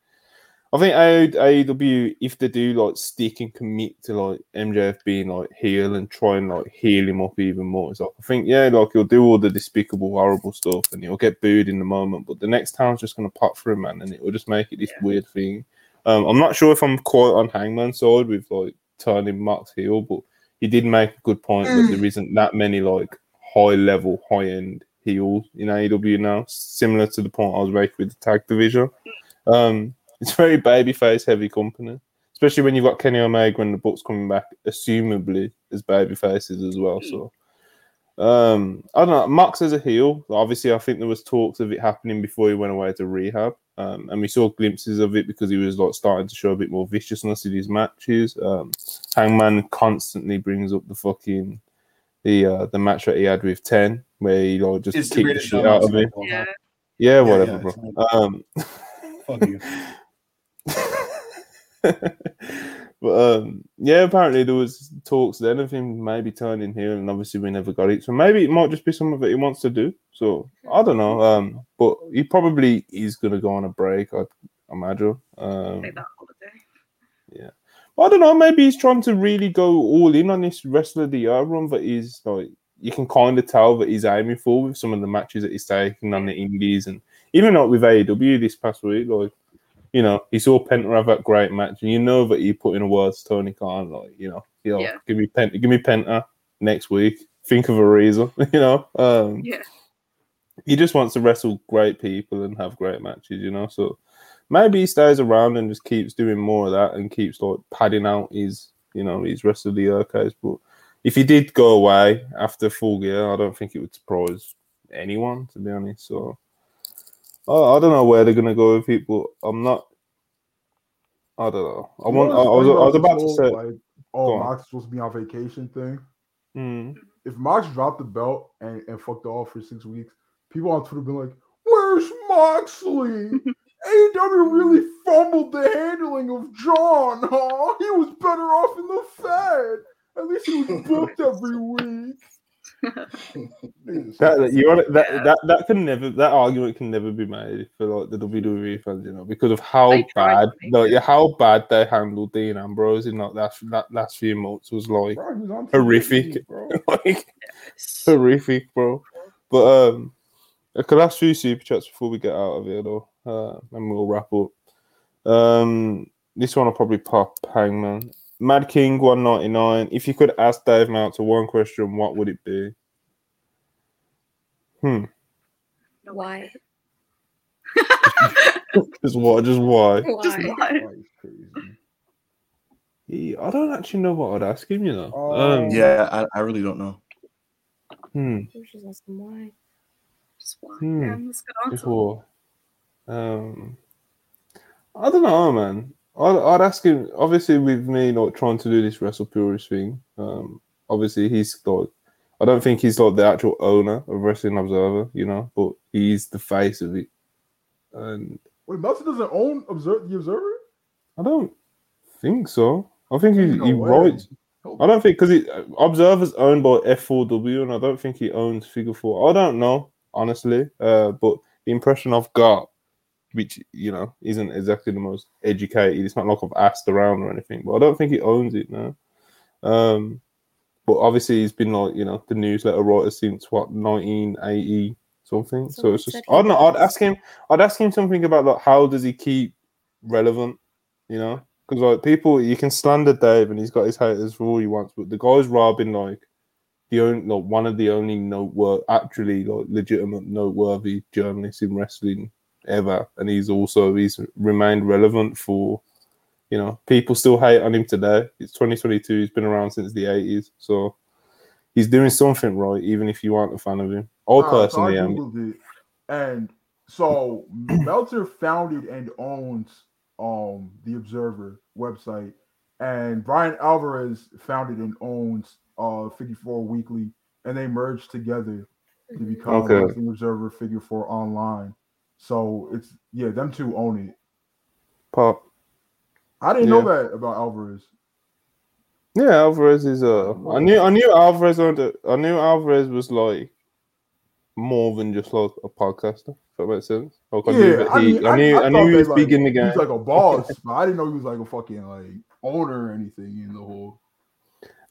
I think AEW if they do like stick and commit to like MJF being like heel and try and like heel him up even more, it's like I think yeah, like he'll do all the despicable, horrible stuff and he'll get booed in the moment, but the next town's just gonna pop for him, man, and it will just make it this Yeah. weird thing. Um, I'm not sure if I'm quite on Hangman's side with like turning Mox heel, but he did make a good point that there isn't that many like high level, high end heels in AEW now, similar to the point I was making with the tag division. Um, it's very babyface heavy company, especially when you've got Kenny Omega and the Bucks coming back, assumably as baby faces as well. So, um, I don't know. Mox as a heel, obviously, I think there was talks of it happening before he went away to rehab, um, and we saw glimpses of it because he was like starting to show a bit more viciousness in his matches. Um, Hangman constantly brings up the fucking the uh, the match that he had with Ten, where he like just It's the kicked the shit out of him. seen all Yeah. time. Yeah, Yeah, whatever, bro. it's Um, Fuck you. but um, yeah, apparently there was talks then of him maybe turning here, and obviously we never got it. So maybe it might just be something that he wants to do. So I don't know. Um, but he probably is gonna go on a break. I imagine. Um, Take that holiday. I don't know. Maybe he's trying to really go all in on this wrestler of the year run that he's like. You can kind of tell that he's aiming for with some of the matches that he's taking on the indies, and even like with AEW this past week, like you know, he saw Penta have that great match, and you know that he put in a word to Tony Khan, like you know, Yeah. give me Penta, give me Penta next week. Think of a reason, you know. Um, Yeah. he just wants to wrestle great people and have great matches, you know. So maybe he stays around and just keeps doing more of that and keeps like padding out his, you know, his rest of the year case. But if he did go away after full gear, I don't think it would surprise anyone, to be honest. So I, I don't know where they're gonna go with it, but I'm not. I don't know. I want. I, I was. I was about to say. like, oh. Mox is supposed to be on vacation thing. Hmm. If Mox dropped the belt and, and fucked off for six weeks, people on Twitter been like, "Where's Moxley? AEW really fumbled the handling of Jon, huh? He was better off in the Fed. At least he was booked every week." That, that you want that, Yeah. that that can never that argument can never be made for like the WWE fans, you know, because of how They bad like it. how bad they handled Dean Ambrose in like that that last few months was like Bro, was on TV, horrific. bro. like horrific, bro. But um, okay, last few super chats before we get out of here though, uh, and we'll wrap up. Um, this one will probably pop Hangman. Mad King one ninety nine. If you could ask Dave Meltzer one question, what would it be? Hmm. Why? Just why? Just why? Just Why? why? He's crazy. He- I don't actually know what I'd ask him. You know. Oh. Um, Yeah, I, I really don't know. Hmm. Just should ask him why. Just why? Hmm. Yeah, Um. I don't know, man. I'd, I'd ask him. Obviously, with me like trying to do this Wrestle Purist thing. Um. Obviously, he's like. I don't think he's like the actual owner of Wrestling Observer, you know, but he's the face of it. And Wait, Meltzer doesn't own Observe the Observer? I don't think so. I think he, No he writes. I don't think because Observer's owned by F4W, and I don't think he owns Figure Four. I don't know honestly, uh, but the impression I've got, which you know isn't exactly the most educated. It's not like I've asked around or anything, but I don't think he owns it now. Um, but obviously he's been like you know the newsletter writer since what 1980 something. So, So it's just I don't know. I'd ask him. I'd ask him something about like how does he keep relevant, you know? Because like people, you can slander Dave and he's got his haters for all he wants, but the guy's robbing like the only like one of the only noteworthy, actually like legitimate noteworthy journalists in wrestling ever, and he's also he's remained relevant for you know, people still hate on him today. It's 2022. He's been around since the 80s, so he's doing something right, even if you aren't a fan of him. I Nah, so I am. And so Meltzer founded and owns um the Observer website, and Bryan Alvarez founded and owns uh 54 Weekly, and they merged together to become Okay. Wrestling Observer Figure Four Online. So it's yeah, them two own it. Pop. I didn't know that about Alvarez. Yeah, Alvarez is uh I knew I knew Alvarez on the, I knew Alvarez was like more than just like a podcaster, if that makes sense. Like I knew Yeah, that I, he, mean, I, knew I, knew he was like, big in the game. was like a boss, but I didn't know he was like a fucking like owner or anything in the whole.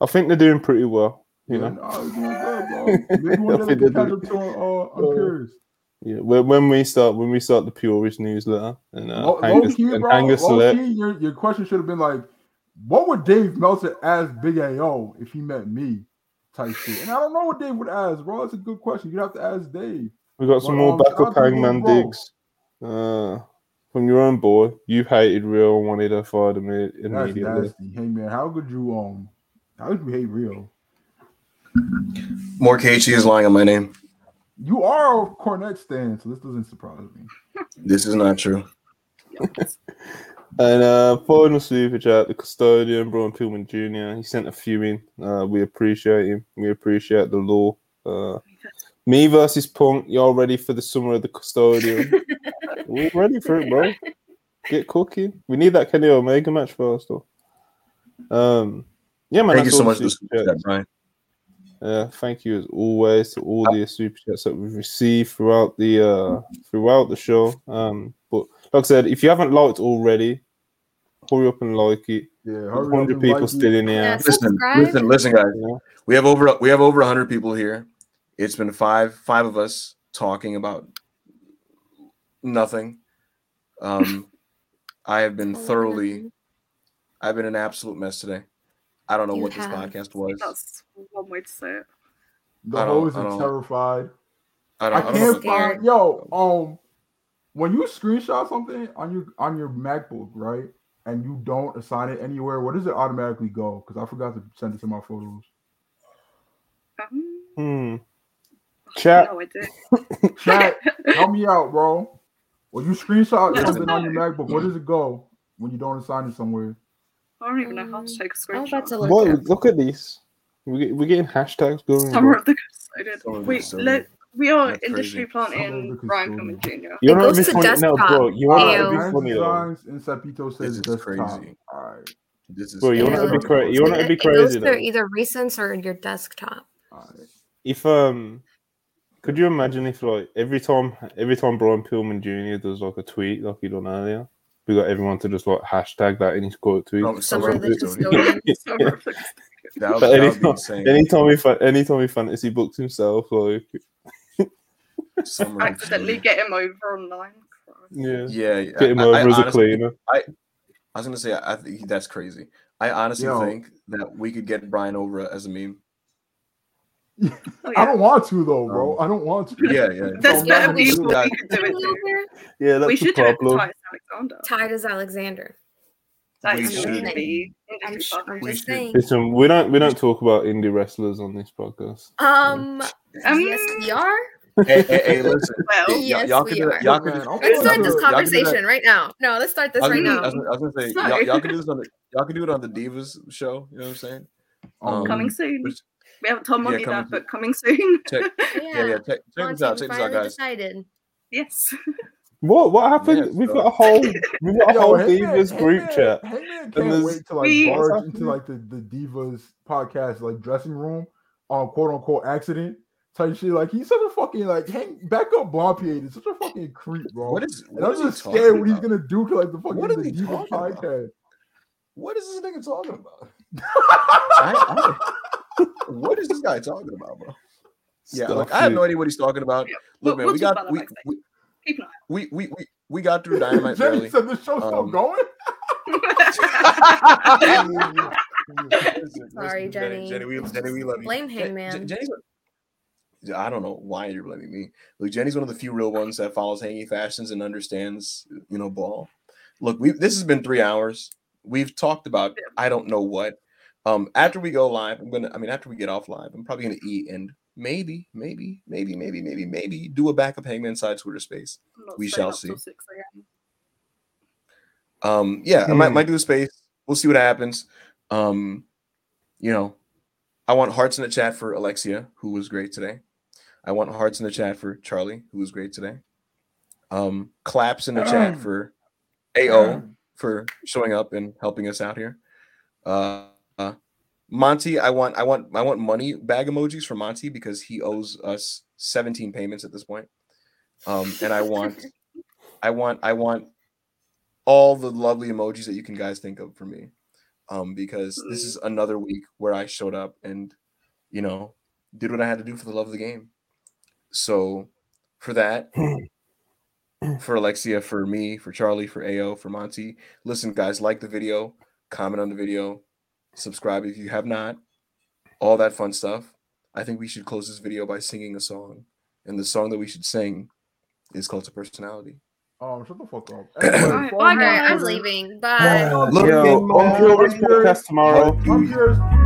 I think they're doing pretty well, you Yeah, know. doing good, bro. Maybe one day I they think can they catch up to uh, I'm curious. Yeah, when, when we start when we start the Purist newsletter and uh, Low, hang low key, and bro. hang us Low select. key, your, your question should have been like, what would Dave Meltzer ask Big AO if he met me? Type shit. And I don't know what Dave would ask, bro. That's a good question. You'd have to ask Dave. We got some Well, more um, shout backup out to Lil hangman digs. Uh, from your own boy, you hated Real and wanted her fired imme- That's immediately. nasty. Hey man, how could you um how could you hate Real? More KHC is lying on my name. You are a Cornette stan, so this doesn't surprise me. This is not true. And uh, final super chat, the custodian, Brian Pillman Jr. He sent a few in. Uh, we appreciate him. We appreciate the law. Uh, me versus Punk. Y'all ready for the summer of the custodian? We're ready for it, bro. Get cooking. We need that Kenny Omega match first, though. Um, yeah, man. Thank you so all much the for super chats. that, Brian. Uh, thank you as always to all the super chats that we've received throughout the uh throughout the show. Um, but like I said, if you haven't liked already, hurry up and like it. Yeah, Hundred people like still it. in there. Yeah, Listen, subscribe. listen, listen, guys. you? We have over we have over hundred people here. It's been five five of us talking about nothing. Um, I have been thoroughly. I've been an absolute mess today. I don't know You what this podcast was. That's one way to say it. The I don't- hoes are don't- terrified. I I don't. I don't know can't what- Scared. find yo, um when you screenshot something on your on your MacBook, right? And you don't assign it anywhere, where does it automatically go? Because I forgot to send it to my photos. Um, Hmm. Chat. No idea. Chat, help me out, bro. When you screenshot something on your. MacBook, where does it go when you don't assign it somewhere? I don't even know how to Um, take a I'm about screenshot. to look. Boy, up. look at this. We get, we're getting hashtags going. Summer bro. of the Custodian. Summer of the Wait, Custodian. let, we are That's industry crazy. Summer planting of the Brian Custodian. Pillman Jr. You It know goes what to funny? No, desktop. bro. You want Ew. to be Advanced funny though. and Sapito says This is crazy. All right, This is Bro, you want Ew. to be crazy? You want to It- be it goes crazy to though? either recents or your desktop. all right. If um, could you imagine if like every time every time Brian Pillman Jr. does like a tweet like he done earlier, we got everyone to just like hashtag that in his quote tweet. No, Summer of the Custodian. Custodian. Summer of. That would, But that would be anytime, anytime he fa- anytime he fantasy booked himself, like Accidentally get him over online. Christ. yeah, Yeah, yeah. get him I- over I as a honestly- cleaner. I was gonna say I think that's crazy. I honestly Yo. think that we could get Brian over as a meme. Oh, I don't want to though, bro. I don't want to. Yeah, yeah. There's No, better no, we people should. do it to. Yeah, that's We should do it to problem. Titus Alexander. Titus Alexander. That We should. be I'm, industry sh- I'm. We just should. saying. Listen, we don't we don't talk about indie wrestlers on this podcast. Um, Um, yes, we are. hey, hey, hey, listen. Well, y- Yes, y'all we can do are. Y'all can. I'm Let's start this that- y'all can do that- conversation right now. No, let's start this right now. I was gonna say y'all, y'all can do this on the y'all can do it on the Divas show. You know what I'm saying? Um, coming soon. Which- We haven't told Yeah, Monty coming that, but coming soon. check, yeah, yeah. Check, check this out. we Check this out, guys. decided. yes. What what happened? Yeah, we've so- got a whole we've got a whole Heyman- Divas group Heyman- chat. Heyman there's- can't wait to like We- barge into like the, the Divas podcast like dressing room on quote unquote accident type shit. Like he's such a fucking like hang back up Blompier is such a fucking creep, bro. What is? and I'm is just talking scared what he's gonna do to like the fucking What is the he Diva talking about? What is this nigga talking about? I, I, what is this guy talking about, bro? Yeah, Stuff like I have no idea what he's talking about. Yeah, Look, we'll- man, we'll we got we, we, we we we we got through Dynamite Jenny barely. said the show's still Um, going. Sorry, listen, Jenny. Jenny, we, Jenny, we love you. Blame Jen- Hangman. Jen- Jenny's. one- I don't know why you're blaming me. Look, Jenny's one of the few real ones that follows hanging fashions and understands, you know, ball. Look, we this has been three hours. we've talked about I don't know what. Um, after we go live, I'm gonna. I mean, after we get off live, I'm probably gonna eat and maybe, maybe, maybe, maybe, maybe, maybe do a backup Hangman side Twitter space. We shall see. Um, yeah, I might Hmm. might do a space. We'll see what happens. Um, you know, I want hearts in the chat for Alexia, who was great today. I want hearts in the chat for Charlie, who was great today. Um, claps in the chat for AO for showing up and helping us out here. Uh, uh, Monty, I want I want I want money bag emojis for Monty because he owes us 17 payments at this point. Um, and I want I want I want all the lovely emojis that you can guys think of for me. Um, because this is another week where I showed up and you know did what I had to do for the love of the game. So for that, for Alexia, for me, for Charlie, for AO, for Monty, listen, guys, like the video, comment on the video, subscribe if you have not, all that fun stuff. I think we should close this video by singing a song. And the song that we should sing is Cult of Personality. Um, shut the fuck up. Alright, follow bye, me I'm leaving. Bye. Yo, Look in my until this eyes. podcast tomorrow. I'm here.